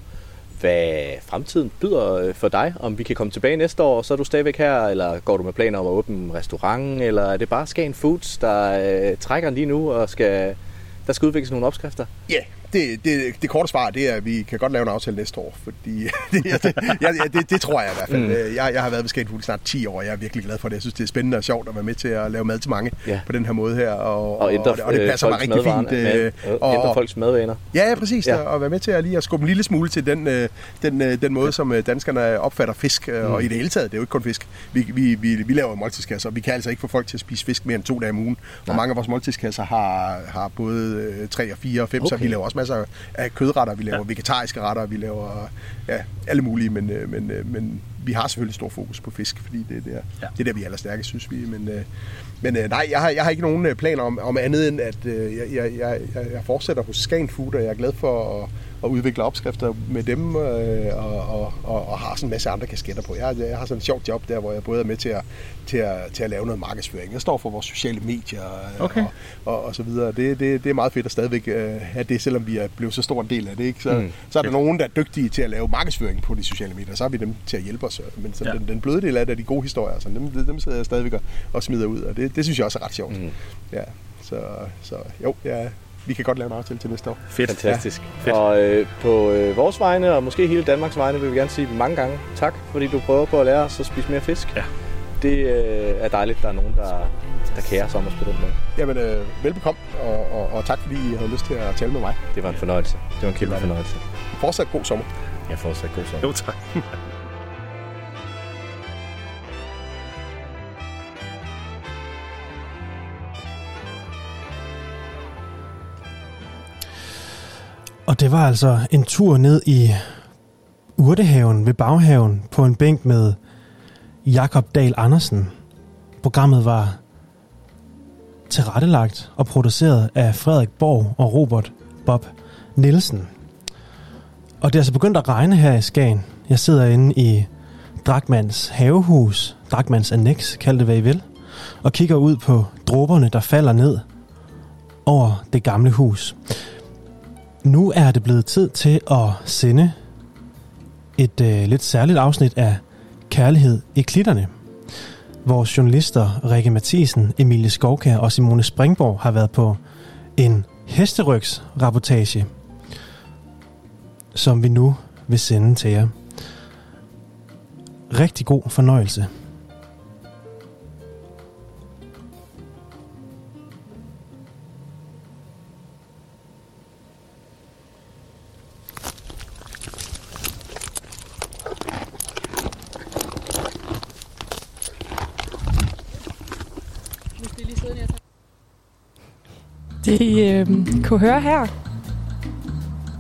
hvad fremtiden byder øh, for dig. Om vi kan komme tilbage næste år, så er du stadigvæk her, eller går du med planer om at åbne en restaurant, eller er det bare Skagen Foods, der øh, trækker lige nu og skal, der skal udvikles nogle opskrifter? Ja, det, det, det korte svar det er, at vi kan godt lave en aftale næste år, fordi det, ja, det, ja, ja, det, det tror jeg i hvert fald. Mm. Mm. Jeg, jeg har været Food i snart 10 år, og jeg er virkelig glad for det. Jeg synes, det er spændende og sjovt at være med til at lave mad til mange Ja. på den her måde her, og, Og ændre, og, det, og det passer øh, mig rigtig fint. Med, øh, øh, og, ændre folks madvaner. Ja, ja, præcis. Ja. Ja. Og være med til at lige at skubbe en lille smule til den, øh, den, øh, den måde, som øh, danskerne opfatter fisk. Mm. Og i det hele taget, det er jo ikke kun fisk. Vi, vi, vi, vi laver måltidskasser, og vi kan altså ikke få folk til at spise fisk mere end to dage om ugen. Og mange af vores måltidskasser har, har både øh, tre og fire og fem, okay. så vi laver også masser af kødretter, vi laver ja. vegetariske retter, vi laver ja, alle mulige, men, øh, men, øh, men vi har selvfølgelig stor fokus på fisk, fordi det er der, Ja. det er der vi er allerstærkest, synes vi. Men, øh, men nej, jeg har, jeg har ikke nogen planer om, om andet end, at jeg, jeg, jeg, jeg fortsætter hos Skagen Food, og jeg er glad for at, at udvikle opskrifter med dem, øh, og, og, og, og har sådan en masse andre kasketter på. Jeg, har- jeg har sådan en sjov job der, hvor jeg både er med til at, til at, til at lave noget markedsføring. Jeg står for vores sociale medier øh, Okay. og, og, og så videre. Det, det, det er meget fedt at stadigvæk øh, have det, selvom vi er blevet så stor en del af det. Ikke? Så, Mm. så er der nogen, der er dygtige til at lave markedsføring på de sociale medier, så har vi dem til at hjælpe os. Men så Ja. den, den bløde del af det er de gode historier, så dem, dem sidder jeg stadigvæk og, og smider ud, og det, det synes jeg også er ret sjovt. Mm. Ja, så, så jo, ja, vi kan godt lave en aftale til næste år. Fedt. Fantastisk. Fedt. Og øh, på øh, vores vegne, og måske hele Danmarks vegne, vil vi gerne sige mange gange tak, fordi du prøver på at lære os at spise mere fisk. Ja. Det øh, er dejligt, at der er nogen, der, der kærer sig om os på den måde. Jamen, øh, velbekomme, og, og, og tak fordi I havde lyst til at tale med mig. Det var en fornøjelse. Det var en kæmpe fornøjelse. Fortsat god sommer. Jeg får så god sommer. Jo, tak. Og det var altså en tur ned i Urtehaven ved Baghaven på en bænk med Jakob Dahl Andersen. Programmet var tilrettelagt og produceret af Frederik Borg og Robert Bob Nielsen. Og det er altså begyndt at regne her i Skagen. Jeg sidder inde i Drakmans havehus, Drakmans annex, kald det hvad I vil, og kigger ud på dråberne, der falder ned over det gamle hus. Nu er det blevet tid til at sende et øh, lidt særligt afsnit af Kærlighed i klitterne. Vores journalister Rikke Mathisen, Emilie Skovkær og Simone Springborg har været på en hesterygsrapportage, som vi nu vil sende til jer. Rigtig god fornøjelse. Det I øh, kunne høre her,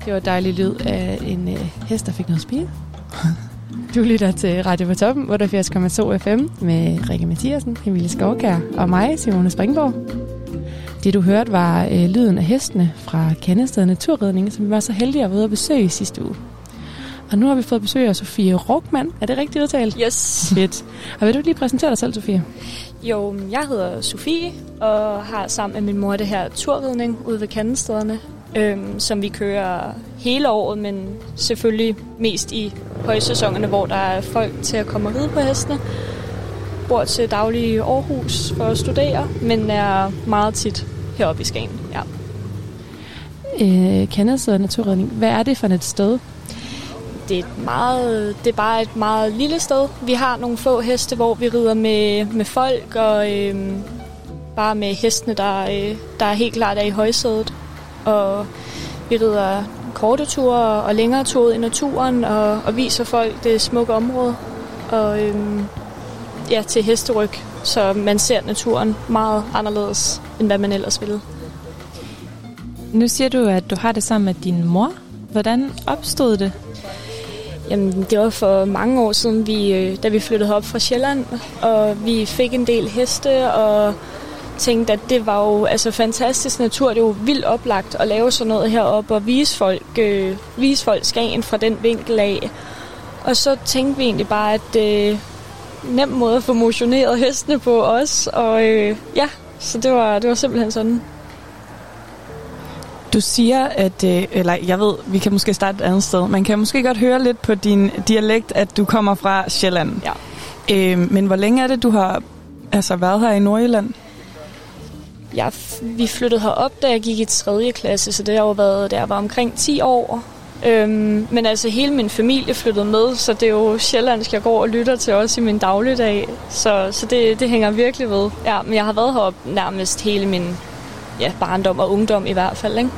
det var dejlig lyd af en øh, hest, der fik noget spil. Du lytter til Radio på Toppen, 88,2 FM med Rikke Mathiasen, Emilie Skovkær og mig, Simone Springborg. Det du hørte var øh, lyden af hestene fra Kandested Naturredning, som vi var så heldige at være ude at besøge sidste uge. Og nu har vi fået besøg af Sofie Rukman. Er det rigtigt udtalt? Yes. Fedt. Og vil du lige præsentere dig selv, Sofie? Jo, jeg hedder Sofie, og har sammen med min mor det her turridning ude ved Kandestederne, øhm, som vi kører hele året, men selvfølgelig mest i højsæsonerne, hvor der er folk til at komme og ride på hestene. Bor til daglig i Aarhus for at studere, men er meget tit heroppe i Skagen. Ja. Øh, Kandested Naturredning. Hvad er det for et sted? Det er, et meget, det er bare et meget lille sted. Vi har nogle få heste, hvor vi rider med, med folk, og øhm, bare med hestene, der, øh, der er helt klart er i højsædet. Og vi rider korte ture og længere ture i naturen, og, og viser folk det smukke område. Og øhm, ja, til hesteryg, så man ser naturen meget anderledes, end hvad man ellers ville. Nu siger du, at du har det sammen med din mor. Hvordan opstod det? Jamen, det var for mange år siden, vi, øh, da vi flyttede op fra Sjælland, og vi fik en del heste, og tænkte, at det var jo altså, fantastisk natur. Det var jo vildt oplagt at lave sådan noget heroppe og vise folk, øh, vise folk Skagen fra den vinkel af. Og så tænkte vi egentlig bare, at øh, nem måde at få motioneret hestene på os. Og øh, ja, så det var, det var simpelthen sådan. Du siger, at, øh, eller jeg ved, vi kan måske starte et andet sted. Man kan måske godt høre lidt på din dialekt, at du kommer fra Sjælland. Ja. Øh, men hvor længe er det, du har altså, været her i Nordjylland? Ja, vi flyttede herop, da jeg gik i 3. klasse, så det har jo været, der var omkring 10 år. Øhm, men altså hele min familie flyttede med, så det er jo sjællandsk, jeg går og lytter til også i min dagligdag. Så, så det, det hænger virkelig ved. Ja, men jeg har været heroppe nærmest hele min ja, barndom og ungdom i hvert fald. Ikke?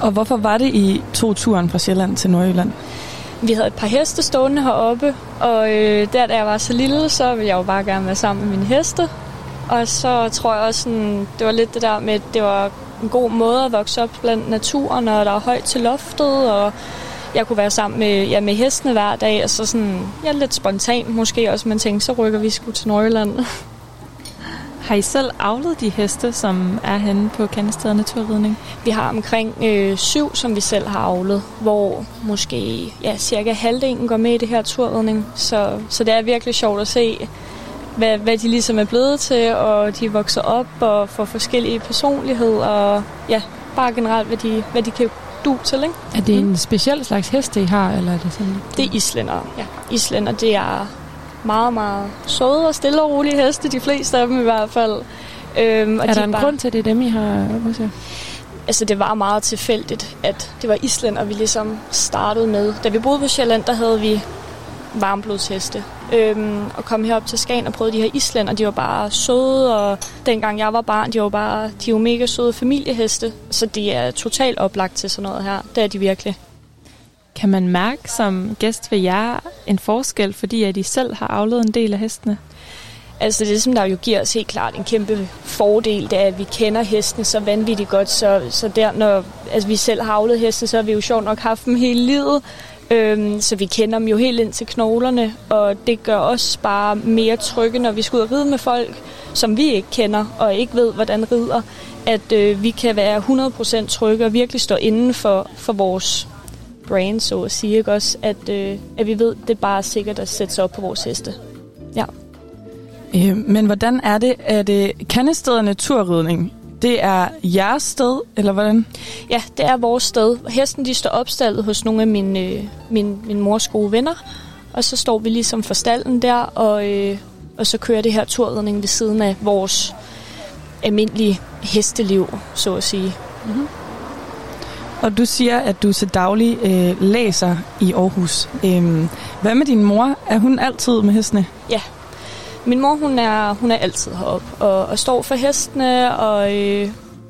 Og hvorfor var det, I tog turen fra Sjælland til Nordjylland? Vi havde et par heste stående heroppe, og øh, der da jeg var så lille, så ville jeg jo bare gerne være sammen med mine heste. Og så tror jeg også, sådan, det var lidt det der med, at det var en god måde at vokse op blandt naturen, og der er højt til loftet, og jeg kunne være sammen med, ja, med hestene hver dag, og så sådan, ja, lidt spontant måske også, man tænkte, så rykker vi sgu til Nordjylland. Har I selv avlet de heste, som er henne på Kandested Naturridning? Vi har omkring øh, syv, som vi selv har avlet, hvor måske ja, cirka halvdelen går med i det her turridning. Så, så det er virkelig sjovt at se, hvad, hvad de ligesom er blevet til, og de vokser op og får forskellige personligheder, og ja, bare generelt, hvad de, hvad de kan du til, ikke? Er det en speciel slags heste, I har, eller er det sådan? Det er islænder, ja. Islænder, det er meget, meget søde og stille og rolige heste, de fleste af dem i hvert fald. Øhm, og er de der en bare... grund til, at det er dem, I har også? Altså, det var meget tilfældigt, at det var islænder, vi ligesom startede med. Da vi boede på Sjælland, der havde vi varmblodsheste. Øhm, og kom herop til Skagen og prøvede de her islænder. De var bare søde, og dengang jeg var barn, de var bare de var mega søde familieheste. Så de er totalt oplagt til sådan noget her. Det er de virkelig. Kan man mærke som gæst ved jer en forskel, fordi at I selv har afledt en del af hestene? Altså det, som ligesom, der jo giver os helt klart en kæmpe fordel, det er, at vi kender hestene så vanvittigt godt, så, så der, når altså, vi selv har afledt hestene, så har vi jo sjovt nok haft dem hele livet, øhm, så vi kender dem jo helt ind til knoglerne, og det gør os bare mere trygge, når vi skal ud og ride med folk, som vi ikke kender og ikke ved, hvordan rider, at øh, vi kan være 100% trygge og virkelig stå inden for, for vores brand, så at sige, ikke også? At, øh, at vi ved, det er bare sikkert at sætte sig op på vores heste. Ja. Øh, men hvordan er det, at det Kandested Naturridning, det er jeres sted, eller hvordan? Ja, det er vores sted. Hesten de står opstallet hos nogle af mine, øh, min, min mors gode venner, og så står vi ligesom for stallen der, og, øh, og så kører det her turridning ved siden af vores almindelige hesteliv, så at sige. Mm-hmm. Og du siger, at du til daglig øh, læser i Aarhus. Øhm, hvad med din mor? Er hun altid med hestene? Ja. Min mor, hun er, hun er altid heroppe og, og står for hestene, og øh,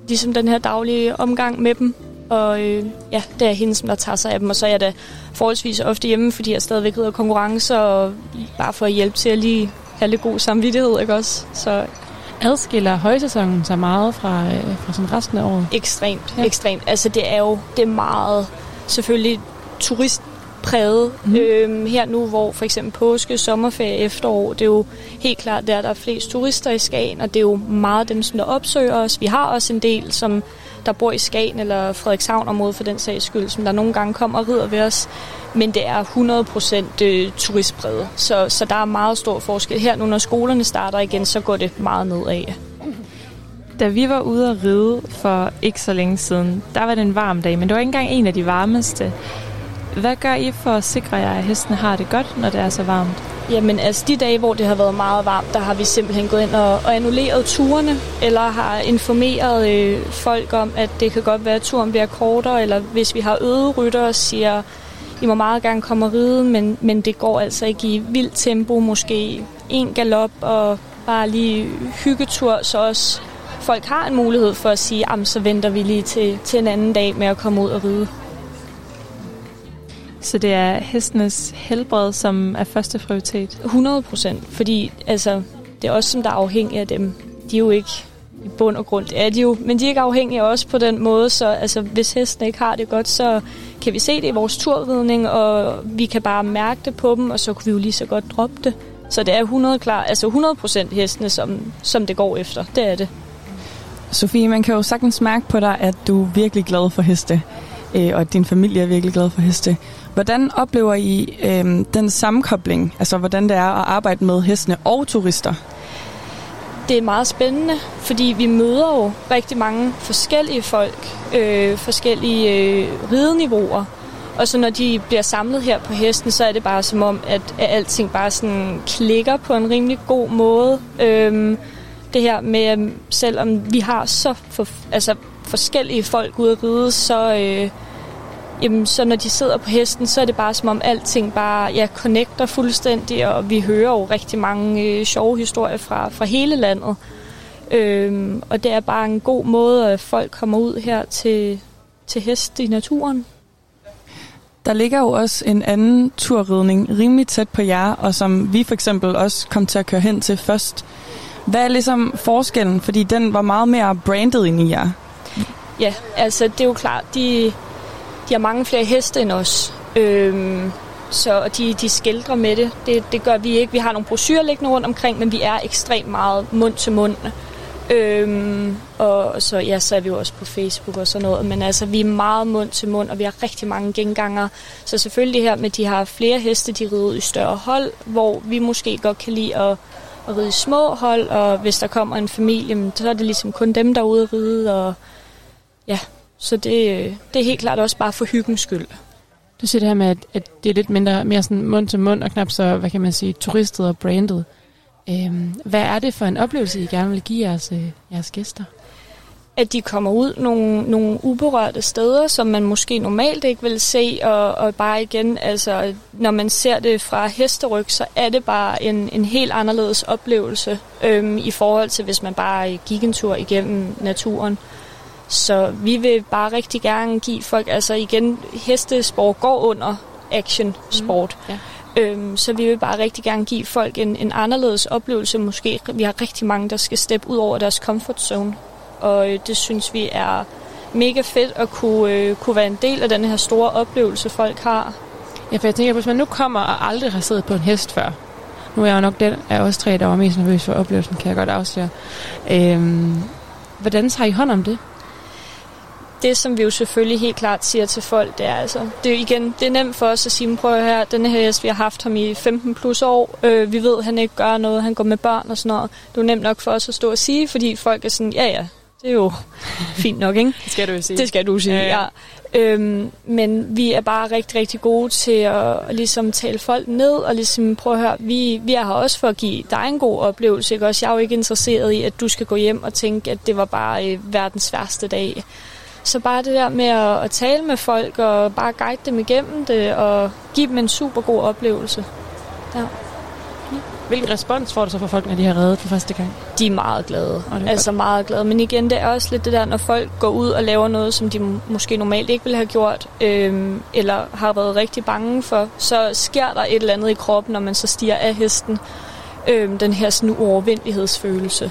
ligesom den her daglige omgang med dem. Og øh, ja, det er hende, som der tager sig af dem, og så er jeg da forholdsvis ofte hjemme, fordi jeg stadigvæk rider konkurrence, og bare for at hjælpe til at lige have lidt god samvittighed, ikke også? Så Adskiller højsæsonen sig meget fra, øh, fra sådan resten af året? Ekstremt, ja. ekstremt. Altså det er jo det er meget selvfølgelig turistpræget. Mm. Øhm, her nu, hvor for eksempel påske, sommerferie, efterår, det er jo helt klart der, der er flest turister i Skagen, og det er jo meget dem, som der opsøger os. Vi har også en del, som der bor i Skagen eller Frederikshavn området for den sags skyld, som der nogle gange kommer og rider ved os. Men det er 100% øh, turistpræget, så, så der er meget stor forskel. Her nu, når skolerne starter igen, så går det meget nedad. Da vi var ude at ride for ikke så længe siden, der var det en varm dag, men det var ikke engang en af de varmeste. Hvad gør I for at sikre jer, at hestene har det godt, når det er så varmt? Jamen altså de dage, hvor det har været meget varmt, der har vi simpelthen gået ind og, og annulleret turene, eller har informeret øh, folk om, at det kan godt være, at turen bliver kortere, eller hvis vi har øde rytter og siger, I må meget gerne komme og ride, men, men det går altså ikke i vildt tempo, måske en galop og bare lige hyggetur, så også folk har en mulighed for at sige, så venter vi lige til, til en anden dag med at komme ud og ride. Så det er hestenes helbred, som er første prioritet? 100 procent, fordi altså, det er også som der er afhængige af dem. De er jo ikke i bund og grund, det er de jo, men de er ikke afhængige af os på den måde, så altså, hvis hesten ikke har det godt, så kan vi se det i vores turridning, og vi kan bare mærke det på dem, og så kan vi jo lige så godt droppe det. Så det er 100 klar, altså 100 procent hestene, som, som det går efter. Det er det. Sofie, man kan jo sagtens mærke på dig, at du er virkelig glad for heste, øh, og at din familie er virkelig glad for heste. Hvordan oplever I øh, den sammenkobling, altså hvordan det er at arbejde med hestene og turister? Det er meget spændende, fordi vi møder jo rigtig mange forskellige folk, øh, forskellige øh, rideniveauer. Og så når de bliver samlet her på hesten, så er det bare som om, at, at alting bare sådan klikker på en rimelig god måde. Øhm, det her med, selvom vi har så for, altså, forskellige folk ude at ride, så, øh, jamen, så når de sidder på hesten, så er det bare som om alting bare ja, connecter fuldstændig, og vi hører jo rigtig mange øh, sjove historier fra, fra hele landet. Øhm, og det er bare en god måde, at folk kommer ud her til, til hest i naturen. Der ligger jo også en anden turridning rimelig tæt på jer, og som vi for eksempel også kom til at køre hen til først. Hvad er ligesom forskellen? Fordi den var meget mere branded end i jer. Ja, altså det er jo klart, de, de har mange flere heste end os. Øhm, så de, de skældrer med det. det. Det gør vi ikke. Vi har nogle brosyrer liggende rundt omkring, men vi er ekstremt meget mund til mund. Øhm, og så, ja, så er vi jo også på Facebook og sådan noget. Men altså, vi er meget mund til mund, og vi har rigtig mange genganger. Så selvfølgelig her med, de har flere heste, de rider i større hold, hvor vi måske godt kan lide at, at ride i små hold, og hvis der kommer en familie, så er det ligesom kun dem, der er ude at ride, og ja, så det, det er helt klart også bare for hyggens skyld. Du siger det her med, at, at det er lidt mindre, mere sådan mund til mund, og knap så, hvad kan man sige, turistet og brandet. Øhm, hvad er det for en oplevelse, I gerne vil give jeres, øh, jeres gæster? At de kommer ud nogle, nogle uberørte steder, som man måske normalt ikke vil se, og, og bare igen, altså, når man ser det fra hesteryg, så er det bare en, en helt anderledes oplevelse øhm, i forhold til, hvis man bare gik en tur igennem naturen. Så vi vil bare rigtig gerne give folk, altså igen, hestesport går under action sport. Mm, ja. øhm, så vi vil bare rigtig gerne give folk en, en anderledes oplevelse. Måske vi har rigtig mange, der skal steppe ud over deres comfort zone. Og øh, det synes vi er mega fedt at kunne, øh, kunne være en del af den her store oplevelse, folk har. Ja, for jeg tænker, hvis man nu kommer og aldrig har siddet på en hest før, nu er jeg jo nok den af os tre, der var mest nervøs for oplevelsen, kan jeg godt afsløre. Øhm, hvordan tager I hånd om det? Det, som vi jo selvfølgelig helt klart siger til folk, det er altså, det er igen, det er nemt for os at sige, prøv her, denne her hest, vi har haft ham i 15 plus år, øh, vi ved, at han ikke gør noget, han går med børn og sådan noget. Det er nemt nok for os at stå og sige, fordi folk er sådan, ja ja, det er jo fint nok, ikke? det skal du jo sige. Det skal du sige, ja. ja. Øhm, men vi er bare rigtig, rigtig gode til at ligesom tale folk ned og ligesom prøve at høre, vi, vi er her også for at give dig en god oplevelse, ikke? Også jeg er jo ikke interesseret i, at du skal gå hjem og tænke, at det var bare øh, verdens værste dag. Så bare det der med at, at tale med folk og bare guide dem igennem det og give dem en super god oplevelse. Ja. Hvilken respons får du så fra folk, når de har reddet for første gang? De er meget glade. Er altså godt. meget glade. Men igen, det er også lidt det der, når folk går ud og laver noget, som de måske normalt ikke ville have gjort, øhm, eller har været rigtig bange for, så sker der et eller andet i kroppen, når man så stiger af hesten. Øhm, den her sådan uovervindelighedsfølelse.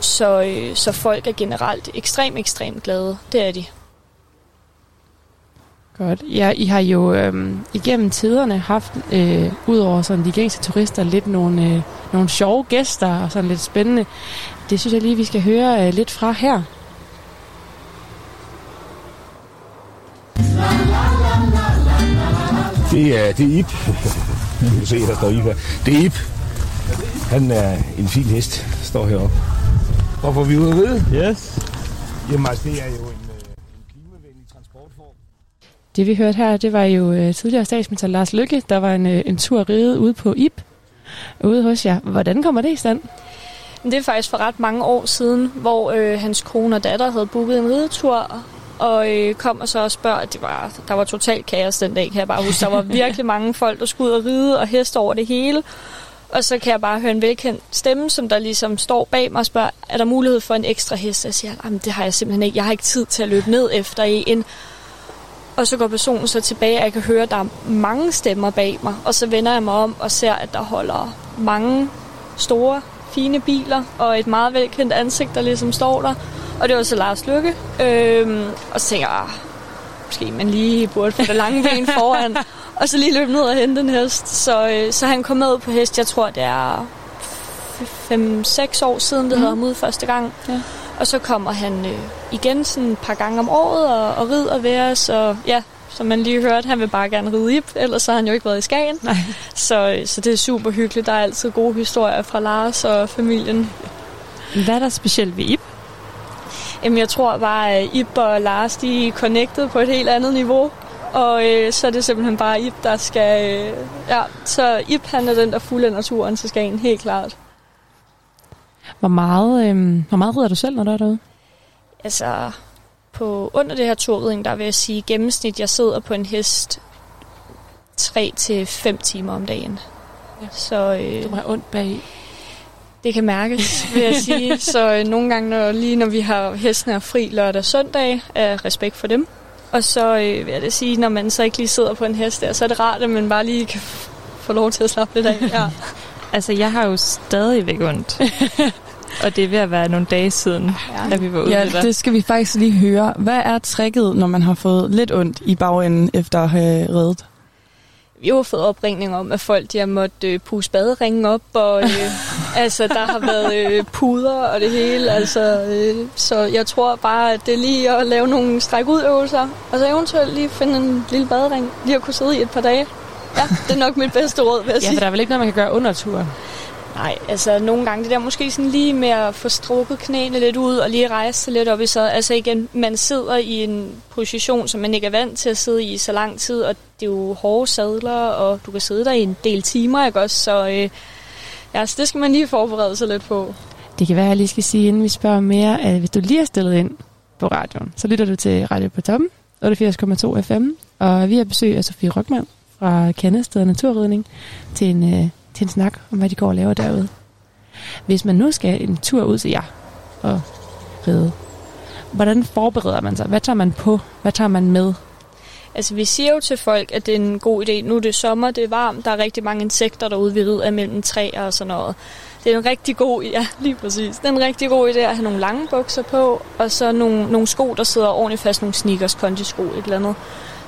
Så, øh, så folk er generelt ekstremt, ekstremt glade. Det er de. Godt. Ja, I har jo øhm, igennem tiderne haft, øh, udover sådan de gængse turister, lidt nogle, øh, nogle sjove gæster og sådan lidt spændende. Det synes jeg lige, vi skal høre øh, lidt fra her. Det er, det er Ip. Du kan se, der står Ip her. Det er Ip. Han er en fin hest, står heroppe. Hvorfor vi ude at ride? Yes. Jamen altså, det er jo en, øh, en klimavenlig transportform. Det vi hørte her, det var jo øh, tidligere statsminister Lars Lykke, der var en, øh, en tur ride ude på IP, ude hos jer. Hvordan kommer det i stand? Det er faktisk for ret mange år siden, hvor øh, hans kone og datter havde booket en ridetur, og øh, kom og så og spørger, at det var, der var totalt kaos den dag, kan jeg bare huske. Der var virkelig mange folk, der skulle ud og ride og heste over det hele. Og så kan jeg bare høre en velkendt stemme, som der ligesom står bag mig og spørger, er der mulighed for en ekstra hest? Jeg siger, "Jamen, det har jeg simpelthen ikke. Jeg har ikke tid til at løbe ned efter en. Og så går personen så tilbage, og jeg kan høre, at der er mange stemmer bag mig. Og så vender jeg mig om og ser, at der holder mange store, fine biler, og et meget velkendt ansigt, der ligesom står der. Og det var så Lars Lykke. Øhm, og så tænker jeg, "Ah, måske man lige burde få det lange ben foran. og så lige løbe ned og hente en hest. Så, øh, så han kom med på hest, jeg tror det er 5-6 år siden, det mm. havde ham ud første gang. Ja. Og så kommer han øh, igen sådan et par gange om året og, og rider ved os. Og ja, som man lige hørte, han vil bare gerne ride ip, ellers har han jo ikke været i Skagen. Nej. Så, øh, så det er super hyggeligt. Der er altid gode historier fra Lars og familien. Hvad er der specielt ved IP? Jamen, jeg tror bare, at Ip og Lars, de er connected på et helt andet niveau. Og øh, så er det simpelthen bare Ip, der skal... Øh, ja, så Ip, han er den, der fuldender turen til Skagen, helt klart. Hvor meget, øh, hvor meget rider du selv, når du er derude? Altså, på under det her turridning, der vil jeg sige, gennemsnit, jeg sidder på en hest 3 til 5 timer om dagen. Ja. Så, øh, Du har ondt bag. Det kan mærkes, vil jeg sige. Så øh, nogle gange, når, lige når vi har hestene er fri lørdag og søndag, er respekt for dem. Og så øh, vil jeg da sige, når man så ikke lige sidder på en hest der, så er det rart, at man bare lige kan få lov til at slappe lidt af. Ja. Altså, jeg har jo stadigvæk ondt. og det er ved at være nogle dage siden, ja. da vi var ude Ja, det skal vi faktisk lige høre. Hvad er tricket, når man har fået lidt ondt i bagenden efter at have reddet? Vi har fået opringning om, at folk de har måttet øh, puste baderingen op, og øh, altså, der har været øh, puder og det hele. Altså, øh, så jeg tror bare, at det er lige at lave nogle stræk ud øvelser, og så eventuelt lige finde en lille badering, lige at kunne sidde i et par dage. Ja, det er nok mit bedste råd, vil jeg Ja, sige. for der er vel ikke noget, man kan gøre under turen? Nej, altså nogle gange det der måske sådan lige med at få strukket knæene lidt ud og lige rejse sig lidt op i så. Altså igen, man sidder i en position, som man ikke er vant til at sidde i så lang tid, og det er jo hårde sadler, og du kan sidde der i en del timer, ikke også? Så øh, ja, så det skal man lige forberede sig lidt på. Det kan være, at jeg lige skal sige, inden vi spørger mere, at hvis du lige er stillet ind på radioen, så lytter du til Radio på Toppen, 88,2 FM, og vi har besøg af Sofie Rockmann fra Kandested Naturridning til en, øh, til en snak om, hvad de går og laver derude. Hvis man nu skal en tur ud til jer og ride, hvordan forbereder man sig? Hvad tager man på? Hvad tager man med? Altså, vi siger jo til folk, at det er en god idé. Nu er det sommer, det er varmt, der er rigtig mange insekter derude, vi rider mellem træer og sådan noget. Det er en rigtig god, ja, lige præcis. Det er en rigtig god idé at have nogle lange bukser på, og så nogle, nogle sko, der sidder ordentligt fast, nogle sneakers, kondisko, et eller andet,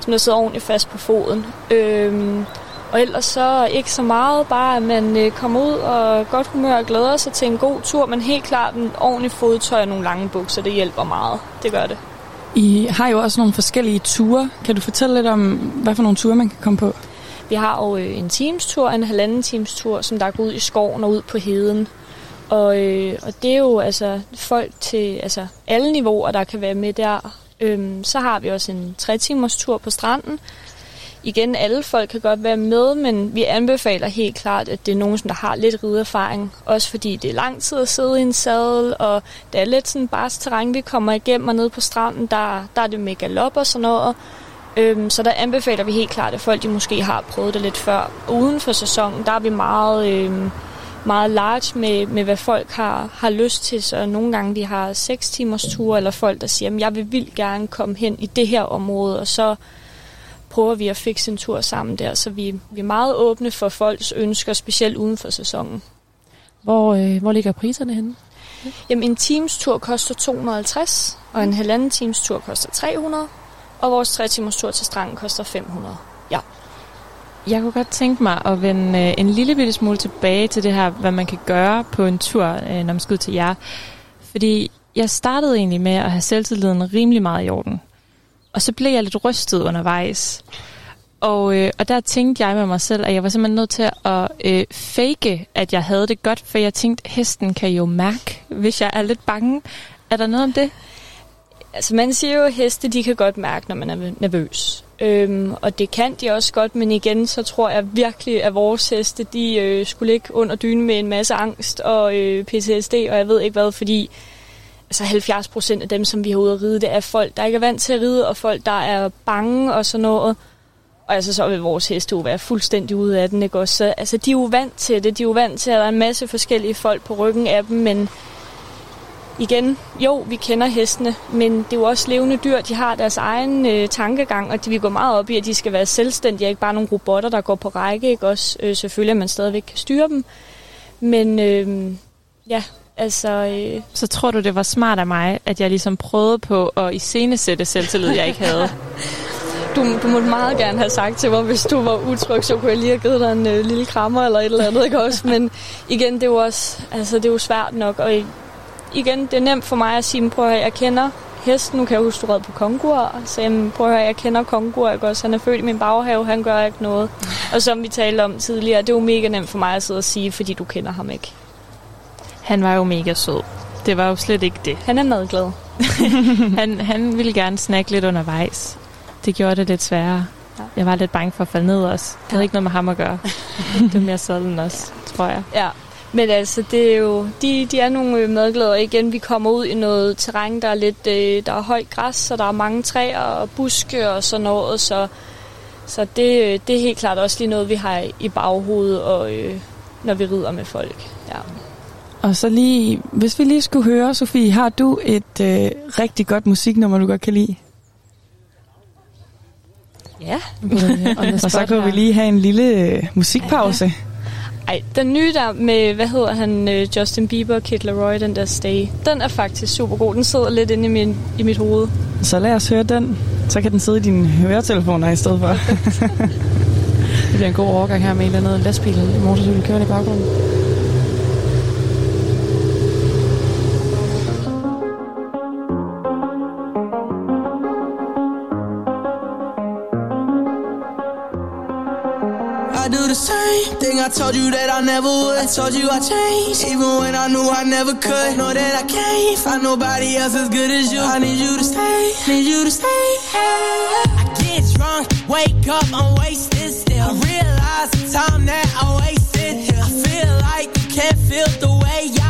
som der sidder ordentligt fast på foden. Øhm, og ellers så ikke så meget, bare at man øh, kommer ud og godt humør og glæder sig til en god tur, men helt klart en ordentlig fodtøj og nogle lange bukser, det hjælper meget. Det gør det. I har jo også nogle forskellige ture. Kan du fortælle lidt om, hvad for nogle ture man kan komme på? Vi har jo øh, en teamstur, en halvanden teamstur, som der går ud i skoven og ud på heden. Og, øh, og det er jo altså folk til altså, alle niveauer, der kan være med der. Øhm, så har vi også en tre timers tur på stranden. Igen, alle folk kan godt være med, men vi anbefaler helt klart, at det er nogen, som der har lidt rideerfaring. Også fordi det er lang tid at sidde i en sadel, og det er lidt sådan bare terræn, vi kommer igennem, og nede på stranden, der, der er det med galop og sådan noget. Øhm, så der anbefaler vi helt klart, at folk de måske har prøvet det lidt før. Uden for sæsonen, der er vi meget, øhm, meget large med, med, hvad folk har, har lyst til. Så nogle gange vi har 6 timers ture, eller folk, der siger, at jeg vil vildt gerne komme hen i det her område, og så prøver vi at fikse en tur sammen der. Så vi, vi er meget åbne for folks ønsker, specielt uden for sæsonen. Hvor, øh, hvor ligger priserne henne? Jamen, en teams tur koster 250, og en halvanden teams tur koster 300, og vores tre timers tur til stranden koster 500. Ja. Jeg kunne godt tænke mig at vende øh, en lille bitte smule tilbage til det her, hvad man kan gøre på en tur, øh, når man skal ud til jer. Fordi jeg startede egentlig med at have selvtilliden rimelig meget i orden. Og så blev jeg lidt rystet undervejs. Og, øh, og der tænkte jeg med mig selv, at jeg var simpelthen nødt til at øh, fake, at jeg havde det godt, for jeg tænkte, hesten kan jo mærke, hvis jeg er lidt bange. Er der noget om det? Altså man siger jo, at heste de kan godt mærke, når man er nervøs. Øhm, og det kan de også godt, men igen, så tror jeg virkelig, at vores heste, de øh, skulle ligge under dynen med en masse angst og øh, PTSD, og jeg ved ikke hvad, fordi altså 70 procent af dem, som vi har ude at ride, det er folk, der ikke er vant til at ride, og folk, der er bange og sådan noget. Og altså, så vil vores heste jo være fuldstændig ude af den, ikke også? Så, altså, de er jo vant til det. De er jo vant til, at der er en masse forskellige folk på ryggen af dem, men igen, jo, vi kender hestene, men det er jo også levende dyr. De har deres egen øh, tankegang, og de vil gå meget op i, at de skal være selvstændige, ikke bare nogle robotter, der går på række, ikke også? Øh, selvfølgelig, at man stadigvæk kan styre dem. Men øh, ja, altså... Øh, Så tror du, det var smart af mig, at jeg ligesom prøvede på at iscenesætte selvtillid, jeg ikke havde? du, du måtte meget gerne have sagt til mig, hvis du var utryg, så kunne jeg lige have givet dig en øh, lille krammer eller et eller andet, ikke også? Men igen, det er jo også, altså det er jo svært nok, og igen, det er nemt for mig at sige, prøv at høre, jeg kender hesten, nu kan jeg huske, du red på kongur, så jamen, prøv at høre, jeg kender kongur, ikke også? Han er født i min baghave, han gør ikke noget. Og som vi talte om tidligere, det er jo mega nemt for mig at sidde og sige, fordi du kender ham ikke. Han var jo mega sød. Det var jo slet ikke det. Han er madglad. han, han ville gerne snakke lidt undervejs. Det gjorde det lidt sværere. Jeg var lidt bange for at falde ned også. Det havde ikke noget med ham at gøre. det var mere sådan også, tror jeg. Ja, men altså, det er jo, de, de er nogle øh, madglade, og igen, vi kommer ud i noget terræn, der er lidt, øh, der er højt græs, og der er mange træer og buske og sådan noget, så, så det, øh, det er helt klart også lige noget, vi har i baghovedet, og, øh, når vi rider med folk. Ja. Og så lige, hvis vi lige skulle høre, Sofie, har du et øh, rigtig godt musiknummer, du godt kan lide? Ja. og så kunne vi lige have en lille øh, musikpause. Ja. Ej, den nye der med, hvad hedder han, uh, Justin Bieber og Kid Laroi, den der Stay, den er faktisk super god. Den sidder lidt inde i, min, i mit hoved. Så lad os høre den. Så kan den sidde i dine høretelefoner i stedet for. det bliver en god overgang her med en eller anden lastbil motorcykel kørende i baggrunden. I told you that I never would. I told you I changed, even when I knew I never could. Know that I can't find nobody else as good as you. I need you to stay, need you to stay. I get drunk, wake up, I'm wasted still. I realize the time that I wasted here. I feel like you can't feel the way I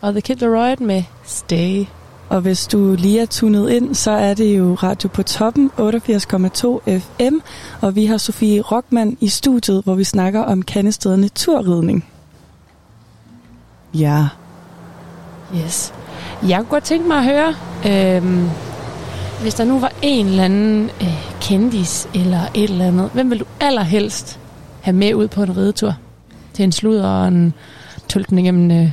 og The Kid Laroi med Stay. Og hvis du lige er tunet ind, så er det jo Radio på Toppen 88,2 FM, og vi har Sofie Rockmann i studiet, hvor vi snakker om Kandested Naturridning. Ja. Yes. Jeg kunne godt tænke mig at høre, øhm, hvis der nu var en eller anden øh, kendis eller et eller andet, hvem vil du allerhelst have med ud på en ridetur? Til en slud og en tølten igennem øh,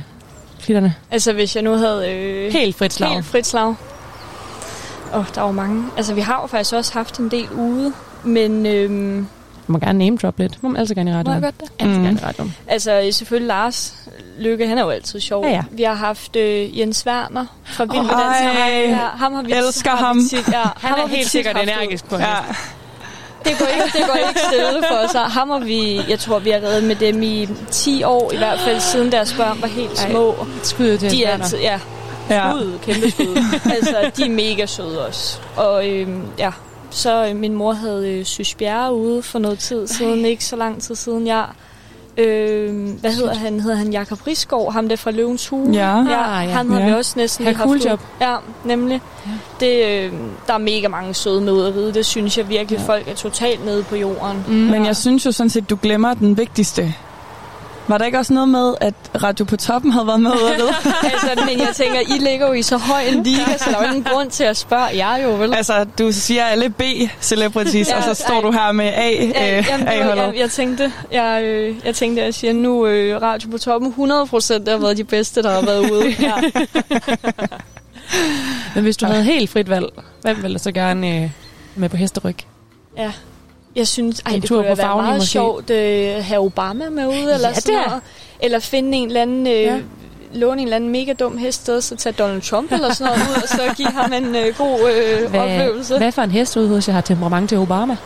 klitterne. Altså, hvis jeg nu havde... Øh, Helt frit slag. Helt frit slag. Åh, oh, der var mange. Altså, vi har jo faktisk også haft en del ude, men... Øhm, Du må gerne name drop lidt. Må man altid gerne i Må radioen. jeg godt det? Altid Mm. gerne i radioen. Altså selvfølgelig Lars Lykke, han er jo altid sjov. Ja, ja. Vi har haft øh, Jens Werner fra Vild med Ej, Dans. Ja, ham har vi, elsker har ham. Vi tit, ja, Han ham er har vi helt sikkert energisk på Ja. Det går ikke, det går ikke stille for os. Ham har vi, jeg tror, vi har reddet med dem i 10 år, i hvert fald siden deres børn var helt Ej, små. Skud til De er altid, ja, Ja. skud, kæmpe skud. altså, de er mega søde også. Og øhm, ja, så øh, min mor havde øh, Sys Bjerre ude for noget tid siden, ikke så lang tid siden jeg. Øh, hvad hedder han? Hedder han Jakob Risgaard, ham der fra Løvens Hule? Ja. ja, Ah, ja. han har Ja. vi også næsten lige haft cool job. Ja, nemlig. Ja. Det, øh, der er mega mange søde med ud at ride. Det synes jeg virkelig, Ja. folk er totalt nede på jorden. Mm. Men jeg synes jo sådan set, du glemmer den vigtigste. Var der ikke også noget med, at Radio på Toppen havde været med ude altså, men jeg tænker, I ligger jo i så høj en liga, så der er jo ingen grund til at spørge jer jo, vel? altså, du siger alle B-celebrities, Ja, og så står ej. du her med A, Ja, øh, jamen, A-holdet. jeg, jeg tænkte, jeg, øh, jeg tænkte, at jeg siger, nu øh, Radio på toppen 100 procent har været de bedste, der har været ude. Ja. Men hvis du havde helt frit valg, hvem ville du så gerne øh, med på hesteryg? ja. Jeg synes, ej, En det tur kunne på være meget måske. sjovt at øh, have Obama med ude, eller Ja, sådan noget. Eller finde en eller anden... Øh, Ja. låne en eller anden mega dum hest sted, så tage Donald Trump eller sådan noget ud, og så give ham en øh, god øh, oplevelse. hvad for en hest ude hos jeg har temperament til Obama?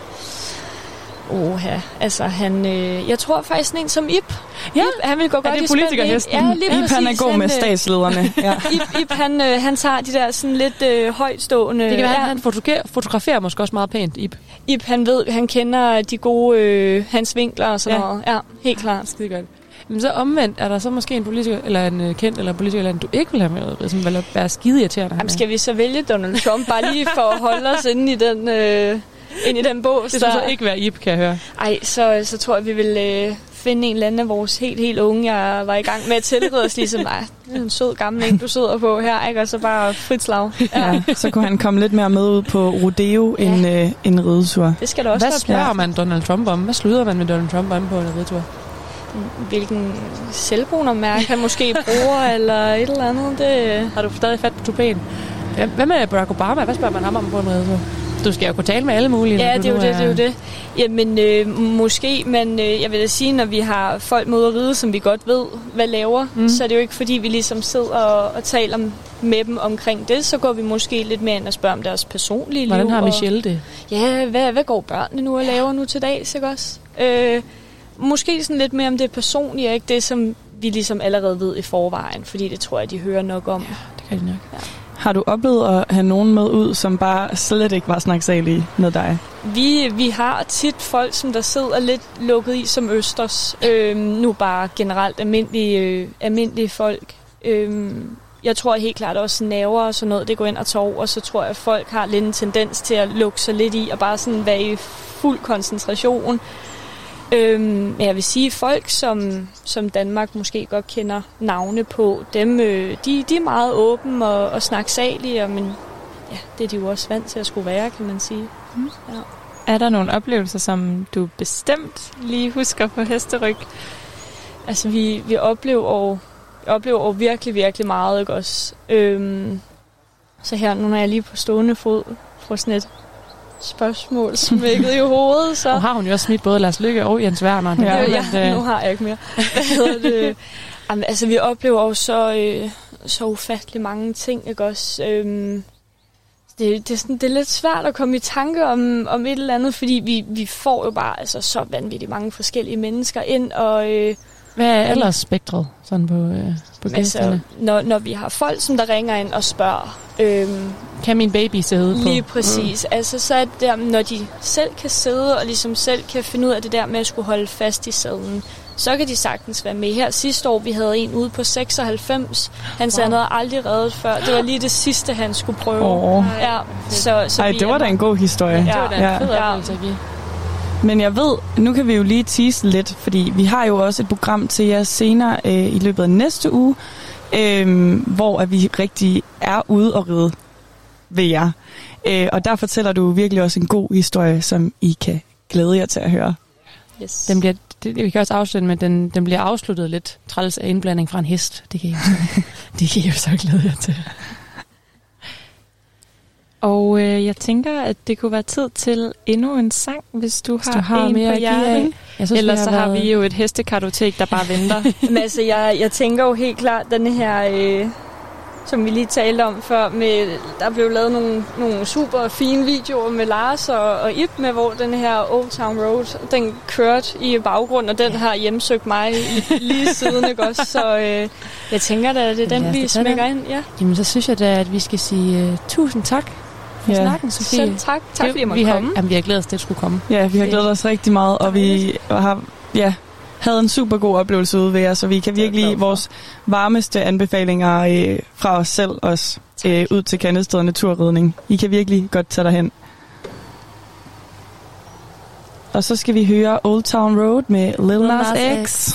Oha, altså han... Øh, jeg tror faktisk sådan en som Ip. Ja. Ip, han vil gå Er godt det i spænd. politikerhesten? Ja, lige Ip, han er præcis. god med øh, statslederne. Ja. Ip, Ip han, øh, han tager de der sådan lidt øh, højtstående... Det kan være, ja, han fotograferer, fotograferer måske også meget pænt, Ip. Ip, han ved, han kender de gode øh, hans vinkler og sådan Ja. noget. Ja, helt klart. Skide godt. Men så omvendt, er der så måske en politiker, eller en øh, kendt eller politiker, eller en, du ikke vil have med, som vil være skide irriterende. Jamen, skal vi så vælge Donald Trump, bare lige for at holde os inde i den, øh, inde i den bås? Det skulle så ikke være Ip, kan jeg høre. Ej, så, så tror jeg, vi vil øh, finde en eller anden af vores helt, helt unge, jeg var i gang med at tilrede os, ligesom, nej, det er en sød gammel en, du sidder på her, ikke? Og så bare frit slag. Ja, så kunne han komme lidt mere med ud på rodeo Ja. end øh, en ridetur. Det skal der også Hvad spørger man Donald Trump om? Hvad sluder man med Donald Trump om på en ridetur? Hvilken selvbrunermærke han måske bruger, eller et eller andet. Det... Har du stadig fat på tupen? Ja, Hvad med Barack Obama? Hvad spørger man ham om på en ridetur? Du skal jo kunne tale med alle mulige. Ja, det er jo det, det er jo det. Jamen, øh, måske, men øh, jeg vil da sige, når vi har folk med at ride, som vi godt ved, hvad laver, Mm. så er det jo ikke, fordi vi ligesom sidder og, og taler med dem omkring det. Så går vi måske lidt mere ind og spørger om deres personlige Hvordan liv. har og- Michelle det? Ja, hvad, hvad går børnene nu og laver nu til dags, ikke også? Øh, måske sådan lidt mere om det personlige, og ikke det, som vi ligesom allerede ved i forvejen, fordi det tror jeg, de hører nok om. Ja, det kan de nok. Ja. Har du oplevet at have nogen med ud, som bare slet ikke var snaksalige med dig? Vi, vi har tit folk, som der sidder lidt lukket i som østers. Øhm, nu bare generelt almindelige, øh, almindelige folk. Øhm, jeg tror helt klart også nerver og sådan noget, det går ind og tager over. Så tror jeg, at folk har lidt en tendens til at lukke sig lidt i og bare sådan være i fuld koncentration. Øhm, men jeg vil sige, folk, som, som Danmark måske godt kender navne på, dem, øh, de, de er meget åbne og, og snaksalige, og, men ja, det er de jo også vant til at skulle være, kan man sige. Mm. Ja. Er der nogle oplevelser, som du bestemt lige husker på hesteryg? Altså, vi, vi oplever vi oplever virkelig, virkelig meget, ikke også? Øhm, så her, nu når jeg lige på stående fod får sådan et spørgsmål smækket i hovedet, så... Og har hun jo også smidt både Lars Lykke og Jens Werner. Ja, ja, at, øh, nu har jeg ikke mere. Hvad det? Jamen, altså, vi oplever jo så, øh, så ufattelig mange ting, ikke også? Øhm, det, det, er sådan, det er lidt svært at komme i tanke om, om et eller andet, fordi vi, vi får jo bare altså, så vanvittigt mange forskellige mennesker ind, og... Øh, Hvad er aldersspektret sådan på, øh, på altså, gæsterne? når, når vi har folk, som der ringer ind og spørger, øhm, Kan min baby sidde på? Lige præcis. Mm. Altså så er det der, når de selv kan sidde og ligesom selv kan finde ud af det der med at skulle holde fast i sadlen, så kan de sagtens være med. Her sidste år, vi havde en ude på 96. Han sagde, wow. han havde aldrig reddet før. Det var lige det sidste, han skulle prøve. Åh. Ja, så, så Ej, vi det var da en god historie. Ja, det var da en fed oplevelse at give. Men jeg ved, nu kan vi jo lige tease lidt, fordi vi har jo også et program til jer senere øh, i løbet af næste uge, øh, hvor at vi rigtig er ude og ride ved jer. Øh, og der fortæller du virkelig også en god historie, som I kan glæde jer til at høre. Yes. Den bliver, det, vi kan også afslutte med, den, den bliver afsluttet lidt træls af indblanding fra en hest. Det kan I det kan I jo så glæde jer til. Og øh, jeg tænker, at det kunne være tid til endnu en sang, hvis du Hvis har, du har en mere på hjertet. Jeg synes, Ellers så har været- vi jo et hestekartotek, der bare venter. Men altså, jeg, jeg tænker jo helt klart, den her, øh, som vi lige talte om før, med, der blev lavet nogle, nogle super fine videoer med Lars og, og Ip med, hvor den her Old Town Road, den kørte i baggrund, og den har hjemsøgt mig lige siden, ikke også? Så øh, jeg tænker da, at det er den, vi smækker ind. Ja. Jamen, så synes jeg da, at vi skal sige uh, tusind tak for Ja. snakken, Sofie. Selv tak. Tak, fordi jeg måtte vi har, komme. Jamen, vi har glædet os til, at det skulle komme. Ja, vi har glædet os rigtig meget, og vi har ja, havde en super god oplevelse ude ved jer, så vi kan virkelig vores varmeste anbefalinger øh, fra os selv også øh, ud til Kandested Naturridning. I kan virkelig godt tage derhen. Og så skal vi høre Old Town Road med Lil Nas X.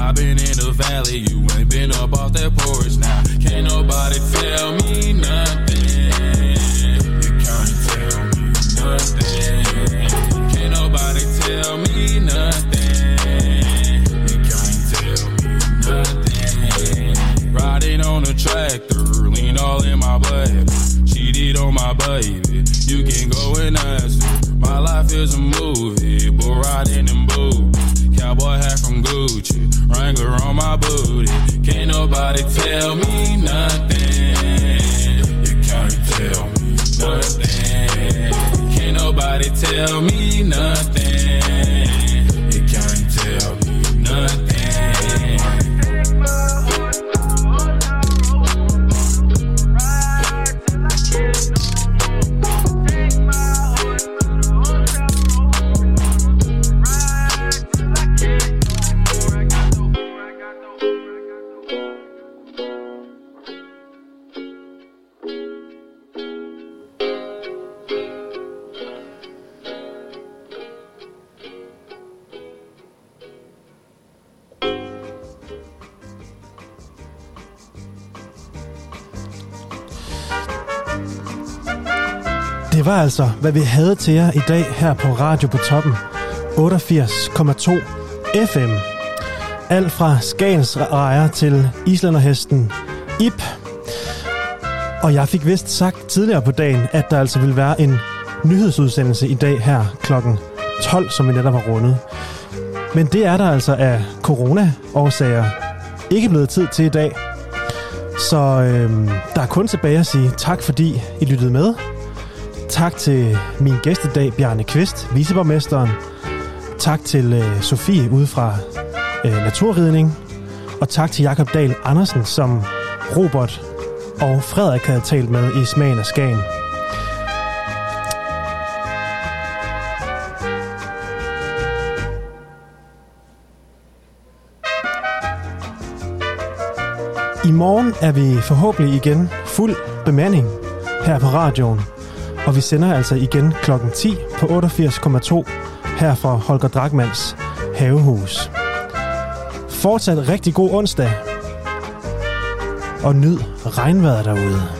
I been in the valley, you ain't been up off that porch now. Can't nobody tell me nothing. You can't tell me nothing. Can't nobody tell me nothing. You can't tell me nothing. Riding on a tractor, lean all in my blood. Cheated on my baby. You can go and ask. My life is a movie, bull riding in boots. Cowboy hat from Gucci, Wrangler on my booty. Can't nobody tell me nothing. You can't tell me nothing. Can't nobody tell me nothing. You can't tell me nothing. Var altså, hvad vi havde til jer i dag her på Radio på Toppen. 88,2 FM. Alt fra Skagens rejer til Islanderhesten Ip. Og jeg fik vist sagt tidligere på dagen, at der altså ville være en nyhedsudsendelse i dag her klokken 12, som vi netop har rundet. Men det er der altså af corona-årsager ikke blevet tid til i dag. Så øhm, der er kun tilbage at sige tak, fordi I lyttede med. Tak til min gæst i dag, Bjarne Kvist, viceborgmesteren. Tak til øh, Sofie ude fra øh, Naturridning. Og tak til Jakob Dahl Andersen, som Robert og Frederik havde talt med i Smagen af Skagen. I morgen er vi forhåbentlig igen fuld bemanding her på radioen. Og vi sender altså igen klokken 10 på 88,2 her fra Holger Dragmans havehus. Fortsat rigtig god onsdag. Og nyd regnvejret derude.